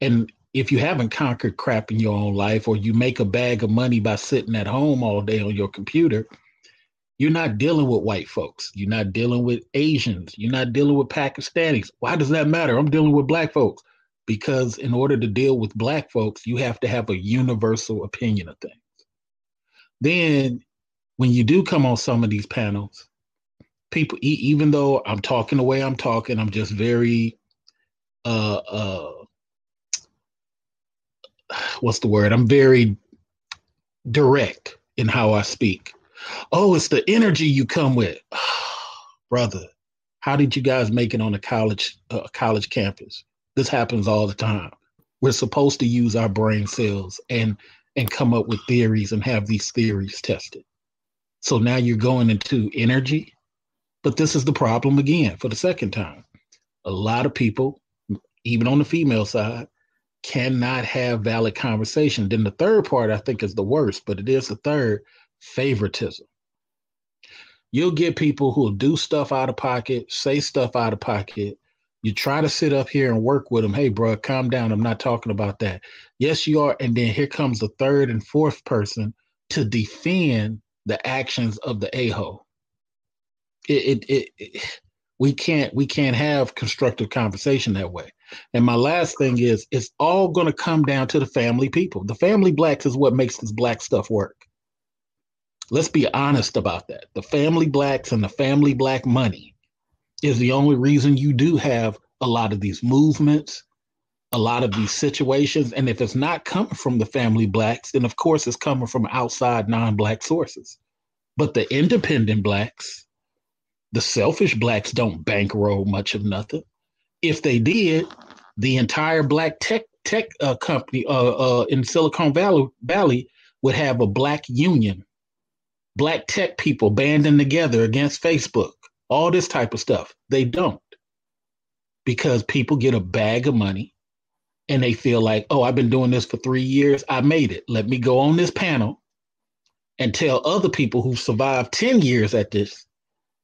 And if you haven't conquered crap in your own life or you make a bag of money by sitting at home all day on your computer, you're not dealing with white folks. You're not dealing with Asians. You're not dealing with Pakistanis. Why does that matter? I'm dealing with black folks. Because in order to deal with black folks, you have to have a universal opinion of things. Then when you do come on some of these panels, people, even though I'm talking the way I'm talking, I'm just very uh uh what's the word? I'm very direct in how I speak. Oh, it's the energy you come with, (sighs) brother. How did you guys make it on a college uh, college campus? This happens all the time. We're supposed to use our brain cells and and come up with theories and have these theories tested. So now you're going into energy, but this is the problem again for the second time. A lot of people, even on the female side, cannot have valid conversation. Then the third part, I think, is the worst, but it is the third favoritism. You'll get people who'll do stuff out of pocket, say stuff out of pocket. You try to sit up here and work with them. Hey, bro, calm down. I'm not talking about that. Yes, you are. And then here comes the third and fourth person to defend the actions of the a hole. It, it, it, it, we can't we can't have constructive conversation that way. And my last thing is, it's all going to come down to the family people. The family blacks is what makes this black stuff work. Let's be honest about that. The family blacks and the family black money is the only reason you do have a lot of these movements, a lot of these situations. And if it's not coming from the family blacks, then of course it's coming from outside non black sources. But the independent blacks, the selfish blacks don't bankroll much of nothing if they did, the entire black tech tech uh, company uh, uh, in Silicon Valley Valley would have a black union, black tech people banding together against Facebook, all this type of stuff. They don't because people get a bag of money and they feel like, oh, I've been doing this for three years. I made it. Let me go on this panel and tell other people who survived 10 years at this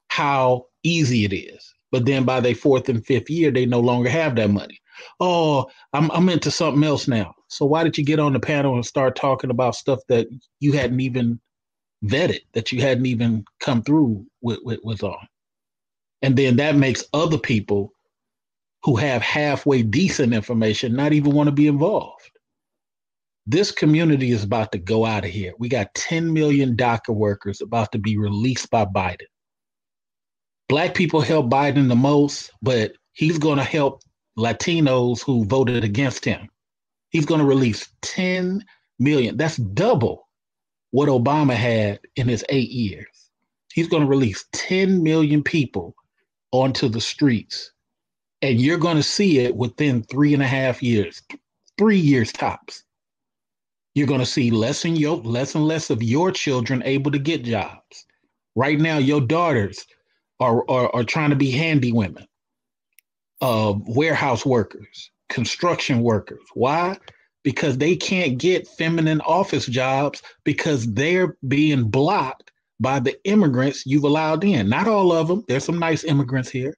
how easy it is. But then by their fourth and fifth year, they no longer have that money. Oh, I'm I'm into something else now. So why did you get on the panel and start talking about stuff that you hadn't even vetted, that you hadn't even come through with, with, with on? And then that makes other people who have halfway decent information not even want to be involved. This community is about to go out of here. We got 10 million DACA workers about to be released by Biden black people help Biden the most, but he's going to help Latinos who voted against him. He's going to release 10 million. That's double what Obama had in his eight years. He's going to release 10 million people onto the streets, and you're going to see it within three and a half years, three years tops. You're going to see less and your less and less of your children able to get jobs. Right now, your daughters are, are, are trying to be handy women, uh, warehouse workers, construction workers. Why? Because they can't get feminine office jobs because they're being blocked by the immigrants you've allowed in. Not all of them. There's some nice immigrants here,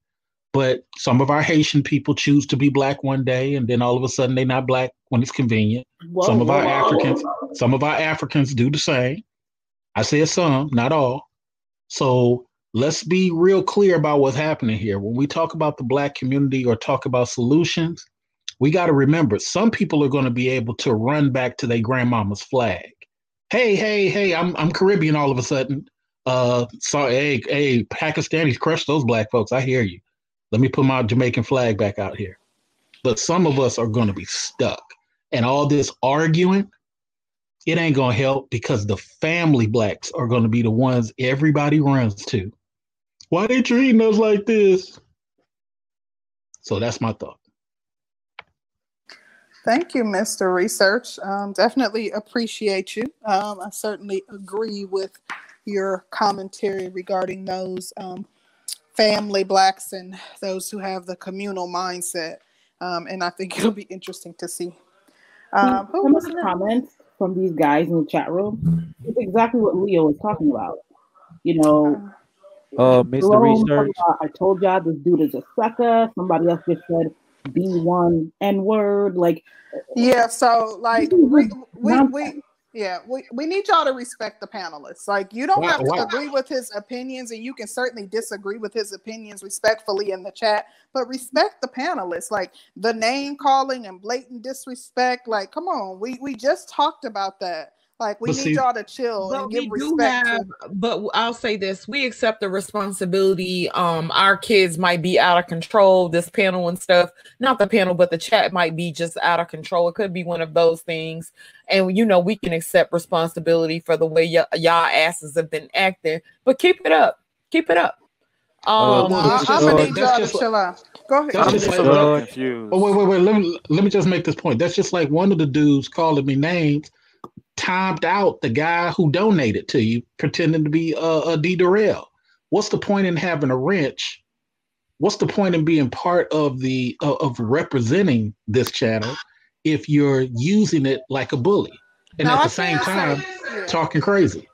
but some of our Haitian people choose to be black one day and then all of a sudden they're not black when it's convenient. Whoa, some of whoa, our whoa, Africans, some of our Africans do the same. I said some, not all. So let's be real clear about what's happening here. When we talk about the black community or talk about solutions, we got to remember some people are going to be able to run back to their grandmama's flag. Hey, hey, hey, I'm I'm Caribbean all of a sudden. Uh so hey, hey, Pakistanis crush those black folks. I hear you. Let me put my Jamaican flag back out here. But some of us are going to be stuck. And all this arguing, it ain't going to help because the family blacks are going to be the ones everybody runs to. Why are they treating us like this? So that's my thought. Thank you, Mr. Research. Um, definitely appreciate you. Um, I certainly agree with your commentary regarding those um, family blacks and those who have the communal mindset. Um, and I think (laughs) it'll be interesting to see. Um, Some of the comments from these guys in the chat room is exactly what Leo was talking about. You know, uh, Mr. Research. I told y'all this dude is a sucker. Somebody else just said B1 N word. Like, yeah, so like we, we, we yeah, we, we need y'all to respect the panelists. Like, you don't wow, have to wow. agree with his opinions, and you can certainly disagree with his opinions respectfully in the chat, but respect the panelists. Like, the name calling and blatant disrespect. Like, come on, we, we just talked about that. Like we but need see, y'all to chill and give respect. Do Have, to- but I'll say this: we accept the responsibility. Um, our kids might be out of control. This panel and stuff, not the panel, but the chat might be just out of control. It could be one of those things, and you know we can accept responsibility for the way y- y'all asses have been acting. But keep it up, keep it up. Oh, um, uh, I'm gonna need y'all to chill out. Go ahead. I'm just so confused. Oh wait, wait, wait. Let me let me just make this point. That's just like one of the dudes calling me names timed out the guy who donated to you, pretending to be uh, a D Durrell. What's the point in having a wrench? What's the point in being part of the uh, of representing this channel if you're using it like a bully and now, at the same time talking crazy?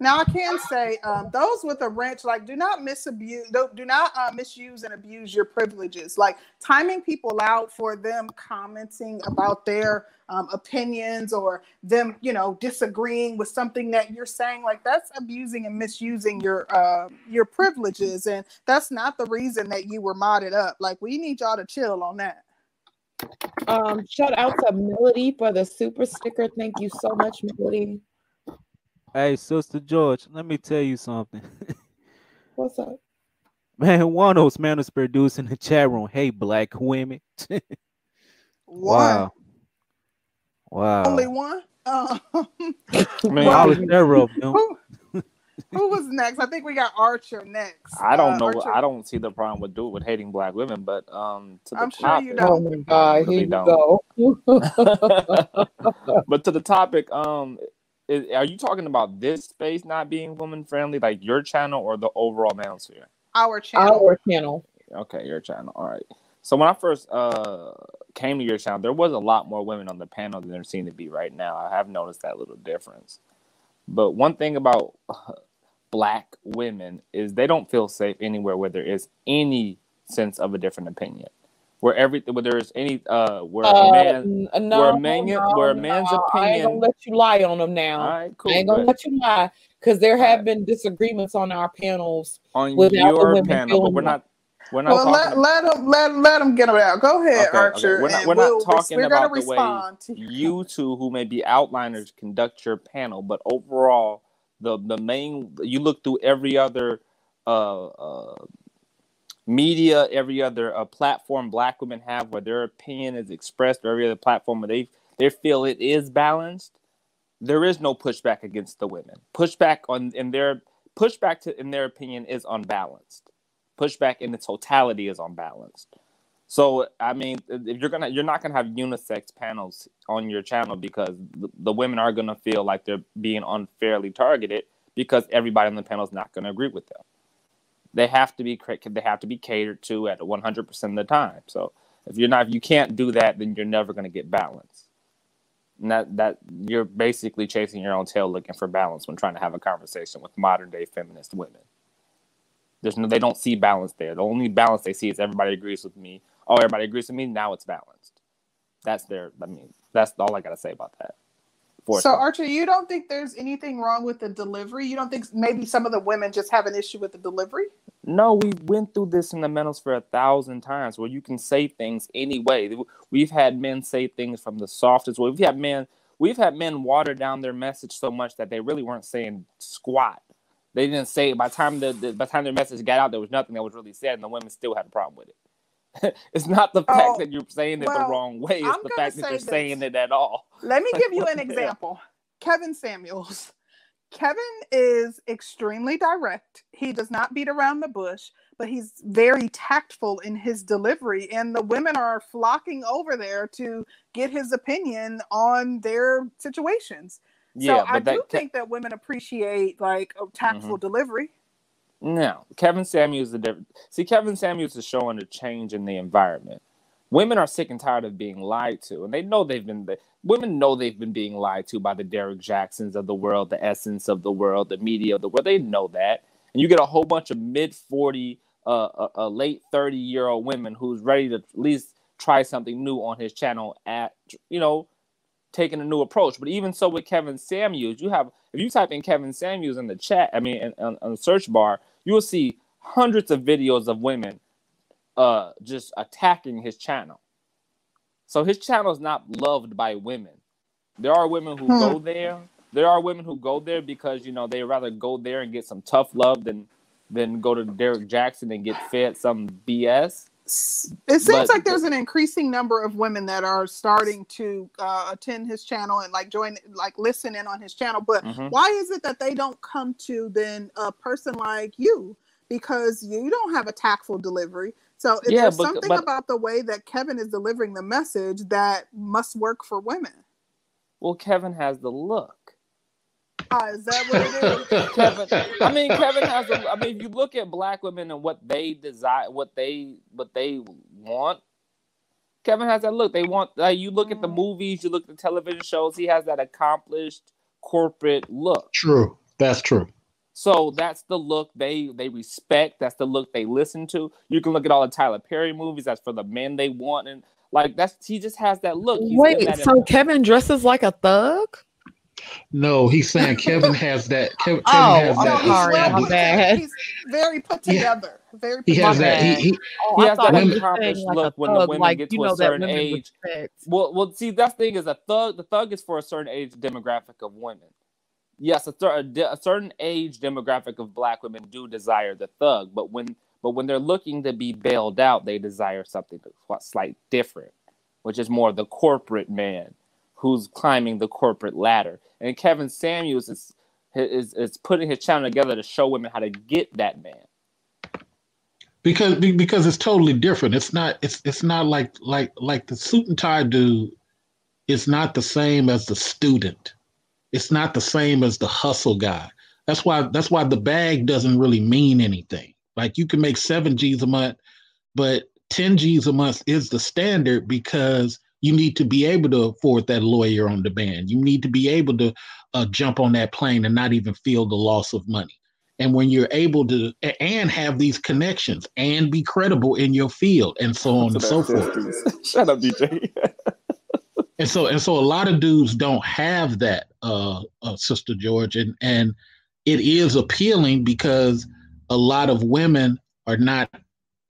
Now I can say um, those with a wrench, like, do not misabuse, do, do not uh, misuse and abuse your privileges. Like timing people out for them commenting about their um, opinions or them, you know, disagreeing with something that you're saying, like that's abusing and misusing your uh, your privileges, and that's not the reason that you were modded up. Like we need y'all to chill on that. Um, shout out to Melody for the super sticker. Thank you so much, Melody. Hey, Sister George, let me tell you something. What's up? (laughs) Man, one of those man is producing the chat room. Hey, black women. (laughs) wow. Wow. Only one? Uh, (laughs) Man, I was never of them. Who, who was next? I think we got Archer next. I don't uh, know. Archer. I don't see the problem with do with hating black women, but um, to the I'm topic, sure you don't. Oh my god, here you don't. go. but to the topic, um, is, are you talking about this space not being woman friendly, like your channel or the overall manosphere? Our channel. Our channel. Okay, your channel. All right. So when I first uh came to your channel, there was a lot more women on the panel than there seem to be right now. I have noticed that little difference. But one thing about (sighs) black women is they don't feel safe anywhere where there is any sense of a different opinion. Where every where there's any uh where uh, a man no, where a man no, where a man's no. opinion I ain't gonna let you lie on them now. All right, cool, I ain't gonna let you lie because there have right. been disagreements on our panels on your panel, but we're not we're not well, let, let them let, let them get it out. Go ahead, okay, Archer. Okay. We're not, we're we'll, not talking we're about the way you two, who may be outliners, conduct your panel, but overall, the the main you look through every other uh, uh, media, every other uh, platform Black women have where their opinion is expressed, or every other platform where they they feel it is balanced. there is no pushback against the women. Pushback on in their pushback to in their opinion is unbalanced. Pushback in the totality is unbalanced. So I mean, if you're gonna, you're not gonna have unisex panels on your channel because the, the women are gonna feel like they're being unfairly targeted because everybody on the panel is not gonna agree with them. They have to be they have to be catered to at 100 percent of the time. So if you're not, if you can't do that, then you're never gonna get balance. And that that you're basically chasing your own tail, looking for balance when trying to have a conversation with modern day feminist women. There's no, they don't see balance there. The only balance they see is everybody agrees with me oh, everybody agrees with me. Now it's balanced. That's their. I mean, that's all I gotta say about that. So Archer, you don't think there's anything wrong with the delivery? You don't think maybe some of the women just have an issue with the delivery? No, we went through this in the metals for a thousand times where you can say things anyway. We've had men say things from the softest way. We've had men we've had men water down their message so much that they really weren't saying squat. They didn't say by the time the, the by the time their message got out, there was nothing that was really said, and the women still had a problem with it. (laughs) it's not the fact oh, that you're saying it well, the wrong way. It's I'm the fact that you're this. saying it at all. Let me (laughs) give you an example. Kevin Samuels. Kevin is extremely direct. He does not beat around the bush, but he's very tactful in his delivery. And the women are flocking over there to get his opinion on their situations. Yeah, so I do think that women appreciate like a tactful mm-hmm. delivery. No, Kevin Samuels is a different. See, Kevin Samuels is showing a change in the environment. Women are sick and tired of being lied to, and they know they've been. Women know they've been being lied to by the Derrick Jaxns of the world, the essence of the world, the media of the world. They know that, and you get a whole bunch of mid forty, uh, uh, uh late thirty year old women who's ready to at least try something new on his channel at you know taking a new approach. But even so, with Kevin Samuels, you have if you type in Kevin Samuels in the chat, I mean, on, on the search bar, you will see hundreds of videos of women uh, just attacking his channel. So his channel is not loved by women. There are women who hmm. go there. There are women who go there because you know they rather go there and get some tough love than than go to Derrick Jaxn and get fed some BS. It seems but, like there's an increasing number of women that are starting to uh, attend his channel and like join, like listen in on his channel. But mm-hmm. why is it that they don't come to then a person like you? Because you don't have a tactful delivery. So yeah, there's but, something but, about the way that Kevin is delivering the message that must work for women. Well, Kevin has the look. Ah, is that what it is? Kevin, I mean, Kevin has. A, I mean, if you look at black women and what they desire, what they what they want, Kevin has that look. They want. Like, you look at the mm. movies, you look at the television shows. He has that accomplished corporate look. True, that's true. So that's the look they they respect. That's the look they listen to. You can look at all the Tyler Perry movies. That's for the men they want, and like that's he just has that look. He's Wait, that so Kevin dresses like a thug? No, he's saying (laughs) Kevin has that. Kevin, oh, has that. Sorry, bad. He's very put together. Yeah. Very. Put he has that. He, he, oh, he has that accomplished like look when the women like, get to a certain age. Well, well, see, that thing is a thug. The thug is for a certain age demographic of women. Yes, a, th- a certain age demographic of black women do desire the thug, but when but when they're looking to be bailed out, they desire something that's slight different, which is more the corporate man who's climbing the corporate ladder. And Kevin Samuels is is is putting his channel together to show women how to get that man. Because because it's totally different. It's not it's it's not like like like the suit and tie dude is not the same as the student. It's not the same as the hustle guy. That's why that's why the bag doesn't really mean anything. Like you can make seven G's a month, but 10 G's a month is the standard because you need to be able to afford that lawyer on demand. You need to be able to uh, jump on that plane and not even feel the loss of money. And when you're able to and have these connections and be credible in your field and so on and so forth. (laughs) Shut up, DJ. (laughs) and so and so a lot of dudes don't have that, uh, uh, Sister George, and and it is appealing because a lot of women are not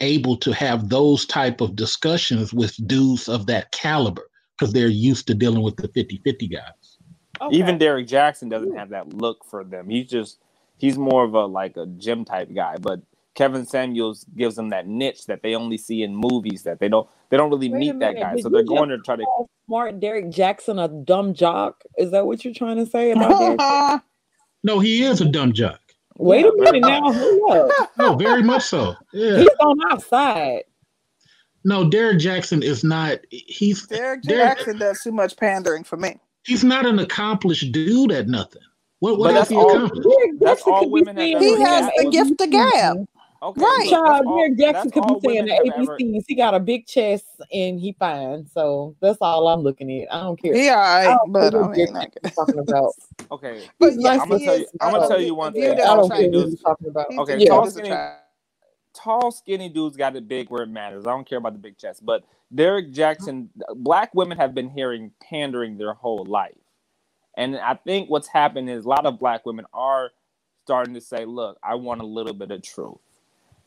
able to have those type of discussions with dudes of that caliber because they're used to dealing with the 50-50 guys. Okay. Even Derrick Jaxn doesn't have that look for them. He's just he's more of a like a gym type guy, but Kevin Samuels gives them that niche that they only see in movies that they don't they don't really Wait meet that guy. Did so they're going to try to smart Derrick Jaxn a dumb jock. Is that what you're trying to say about that? (laughs) no, he is a dumb jock. Wait a minute now. (laughs) no, very much so. Yeah. He's on our side. No, Derrick Jaxn is not. He's Derrick Jaxn. does too much pandering for me. He's not an accomplished dude at nothing. What, what else he accomplished? That's all women. He has the gift of gab. Okay, right. Child, Derrick Jaxn could be saying the ABCs. Ever... He got a big chest and he fine. So that's all I'm looking at. I don't care. Yeah, I, I (laughs) but I mean, talking about. okay, but yeah, I'm gonna tell you. I'm gonna tell you one thing. I don't care what he's talking about. Okay, yeah. tall, skinny, tall, skinny dudes got it big where it matters. I don't care about the big chest. But Derrick Jaxn, black women have been hearing pandering their whole life, and I think what's happened is a lot of black women are starting to say, "Look, I want a little bit of truth."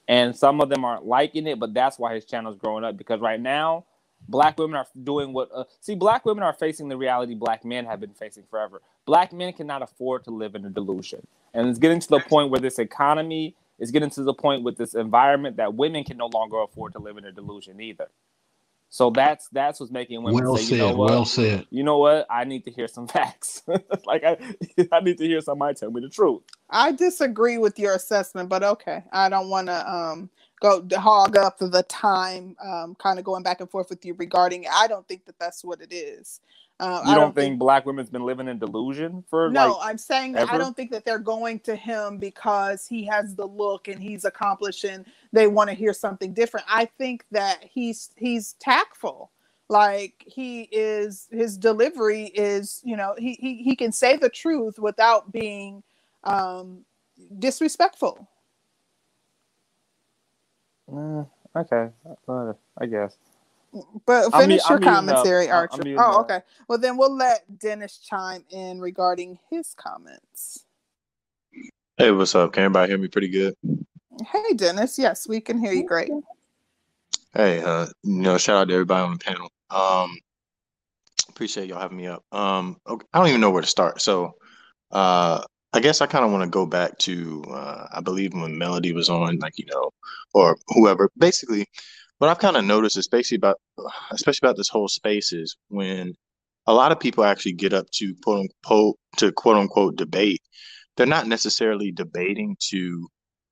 And some of them aren't liking it but that's why his channel is growing up because right now black women are doing what uh, see black women are facing the reality black men have been facing forever. Black men cannot afford to live in a delusion. And it's getting to the point where this economy is getting to the point with this environment that women can no longer afford to live in a delusion either so that's that's what's making women well say, said, you know what, well said. You know what? I need to hear some (laughs) facts. (laughs) like I, (laughs) I need to hear somebody tell me the truth. I disagree with your assessment, but okay. I don't want to um go hog up the time, um, kind of going back and forth with you regarding. I don't think that that's what it is. Uh, you don't, don't think, think, black women's been living in delusion for no? Like I'm saying that I don't think that they're going to him because he has the look and he's accomplished and they want to hear something different. I think that he's he's tactful. Like he is, his delivery is, you know, he he, he can say the truth without being um, disrespectful. Uh, okay, uh, I guess. But finish I'm, your I'm commentary, Archer. oh, okay. Well, then we'll let Dennis chime in regarding his comments. Hey, what's up? Can everybody hear me pretty good? Hey, Dennis. Yes, we can hear you great. Hey, uh, you know, shout out to everybody on the panel. Um, appreciate y'all having me up. Um, okay, I don't even know where to start. So, uh, I guess I kind of want to go back to, uh, I believe when Melody was on, like you know, or whoever. Basically, what I've kind of noticed, especially about especially about this whole space, is when a lot of people actually get up to quote unquote to quote unquote debate, they're not necessarily debating to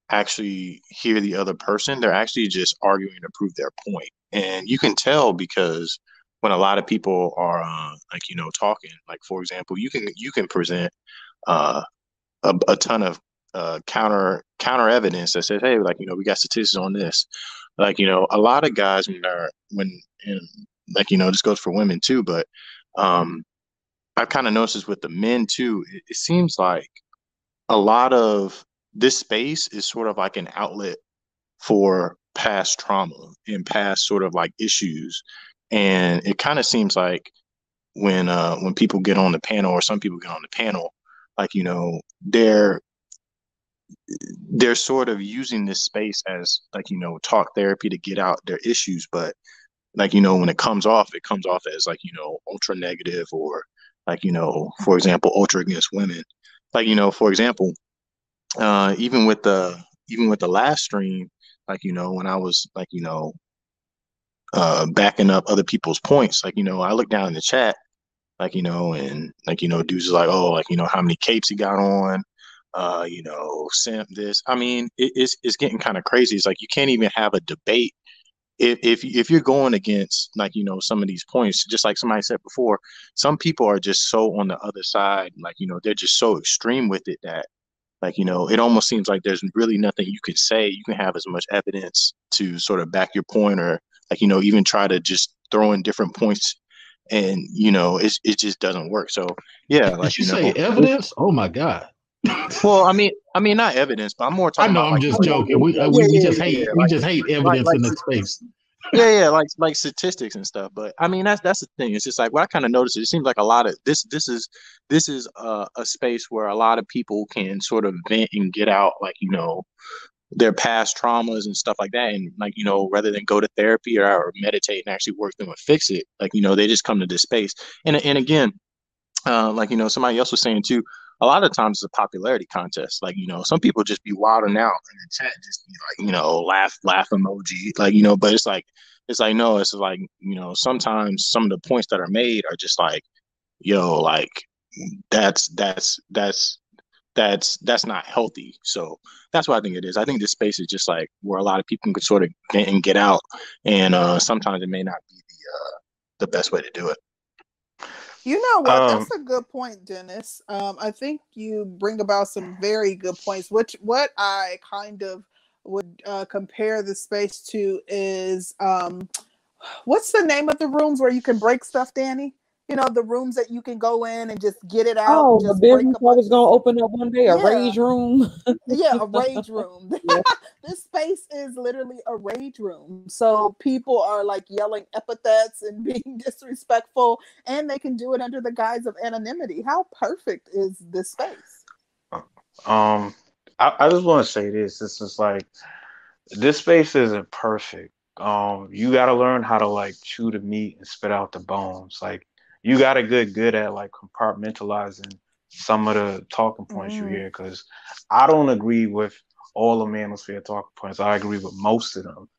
actually hear the other person. They're actually just arguing to prove their. And you can tell because when a lot of people are uh, like you know talking, like for example, you can you can present uh, a, a ton of uh, counter counter evidence that says, hey, like you know, we got statistics on this, like, you know, a lot of guys when they're when and like, you know, this goes for women too, but um I've kind of noticed this with the men too. It, it seems like a lot of this space is sort of like an outlet for past trauma and past sort of like issues. And it kind of seems like when uh when people get on the panel or some people get on the panel, like, you know, they're they're sort of using this space as like you know talk therapy to get out their issues but like you know when it comes off it comes off as like you know ultra negative or like you know for example ultra against women like you know for example uh even with the even with the last stream like you know when i was like you know uh backing up other people's points like you know i look down in the chat like you know and like you know dudes is like oh like you know how many capes he got on uh, you know, simp this. I mean, it, it's it's getting kind of crazy. It's like you can't even have a debate if if if you're going against like you know some of these points. Just like somebody said before, some people are just so on the other side, like you know, they're just so extreme with it that like you know, it almost seems like there's really nothing you can say. You can have as much evidence to sort of back your point, or like you know, even try to just throw in different points and you know it, it just doesn't work so yeah like Did you, you know, say evidence oh my god well, I mean, I mean, not evidence, but I'm more talking. I know, I'm like, just joking. We, uh, we, yeah, we just hate, yeah, we like, just hate evidence like, in this space. (laughs) yeah, yeah, like like statistics and stuff. But I mean, that's that's the thing. It's just like what I kind of noticed. It seems like a lot of this. This is this is a, a space where a lot of people can sort of vent and get out, like you know, their past traumas and stuff like that. And like you know, rather than go to therapy or, or meditate and actually work them and fix it, like you know, they just come to this space. And and again, uh, like you know, somebody else was saying too a lot of times it's a popularity contest. Like, you know, some people just be wilding out in the chat, just be like, you know, laugh, laugh emoji, like, you know, but it's like, it's like, no, it's like, you know, sometimes some of the points that are made are just like, yo, like, that's, that's, that's, that's that's not healthy. So that's what I think it is. I think this space is just like where a lot of people can sort of get and get out, and uh, sometimes it may not be the uh, the best way to do it. You know what? Um, That's a good point, Dennis. Um, I think you bring about some very good points. Which what I kind of would uh, compare the space to is um, what's the name of the rooms where you can break stuff, Danny? You know, the rooms that you can go in and just get it out. Oh, the business I was going to open up one day, a yeah. rage room. yeah, a (laughs) rage room. (laughs) this space is literally a rage room. So people are like yelling epithets and (laughs) being disrespectful, and they can do it under the guise of anonymity. How perfect is this space? Um, I, I just want to say this. This is like this space isn't perfect. Um, you got to learn how to like chew the meat and spit out the bones. Like you got to get good at like compartmentalizing some of the talking points mm-hmm. you hear because I don't agree with all the manosphere talking points. I agree with most of them.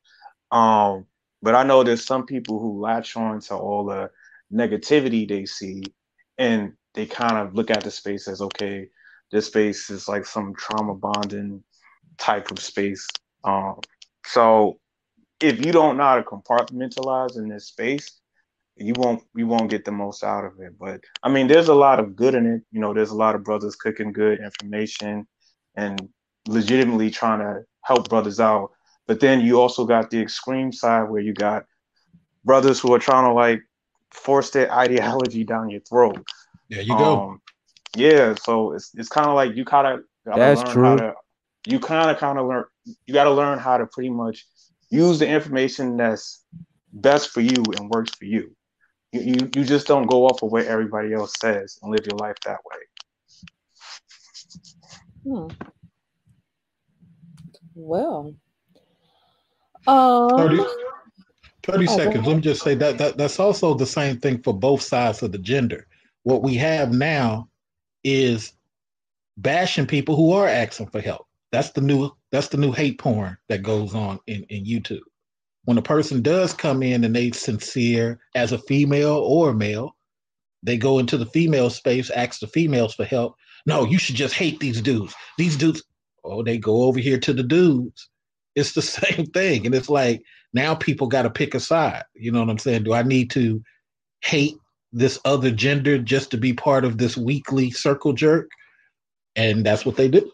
Um, but I know there's some people who latch on to all the negativity they see and they kind of look at the space as okay, this space is like some trauma bonding type of space. Um, so if you don't know how to compartmentalize in this space, you won't you won't get the most out of it. But I mean, there's a lot of good in it. You know, there's a lot of brothers cooking good information and legitimately trying to help brothers out. But then you also got the extreme side where you got brothers who are trying to like force their ideology down your throat. There you go. Um, yeah, so it's it's kind of like you kind of that's true. To, you kind of kind of learn. You got to learn how to pretty much use the information that's best for you and works for you. You, you you just don't go off of what everybody else says and live your life that way. Hmm. Well, um, 30, 30 oh, seconds. Let me just say that, that that's also the same thing for both sides of the gender. What we have now is bashing people who are asking for help. That's the new that's the new hate porn that goes on in, in YouTube when a person does come in and they sincere as a female or a male, they go into the female space, ask the females for help. No, you should just hate these dudes. These dudes, oh, they go over here to the dudes. It's the (laughs) same thing. And it's like now people got to pick a side. You know what I'm saying? Do I need to hate this other gender just to be part of this weekly circle jerk? And that's what they do.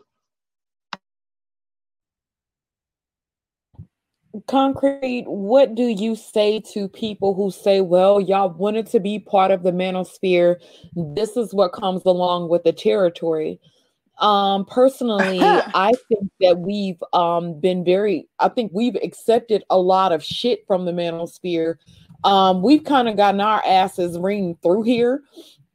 Concrete, what do you say to people who say, well, y'all wanted to be part of the manosphere? This is what comes along with the territory. Um, personally, (laughs) I think that we've um, been very, I think we've accepted a lot of shit from the manosphere. Um, we've kind of gotten our asses ringed through here,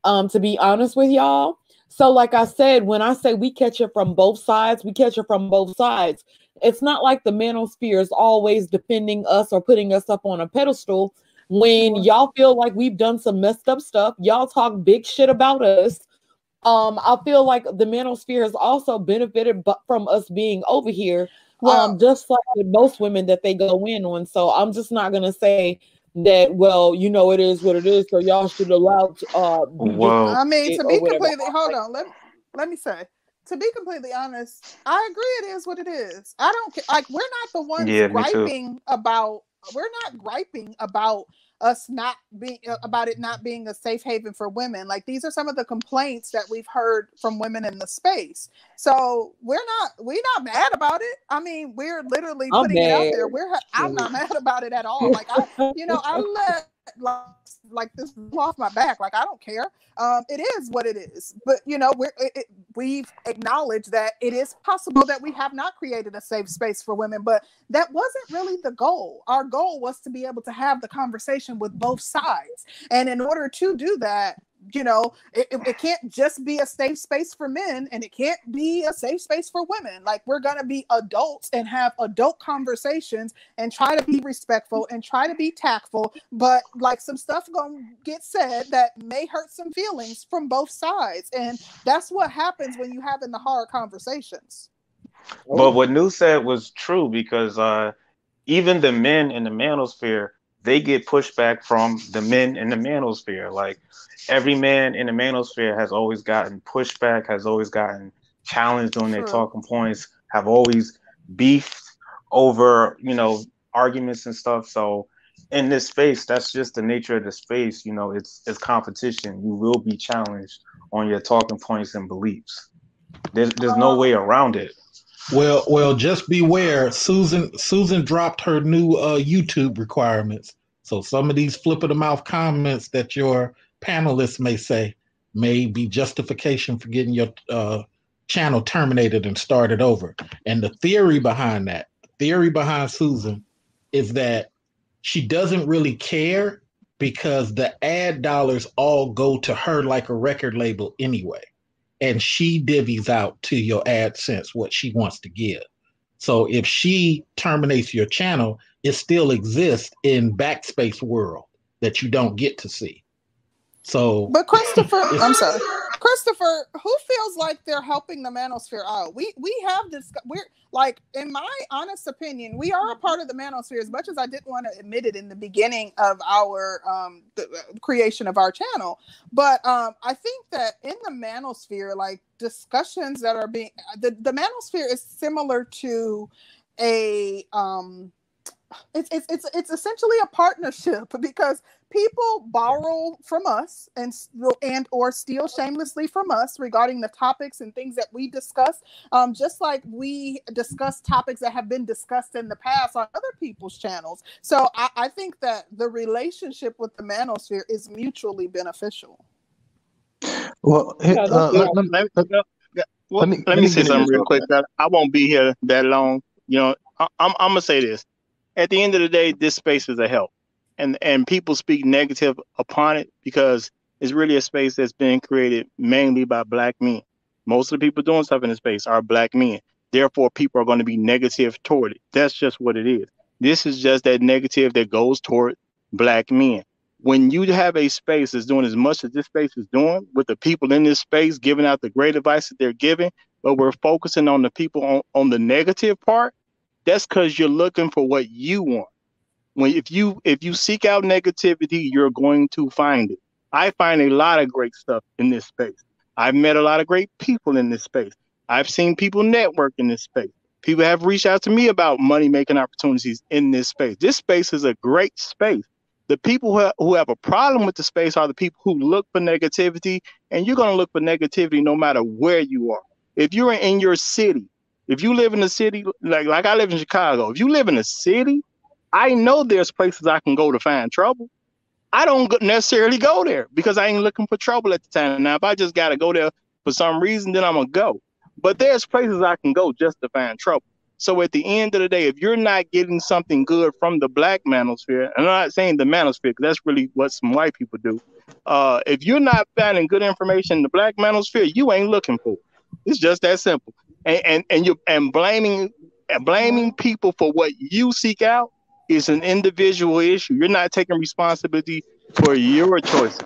um, to be honest with y'all. So, like I said, when I say we catch it from both sides, we catch it from both sides. It's not like the manosphere is always defending us or putting us up on a pedestal. When y'all feel like we've done some messed up stuff, y'all talk big shit about us. Um, I feel like the manosphere has also benefited from us being over here. Well, um, just like with most women that they go in on. So I'm just not gonna say that well you know it is what it is so y'all should allow uh well i mean to be completely hold on let, let me say to be completely honest, I agree it is what it is. I don't care. Like we're not the ones yeah, griping about. We're not griping about us not being uh, about it not being a safe haven for women. Like these are some of the complaints that we've heard from women in the space. So we're not we're not mad about it. I mean, we're literally I'm putting mad. it out there. We're I'm not mad about it at all. Like I, you know, I (laughs) let like, like this off my back. Like I don't care. Um, it is what it is. But you know, we're it, it, we've acknowledged that it is possible that we have not created a safe space for women, but that wasn't really the goal. Our goal was to be able to have the conversation with both sides, and in order to do that, you know it, it can't just be a safe space for men and it can't be a safe space for women. Like we're gonna be adults and have adult conversations and try to be respectful and try to be tactful. But like some stuff gonna get said that may hurt some feelings from both sides and that's what happens when you having the hard conversations. But what new said was true because uh even the men in the manosphere they get pushback from the men in the manosphere. Like every man in the manosphere has always gotten pushback, has always gotten challenged on their talking points, have always beefed over, you know, arguments and stuff. So in this space, that's just the nature of the space. You know, it's it's competition. You will be challenged on your talking points and beliefs. There's there's no way around it. Well, well, just beware. Susan Susan dropped her new uh, YouTube requirements. So some of these flip of the mouth comments that your panelists may say may be justification for getting your uh, channel terminated and started over. And the theory behind that, theory behind Susan, is that she doesn't really care because the ad dollars all go to her like a record label anyway and she divvies out to your AdSense what she wants to give. So if she terminates your channel, it still exists in backspace world that you don't get to see. So But Christopher, (laughs) I'm sorry. Christopher, who feels like they're helping the manosphere out? We we have this we're like in my honest opinion, we are a part of the manosphere as much as I didn't want to admit it in the beginning of our um the uh, creation of our channel. But um I think that in the manosphere like discussions that are being the the manosphere is similar to a um it's it's it's it's essentially a partnership because people borrow from us and and or steal shamelessly from us regarding the topics and things that we discuss. Um, just like we discuss topics that have been discussed in the past on other people's channels. So I, I think that the relationship with the manosphere is mutually beneficial. Well uh, let, let, let, let, me, let me say something real quick i won't be here that long you know. I, I'm, I'm gonna say this at the end of the day, this space is a help, and and people speak negative upon it because it's really a space that's been created mainly by black men. Most of the people doing stuff in the space are black men. Therefore, people are going to be negative toward it. That's just what it is. This is just that negative that goes toward black men. When you have a space that's doing as much as this space is doing, with the people in this space giving out the great advice that they're giving, but we're focusing on the people on, on the negative part, that's because you're looking for what you want. When if you if you seek out negativity, you're going to find it. I find a lot of great stuff in this space. I've met a lot of great people in this space. I've seen people network in this space. People have reached out to me about money making opportunities in this space. This space is a great space. The people who, who have a problem with the space are the people who look for negativity, and you're going to look for negativity no matter where you are. If you're in your city if you live in a city like like I live in Chicago, if you live in a city, I know there's places I can go to find trouble. I don't necessarily go there because I ain't looking for trouble at the time. Now, if I just got to go there for some reason, then I'm gonna go. But there's places I can go just to find trouble. So at the end of the day, if you're not getting something good from the black manosphere, and I'm not saying the manosphere, because that's really what some white people do. Uh, if you're not finding good information in the black manosphere, you ain't looking for it. It's just that simple and and, and you and blaming and blaming people for what you seek out is an individual issue. You're not taking responsibility for your choices.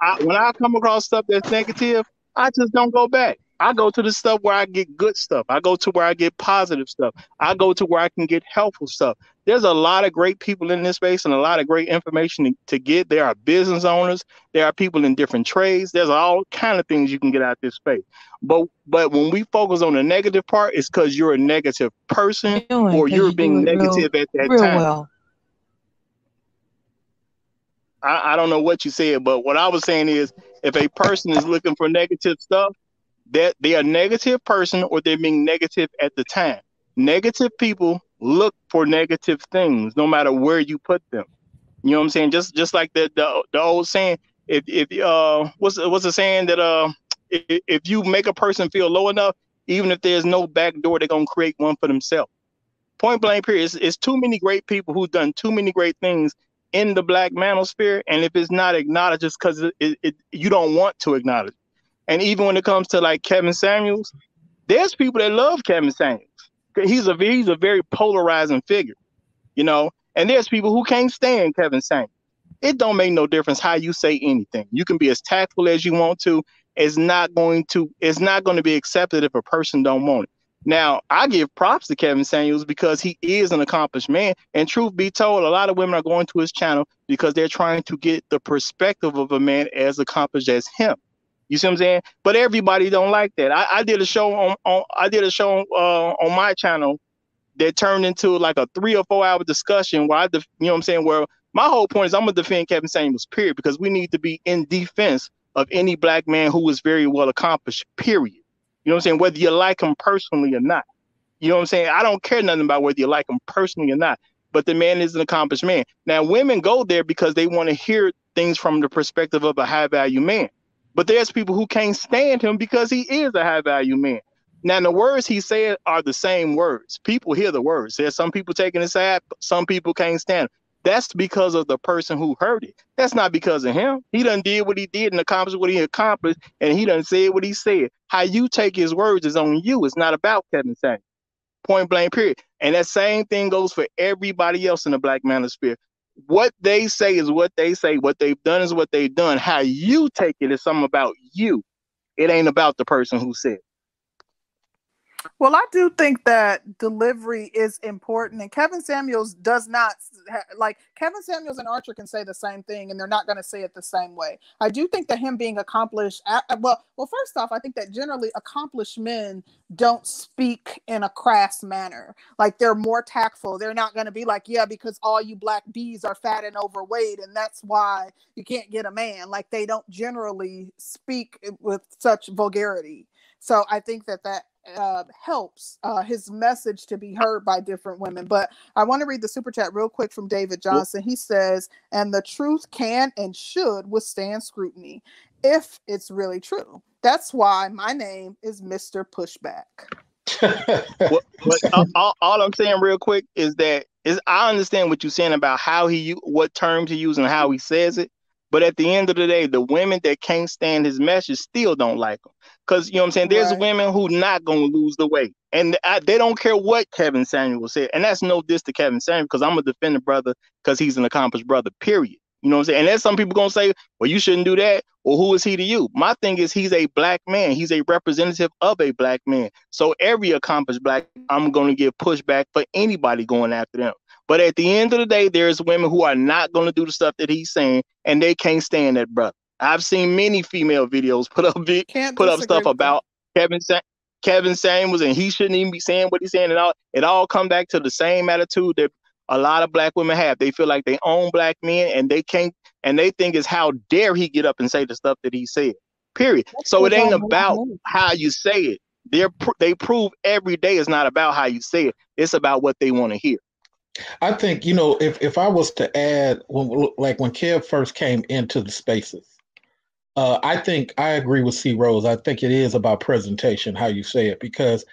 I, when I come across stuff that's negative, I just don't go back. I go to the stuff where I get good stuff. I go to where I get positive stuff. I go to where I can get helpful stuff. There's a lot of great people in this space and a lot of great information to, to get. There are business owners. There are people in different trades. There's all kind of things you can get out this space. But but when we focus on the negative part, it's because you're a negative person doing, or you're being negative real, at that time. Well. I, I don't know what you said, but what I was saying is if a person is looking for negative stuff, that they are a negative person or they're being negative at the time. Negative people look for negative things no matter where you put them. You know what I'm saying? Just just like the the, the old saying, if if uh what's what's the saying that uh if, if you make a person feel low enough, even if there's no back door, they're gonna create one for themselves. Point blank period. It's, it's too many great people who've done too many great things in the black manosphere, and if it's not acknowledged, just because it, it, it, you don't want to acknowledge. And even when it comes to like Kevin Samuels, there's people that love Kevin Samuels. He's a he's a very polarizing figure, you know. And there's people who can't stand Kevin Samuels. It don't make no difference how you say anything. You can be as tactful as you want to. It's not going to it's not going to be accepted if a person don't want it. Now, I give props to Kevin Samuels because he is an accomplished man. And truth be told, a lot of women are going to his channel because they're trying to get the perspective of a man as accomplished as him. You see what I'm saying? But everybody don't like that. I, I did a show on, on I did a show uh, on my channel that turned into like a three or four hour discussion where I, def- you know what I'm saying, where my whole point is I'm gonna defend Kevin Samuels, period, because we need to be in defense of any black man who is very well accomplished, period. You know what I'm saying? Whether you like him personally or not. You know what I'm saying? I don't care nothing about whether you like him personally or not. But the man is an accomplished man. Now, women go there because they want to hear things from the perspective of a high value man. But there's people who can't stand him because he is a high value man. Now, the words he said are the same words. People hear the words. There's some people taking his side, some people can't stand him. That's because of the person who heard it. That's not because of him. He done did what he did and accomplished what he accomplished, and he done said what he said. How you take his words is on you. It's not about Kevin Samuels. Point blank, period. And that same thing goes for everybody else in the black manosphere. What they say is what they say. What they've done is what they've done. How you take it is something about you. It ain't about the person who said. Well, I do think that delivery is important, and Kevin Samuels does not like Kevin Samuels and Archer can say the same thing, and they're not going to say it the same way. I do think that him being accomplished, uh, well, well, first off, I think that generally accomplished men don't speak in a crass manner. Like they're more tactful. They're not going to be like, yeah, because all you black bees are fat and overweight, and that's why you can't get a man. Like they don't generally speak eh, with such vulgarity. So I think that that uh, helps uh, his message to be heard by different women. But I want to read the super chat real quick from David Johnson. He says, and the truth can and should withstand scrutiny if it's really true. That's why my name is Mr. Pushback. (laughs) well, but all, all, I'm saying real quick is that is I understand what you're saying about how he what terms he uses and how he says it. But at the end of the day, the women that can't stand his message still don't like him. Cause you know what I'm saying. There's right. women who not gonna lose the weight, and I, they don't care what Kevin Samuel said. And that's no diss to Kevin Samuel, because I'm a defender brother, because he's an accomplished brother. Period. You know what I'm saying? And there's some people gonna say, well, you shouldn't do that. Well, who is he to you? My thing is he's a black man. He's a representative of a black man. So every accomplished black, I'm gonna give pushback for anybody going after them. But at the end of the day, there's women who are not gonna do the stuff that he's saying, and they can't stand that brother. I've seen many female videos put up put up stuff about Kevin Sa- Kevin Samuels, and he shouldn't even be saying what he's saying. And all it all come back to the same attitude that a lot of black women have. They feel like they own black men, and they can't, and they think is how dare he get up and say the stuff that he said. Period. That's so it ain't about how you say it. They're, they prove every day it's not about how you say it. It's about what they want to hear. I think you know if if I was to add when like when Kev first came into the spaces, uh, I think I agree with C Rose. I think it is about presentation, how you say it, because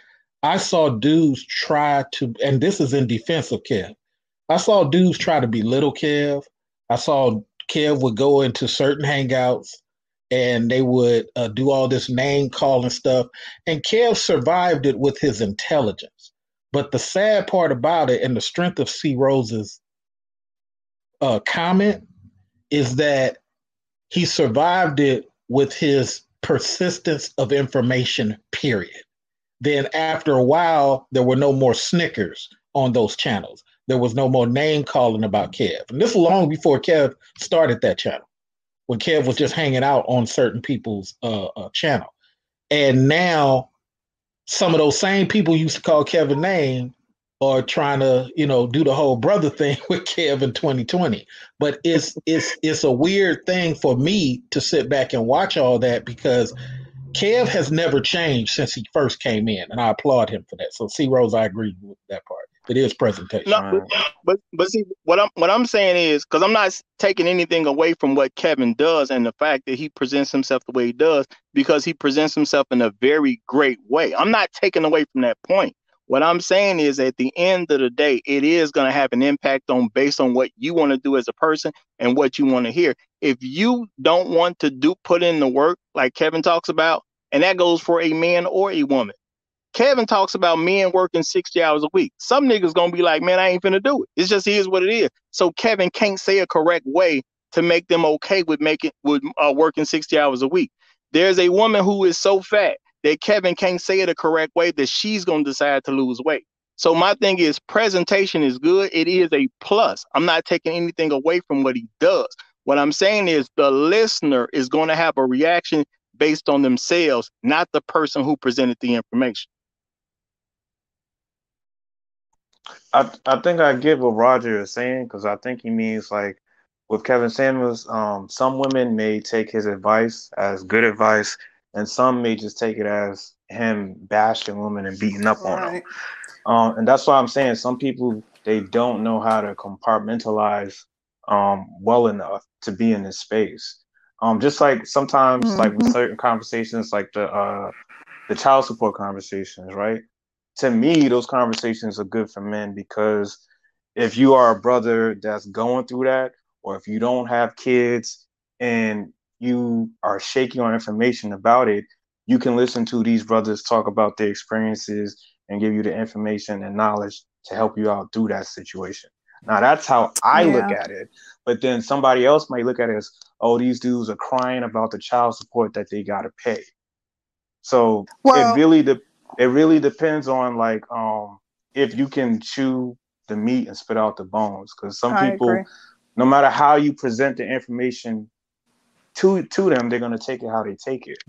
I saw dudes try to, and this is in defense of Kev. I saw dudes try to belittle Kev. I saw Kev would go into certain hangouts and they would uh, do all this name calling stuff. And Kev survived it with his intelligence. But the sad part about it and the strength of C Rose's uh, comment is that he survived it with his persistence of information, period. Then after a while, there were no more Snickers on those channels. There was no more name calling about Kev. And this was long before Kev started that channel, when Kev was just hanging out on certain people's uh, uh, channel. And now some of those same people used to call Kevin name or trying to, you know, do the whole brother thing (laughs) with Kevin 2020. But it's it's it's a weird thing for me to sit back and watch all that because Kev has never changed since he first came in, and I applaud him for that. So, C Rose, I agree with that part. It is presentation. No, but but see what I'm what I'm saying is because I'm not taking anything away from what Kevin does and the fact that he presents himself the way he does because he presents himself in a very great way. I'm not taking away from that point. What I'm saying is at the end of the day, it is going to have an impact on based on what you want to do as a person and what you want to hear. If you don't want to do put in the work like Kevin talks about, and that goes for a man or a woman. Kevin talks about men working 60 hours a week. Some niggas gonna be like, man, I ain't finna do it. It's just here's what it is. So Kevin can't say a correct way to make them okay with making with uh, working 60 hours a week. There's a woman who is so fat that Kevin can't say it a correct way that she's to decide to lose weight. So my thing is presentation is good. It is a plus. I'm not taking anything away from what he does. What I'm saying is the listener is going to have a reaction based on themselves, not the person who presented the information. I I think I get what Roger is saying because I think he means like with Kevin Samuels, um, some women may take his advice as good advice, and some may just take it as him bashing women and beating up right. on them. Um, and that's why I'm saying some people they don't know how to compartmentalize um, well enough to be in this space. Um, just like sometimes, mm-hmm. like with mm-hmm. certain conversations, like the uh, the child support conversations, right? To me, those conversations are good for men because if you are a brother that's going through that, or if you don't have kids and you are shaky on information about it, you can listen to these brothers talk about their experiences and give you the information and knowledge to help you out through that situation. Now that's how I yeah. look at it. But then somebody else might look at it as, oh, these dudes are crying about the child support that they gotta pay. So well, it really de- it really depends on like um if you can chew the meat and spit out the bones. Because some I people, agree. no matter how you present the information to to them, they're gonna take it how they take it.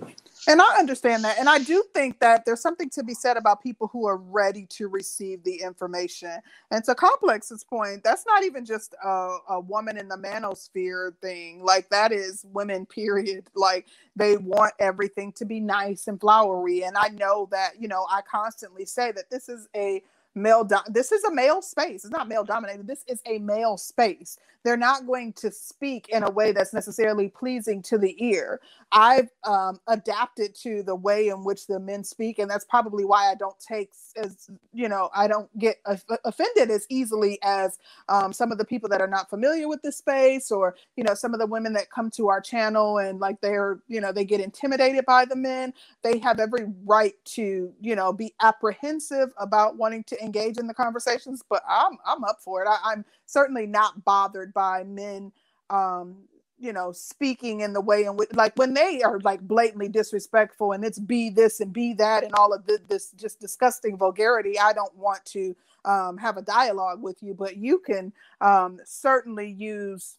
And I understand that. And I do think that there's something to be said about people who are ready to receive the information. And to Complex's point, that's not even just a, a woman in the manosphere thing. Like, that is women, period. Like, they want everything to be nice and flowery. And I know that, you know, I constantly say that this is a male do- this is a male space it's not male dominated this is a male space. They're not going to speak in a way that's necessarily pleasing to the ear. I've um, adapted to the way in which the men speak and that's probably why i don't take as you know i don't get offended as easily as um, some of the people that are not familiar with the space or you know some of the women that come to our channel and like they're you know they get intimidated by the men. They have every right to you know be apprehensive about wanting to engage in the conversations, but I'm I'm up for it. I, am certainly not bothered by men um you know speaking in the way in which like when they are like blatantly disrespectful and it's be this and be that and all of this, this just disgusting vulgarity i don't want to um, have a dialogue with you but you can um, certainly use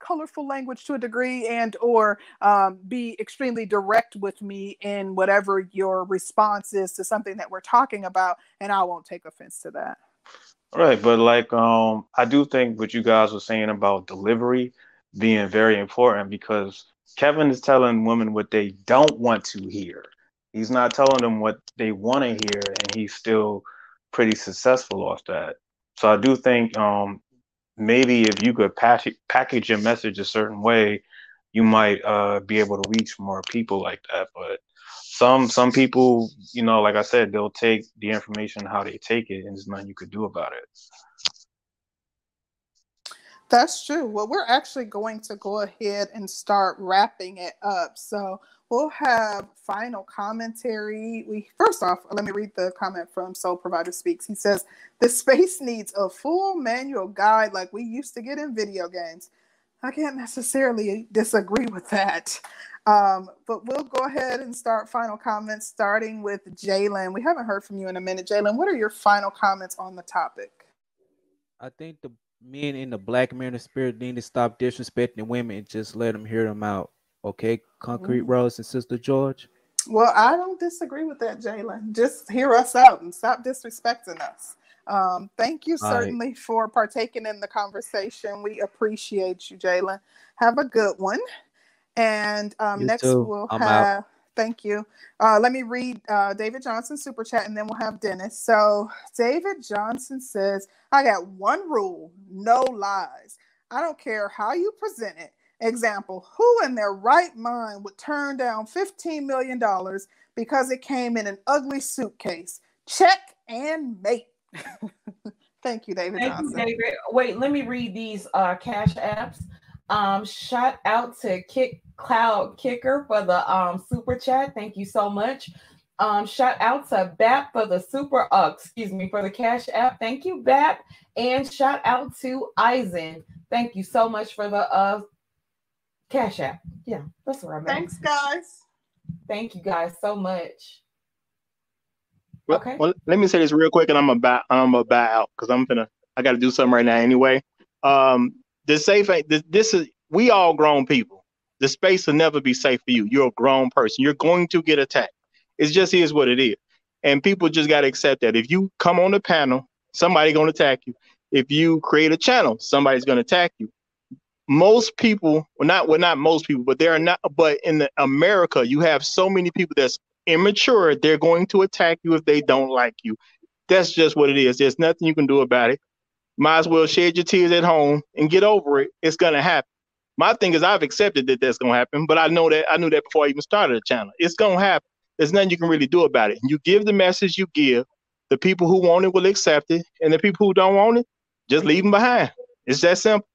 colorful language to a degree and or um, be extremely direct with me in whatever your response is to something that we're talking about and i won't take offense to that. Right but like um i do think what you guys were saying about delivery being very important because kevin is telling women what they don't want to hear. He's not telling them what they want to hear and he's still pretty successful off that. So i do think um maybe if you could package package your message a certain way, you might uh, be able to reach more people like that. But some some people, you know, like I said, they'll take the information how they take it, and there's nothing you could do about it. That's true. Well, we're actually going to go ahead and start wrapping it up. So we'll have final commentary. We first off, let me read the comment from Soul Provider Speaks. He says, "The space needs a full manual guide like we used to get in video games." I can't necessarily disagree with that. Um, but we'll go ahead and start final comments, starting with Jalen. We haven't heard from you in a minute, Jalen. What are your final comments on the topic? I think the men in the black manosphere need to stop disrespecting women and just let them hear them out. Okay, Concrete mm-hmm. Rose and Sister George. Well, I don't disagree with that, Jalen. Just hear us out and stop disrespecting us. Um, thank you certainly right. for partaking in the conversation. We appreciate you, Jalen. Have a good one. And um, next too. we'll I'm have. Out. Thank you. Uh, let me read uh, David Johnson super chat, and then we'll have Dennis. So David Johnson says, "I got one rule: no lies. I don't care how you present it. Example, who in their right mind would turn down $15 million because it came in an ugly suitcase? Check and mate. (laughs) Thank you, David Thank Johnson. You, David. Wait, let me read these uh, cash apps. Um, shout out to Kick Cloud Kicker for the um, super chat. Thank you so much. Um, shout out to BAP for the super, uh, excuse me, for the cash app. Thank you, BAP. And shout out to Eisen. Thank you so much for the uh, cash app. Yeah, that's where I'm at. Thanks, guys. Thank you guys so much. Well, okay. Well, let me say this real quick, and I'm about I'm a buy out because I'm gonna I got to do something right now anyway. Um, the safe this, this is we all grown people. The space will never be safe for you. You're a grown person. You're going to get attacked. It just is what it is, and people just got to accept that. If you come on the panel, somebody gonna attack you. If you create a channel, somebody's gonna attack you. Most people, well, not well, not most people, but there are not. But in the America, you have so many people that's immature, they're going to attack you if they don't like you. That's just what it is. There's nothing you can do about it. Might as well shed your tears at home and get over it. It's gonna happen. My thing is I've accepted that that's gonna happen, but I know that I knew that before I even started the channel. It's gonna happen. There's nothing you can really do about it. You give the message you give. The people who want it will accept it, and the people who don't want it, just leave them behind. It's that simple.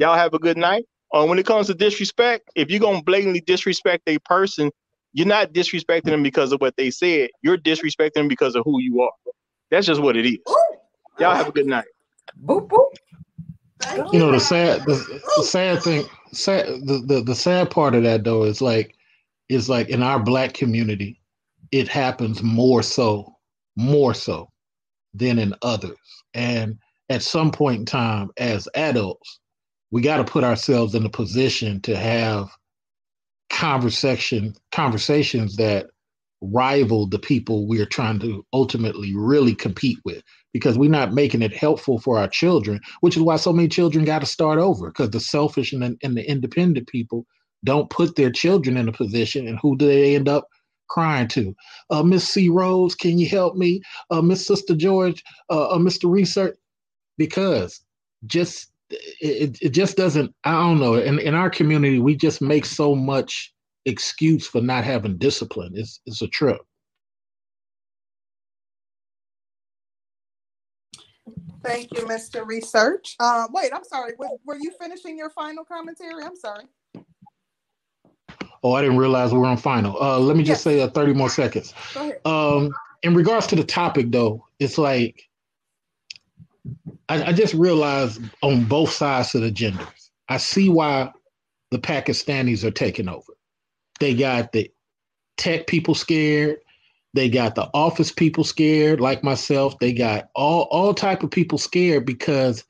Y'all have a good night. Uh, when it comes to disrespect, if you're gonna blatantly disrespect a person you're not disrespecting them because of what they said. You're disrespecting them because of who you are. That's just what it is. Y'all have a good night. Boop boop. You know the sad the, the sad thing sad the, the the sad part of that though is like is like in our black community it happens more so more so than in others and at some point in time as adults we got to put ourselves in a position to have conversation conversations that rival the people we're trying to ultimately really compete with because we're not making it helpful for our children which is why so many children got to start over because the selfish and, and the independent people don't put their children in a position and who do they end up crying to? Uh, miss c. Rose can you help me? Uh, miss sister george uh, uh mr research because just it, it just doesn't i don't know in, in our community we just make so much excuse for not having discipline. It's, it's a trip thank you mr research uh, wait i'm sorry were, were you finishing your final commentary i'm sorry oh i didn't realize we were on final uh, let me just yes. say uh, 30 more seconds um, in regards to the topic though it's like I, I just realized on both sides of the genders, I see why the Pakistanis are taking over. They got the tech people scared. They got the office people scared, like myself. They got all all type of people scared because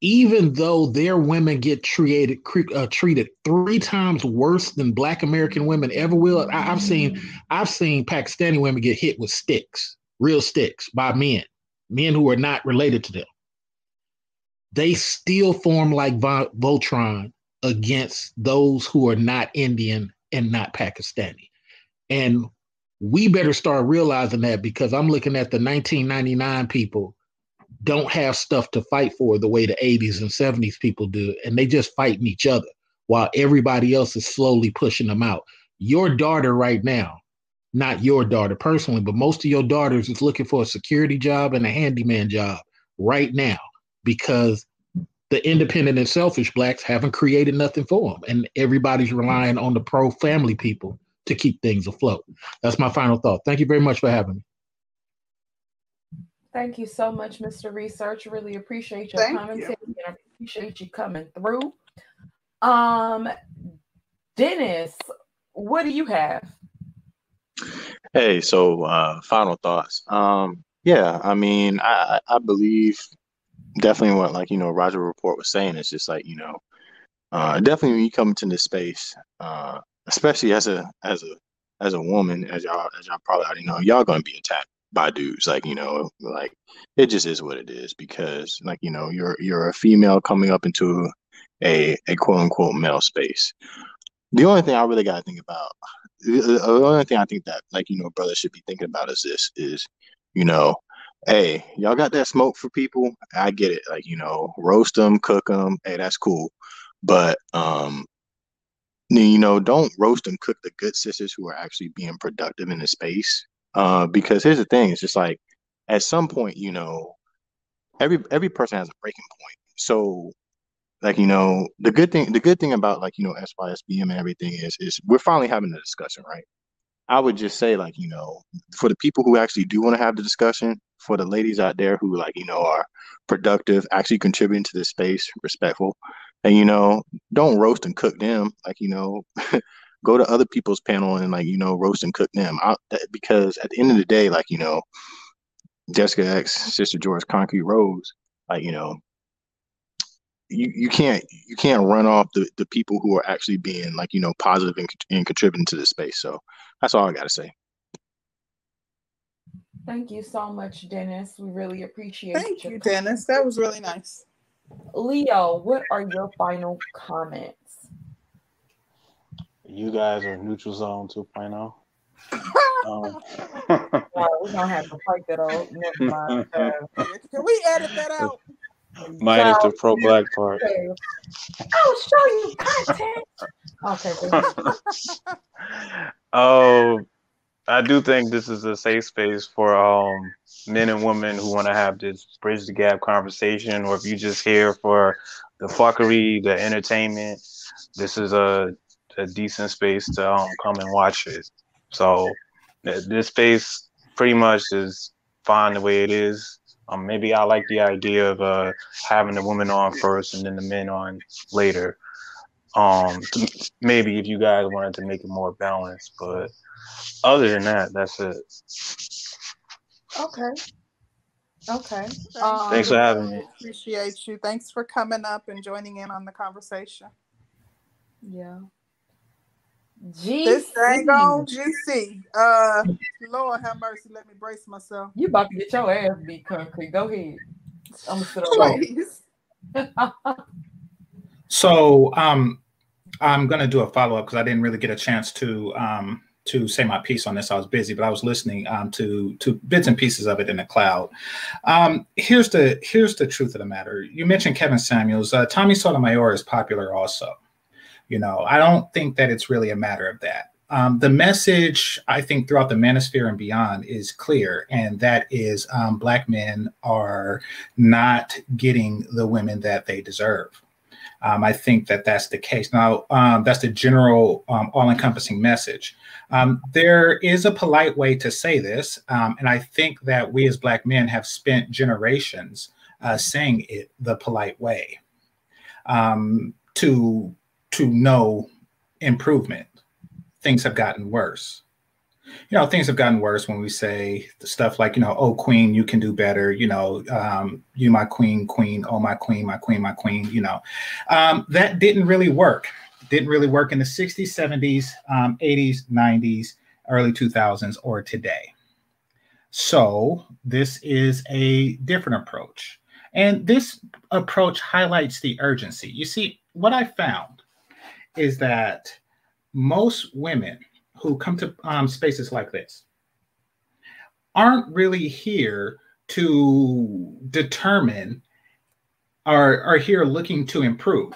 even though their women get treated uh, treated three times worse than Black American women ever will, I, have seen I've seen Pakistani women get hit with sticks, real sticks, by men, men who are not related to them they still form like Voltron against those who are not Indian and not Pakistani. And we better start realizing that because I'm looking at the 1999 people don't have stuff to fight for the way the 80s and 70s people do, and they just fighting each other while everybody else is slowly pushing them out. Your daughter right now, not your daughter personally, but most of your daughters is looking for a security job and a handyman job right now because the independent and selfish blacks haven't created nothing for them, and everybody's relying on the pro family people to keep things afloat. That's my final thought. Thank you very much for having me. Thank you so much, Mr. Research. Really appreciate your commentary and I appreciate you coming through. Um, Dennis, what do you have? Hey, so uh, final thoughts. Um, yeah, I mean, I, I believe definitely what like you know Roger Report was saying. It's just like you know, uh, definitely when you come into this space, uh, especially as a as a as a woman, as y'all as y'all probably already know, y'all gonna be attacked by dudes. Like you know, like it just is what it is because like you know you're you're a female coming up into a a quote unquote male space. The only thing I really got to think about, the only thing I think that like you know brothers should be thinking about is this is you know hey, y'all got that smoke for people? I get it. Like, you know, roast them, cook them. Hey, that's cool. But, um, you know, don't roast and cook the good sisters who are actually being productive in the space. Uh, because here's the thing, it's just like at some point, you know, every every person has a breaking point. So like you know the good thing the good thing about like you know SYSBM and everything is is we're finally having a discussion right i would just say like you know for the people who actually do want to have the discussion for the ladies out there who like you know are productive actually contributing to this space respectful. And you know don't roast and cook them. Like you know (laughs) go to other people's panel and like you know roast and cook them. Out because at the end of the day like you know jessica x sister george concrete rose like you know you, you can't you can't run off the, the people who are actually being like you know positive and, and contributing to the space. So that's all i got to say thank you so much dennis we really appreciate it. thank you dennis that was really nice leo what are your final comments you guys are neutral zone 2.0 (laughs) um, (laughs) we're gonna have to fight that out. Never mind. Uh, (laughs) Can we edit that out? Minus the pro black part. I'll show you content. Okay. oh, I do think this is a safe space for um men and women who want to have this bridge the gap conversation, or if you just here for the fuckery, the entertainment, this is a a decent space to um come and watch it. So this space pretty much is fine the way it is. Um, maybe I like the idea of uh, having the women on first and then the men on later. Um, maybe if you guys wanted to make it more balanced, but other than that, that's it. Okay. Okay. Um, Thanks for having me. Appreciate you. Thanks for coming up and joining in on the conversation. Yeah. GC. This thing on GC. Uh, Lord have mercy. Let me brace myself. You about to get your ass beat, concrete. Go ahead. I'm gonna (laughs) So, um, I'm gonna do a follow up because I didn't really get a chance to um to say my piece on this. I was busy, but I was listening um, to to bits and pieces of it in the cloud. Um, here's the here's the truth of the matter. You mentioned Kevin Samuels. Uh, Tommy Sotomayor is popular also. You know, I don't think that it's really a matter of that. Um, the message, I think, throughout the manosphere and beyond is clear, and that is um, Black men are not getting the women that they deserve. Um, I think that that's the case. Now, um, that's the general, um, all encompassing message. Um, there is a polite way to say this, and I think that we as Black men have spent generations uh, saying it the polite way to to know improvement. Things have gotten worse. You know, things have gotten worse when we say stuff like, you know, oh, queen, you can do better. You know, um, you, my queen, queen, oh, my queen, my queen, my queen, you know. Um, that didn't really work. Didn't really work in the 60s, 70s, um, 80s, 90s, early 2000s, or today. So this is a different approach. And this approach highlights the urgency. You see, what I found is that most women who come to um, spaces like this aren't really here to determine or are here looking to improve.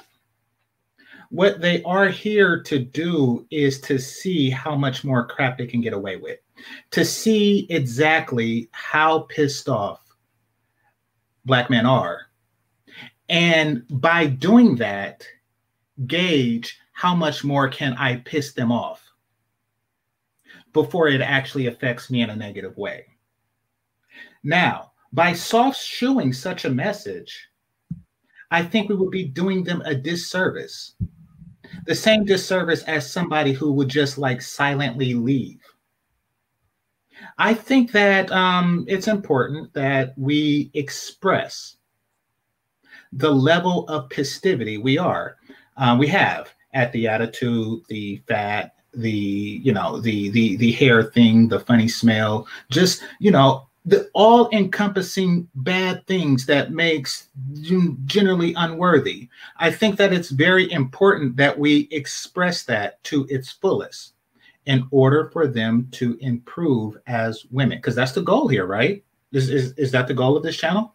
What they are here to do is to see how much more crap they can get away with, to see exactly how pissed off Black men are. And by doing that, gauge how much more can I piss them off before it actually affects me in a negative way. Now, by soft shoeing such a message, I think we would be doing them a disservice. The same disservice as somebody who would just like silently leave. I think that um, it's important that we express the level of festivity we are, uh, we have at the attitude, the fat, the you know the the the hair thing, the funny smell, just you know the all encompassing bad things that makes you generally unworthy. I think that it's very important that we express that to its fullest in order for them to improve as women because that's the goal here, right? Is, is, is that the goal of this channel?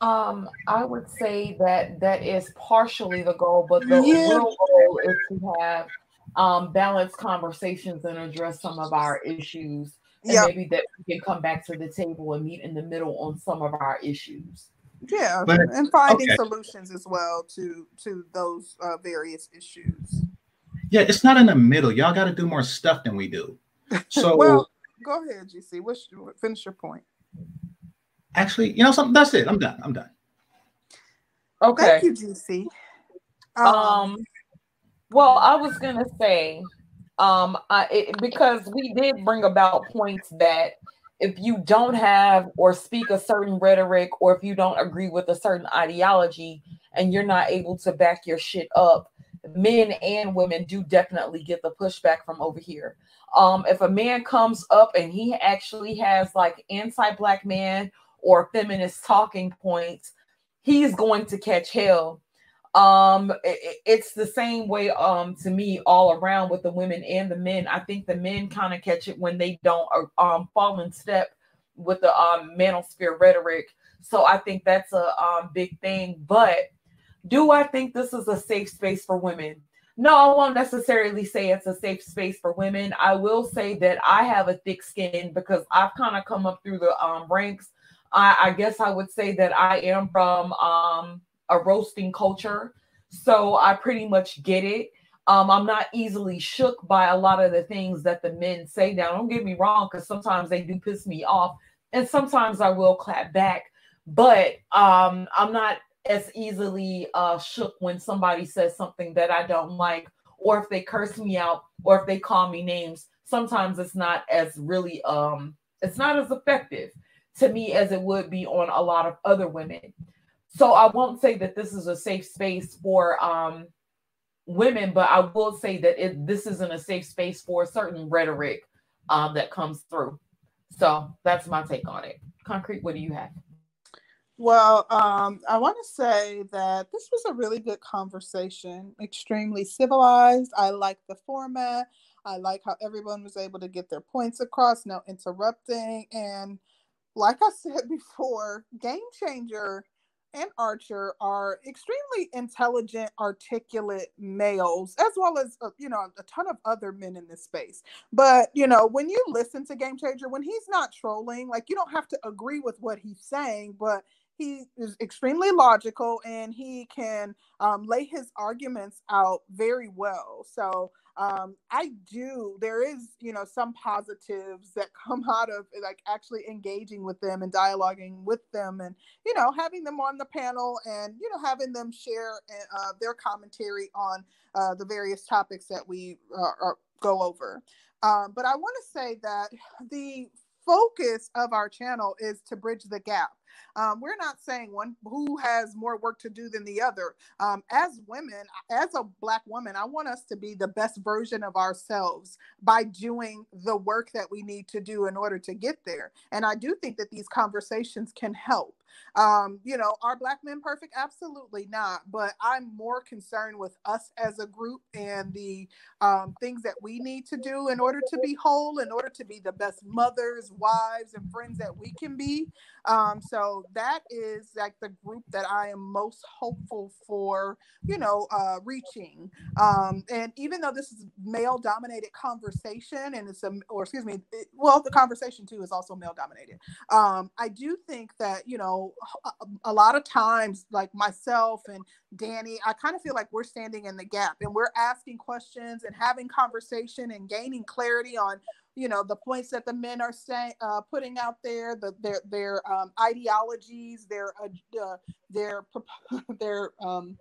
Um, I would say that that is partially the goal, but the yeah. real goal is to have um, balanced conversations and address some of our issues and yep. maybe that we can come back to the table and meet in the middle on some of our issues. Yeah, but, and finding okay. solutions as well to to those uh, various issues. Yeah, it's not in the middle. Y'all got to do more stuff than we do. (laughs) So, well, go ahead, GC. What's finish your point? Actually, you know something. That's it. I'm done. I'm done. Okay. Thank you, GC. Um, um well, I was gonna say, um, I, it, because we did bring about points that if you don't have or speak a certain rhetoric, or if you don't agree with a certain ideology, and you're not able to back your shit up, men and women do definitely get the pushback from over here. Um, if a man comes up and he actually has like anti-black man or feminist talking points, he's going to catch hell um it, it's the same way um to me all around with the women and the men. I think the men kind of catch it when they don't uh, um fall in step with the um manosphere rhetoric. So i think that's a um big thing. But do i think this is a safe space for women? No i won't necessarily say it's a safe space for women. I will say that i have a thick skin because i've kind of come up through the um ranks. I, I guess i would say that i am from um a roasting culture. So I pretty much get it. Um, I'm not easily shook by a lot of the things that the men say. Now, don't get me wrong, because sometimes they do piss me off, and sometimes I will clap back. But um, I'm not as easily uh, shook when somebody says something that I don't like, or if they curse me out, or if they call me names. Sometimes it's not as really um, it's not as effective to me as it would be on a lot of other women. So I won't say that this is a safe space for um, women, but I will say that it, this isn't a safe space for certain rhetoric um, that comes through. So that's my take on it. Concrete, what do you have? Well, um, I want to say that this was a really good conversation, extremely civilized. I like the format. I like how everyone was able to get their points across, no interrupting. And like I said (laughs) before, Game Changer and Archer are extremely intelligent, articulate males, as well as uh, you know a ton of other men in this space. But you know, when you listen to Game Changer, when he's not trolling, like you don't have to agree with what he's saying, but he is extremely logical and he can um, lay his arguments out very well. So um, I do. There is, you know, some positives that (laughs) come out of like actually engaging with them and dialoguing with them, and you know, having them on the panel and you know, having them share uh, their commentary on uh, the various topics that we uh, go over. Um, but I want to say that the focus of our channel is to bridge the gap um, we're not saying one who has more work to do than the other. Um, as women, as a Black woman, I want us to be the best version of ourselves by doing the work that we need to do in order to get there. And I do think that these conversations can help. Um, you know, are black men perfect? Absolutely not. But I'm more concerned with us as a group and the um, things that we need to do in order to be whole, in order to be the best mothers, wives, and friends that we can be. Um, so that is like the group that I am most hopeful for, you know, uh, reaching. Um, and even though this is male dominated conversation and it's a, or excuse me, it, well, the conversation too is also male dominated. Um, I do think that, you know, a, lot of times, like myself and Danny, I kind of feel like we're standing in the gap and we're asking questions and having conversation and gaining clarity on you know the points that the men are saying uh, putting out there the, their their um, ideologies their uh, their (laughs) their um,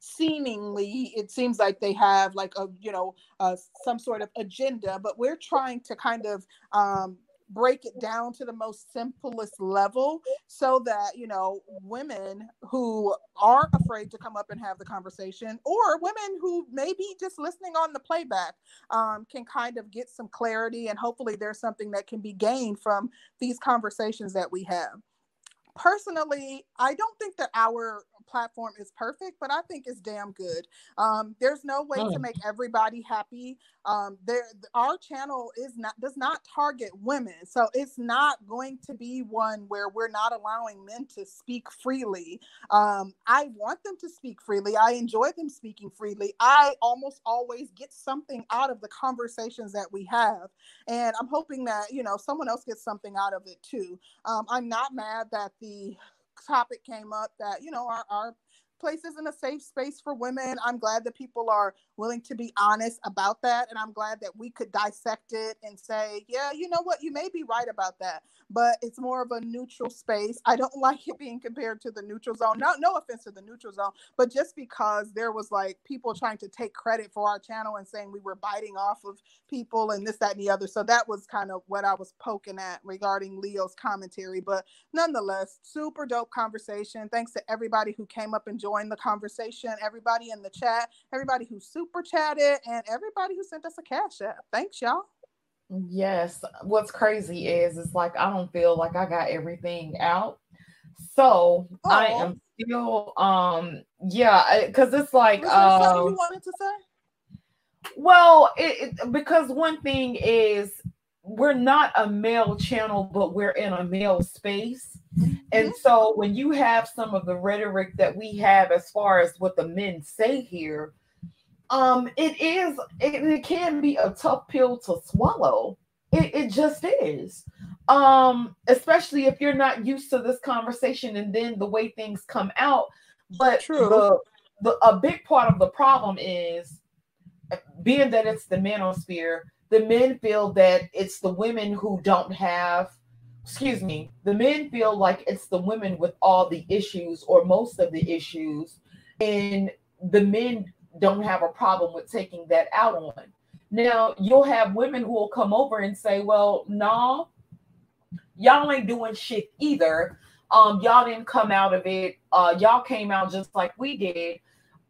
seemingly it seems like they have like a you know uh, some sort of agenda but we're trying to kind of um, break it down to the most simplest level so that you know women who are afraid to come up and have the conversation or women who may be just listening on the playback um, can kind of get some clarity and hopefully there's something that can be gained from these conversations that we have personally, I don't think that our platform is perfect, but I think it's damn good. Um, there's no way to make everybody happy. Um, there, our channel is not does not target women, so it's not going to be one where we're not allowing men to speak freely. Um, I want them to speak freely. I enjoy them speaking freely. I almost always get something out of the conversations that we have, and I'm hoping that you know someone else gets something out of it too. Um, I'm not mad that the topic came up that you know our, our place isn't a safe space for women. I'm glad that people are willing to be honest about that. And I'm glad that we could dissect it and say, yeah, you know what, you may be right about that. But it's more of a neutral space. I don't (laughs) like it being compared to the neutral zone. No, no offense to the neutral zone, but just because there was like people trying to take credit for our channel and saying we were biting off of people and this, that, and the other. So that was kind of what I was poking at regarding Leo's commentary. But nonetheless, super dope conversation. Thanks to everybody who came up and joined the conversation, everybody in the chat, everybody who super super chatted, and everybody who sent us a cash app. Thanks, y'all. Yes. What's crazy is it's like I don't feel like I got everything out. So oh. I am still um yeah, because it's like uh, something you um, wanted to say? Well, it, it, because one thing is we're not a male channel, but we're in a male space. Mm-hmm. And so when you have some of the rhetoric that we have as far as what the men say here, um it is it, it can be a tough pill to swallow it, it just is um especially if you're not used to this conversation and then the way things come out but True. the the a big part of the problem is being that it's the manosphere the men feel that it's the women who don't have excuse me the men feel like it's the women with all the issues or most of the issues and the men don't have a problem with taking that out on. Now, you'll have women who will come over and say, Well, no, y'all ain't doing shit either. Um, y'all didn't come out of it. Uh, y'all came out just like we did.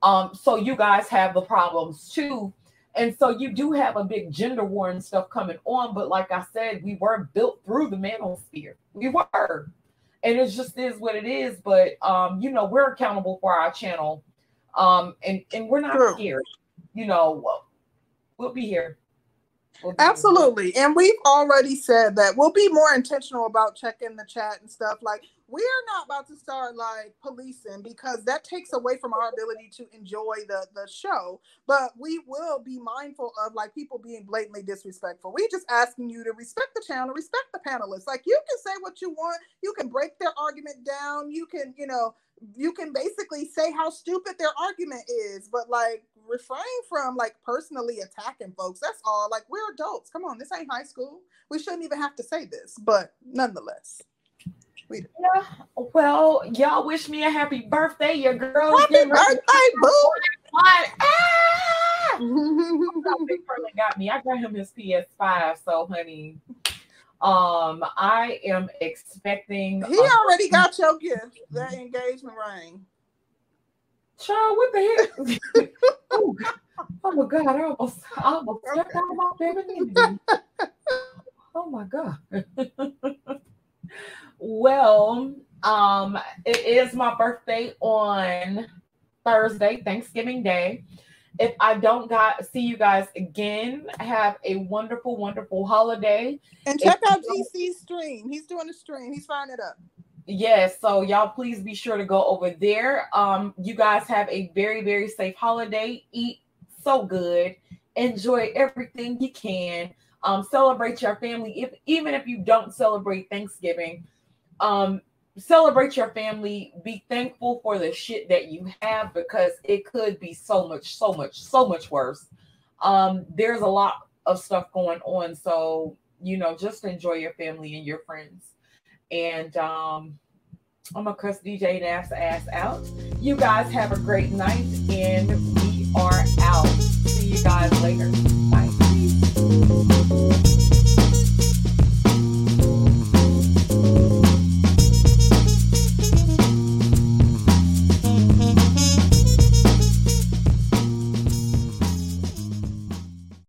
Um, so you guys have the problems too. And so you do have a big gender war and stuff coming on. But like I said, we were built through the manosphere. We were. And it just is what it is. But um, you know, we're accountable for our channel um, and and we're not True. scared. You know, we'll, we'll be here. We'll be Absolutely. Here. And we've already said that we'll be more intentional about checking the chat and stuff. Like, we're not about to start like policing because that takes away from our ability to enjoy the, the show. But we will be mindful of like people being blatantly disrespectful. We're just asking you to respect the channel, respect the panelists. Like, you can say what you want, you can break their argument down, you can, you know, you can basically say how stupid their argument is, but like refrain from like personally attacking folks. That's all. Like we're adults. Come on, this ain't high school. We shouldn't even have to say this, but nonetheless. Yeah, well, y'all wish me a happy birthday. Your girl happy birthday, boo. Ah! (laughs) Big got me. I got him his PS5, so honey, um, I am expecting. He already (laughs) got your gift, that engagement ring. Child, what the heck? (laughs) oh, oh, my God, I almost, I almost stepped out of my femininity. oh my God. Well, um, it is my birthday on Thursday, Thanksgiving Day if I don't got see you guys again, have a wonderful, wonderful holiday. And check if out GC's stream. He's doing a stream. He's firing it up. Yes, so y'all please be sure to go over there. Um, you guys have a very, very safe holiday. Eat so good. Enjoy everything you can. Um, celebrate your family. If even if you don't celebrate Thanksgiving, um, celebrate your family. Be thankful for the shit that you have because it could be so much so much so much worse. Um there's a lot of stuff going on. So you know just enjoy your family and your friends. And um i'm gonna cuss dj naff's ass out. You guys have a great night and we are out. See you guys later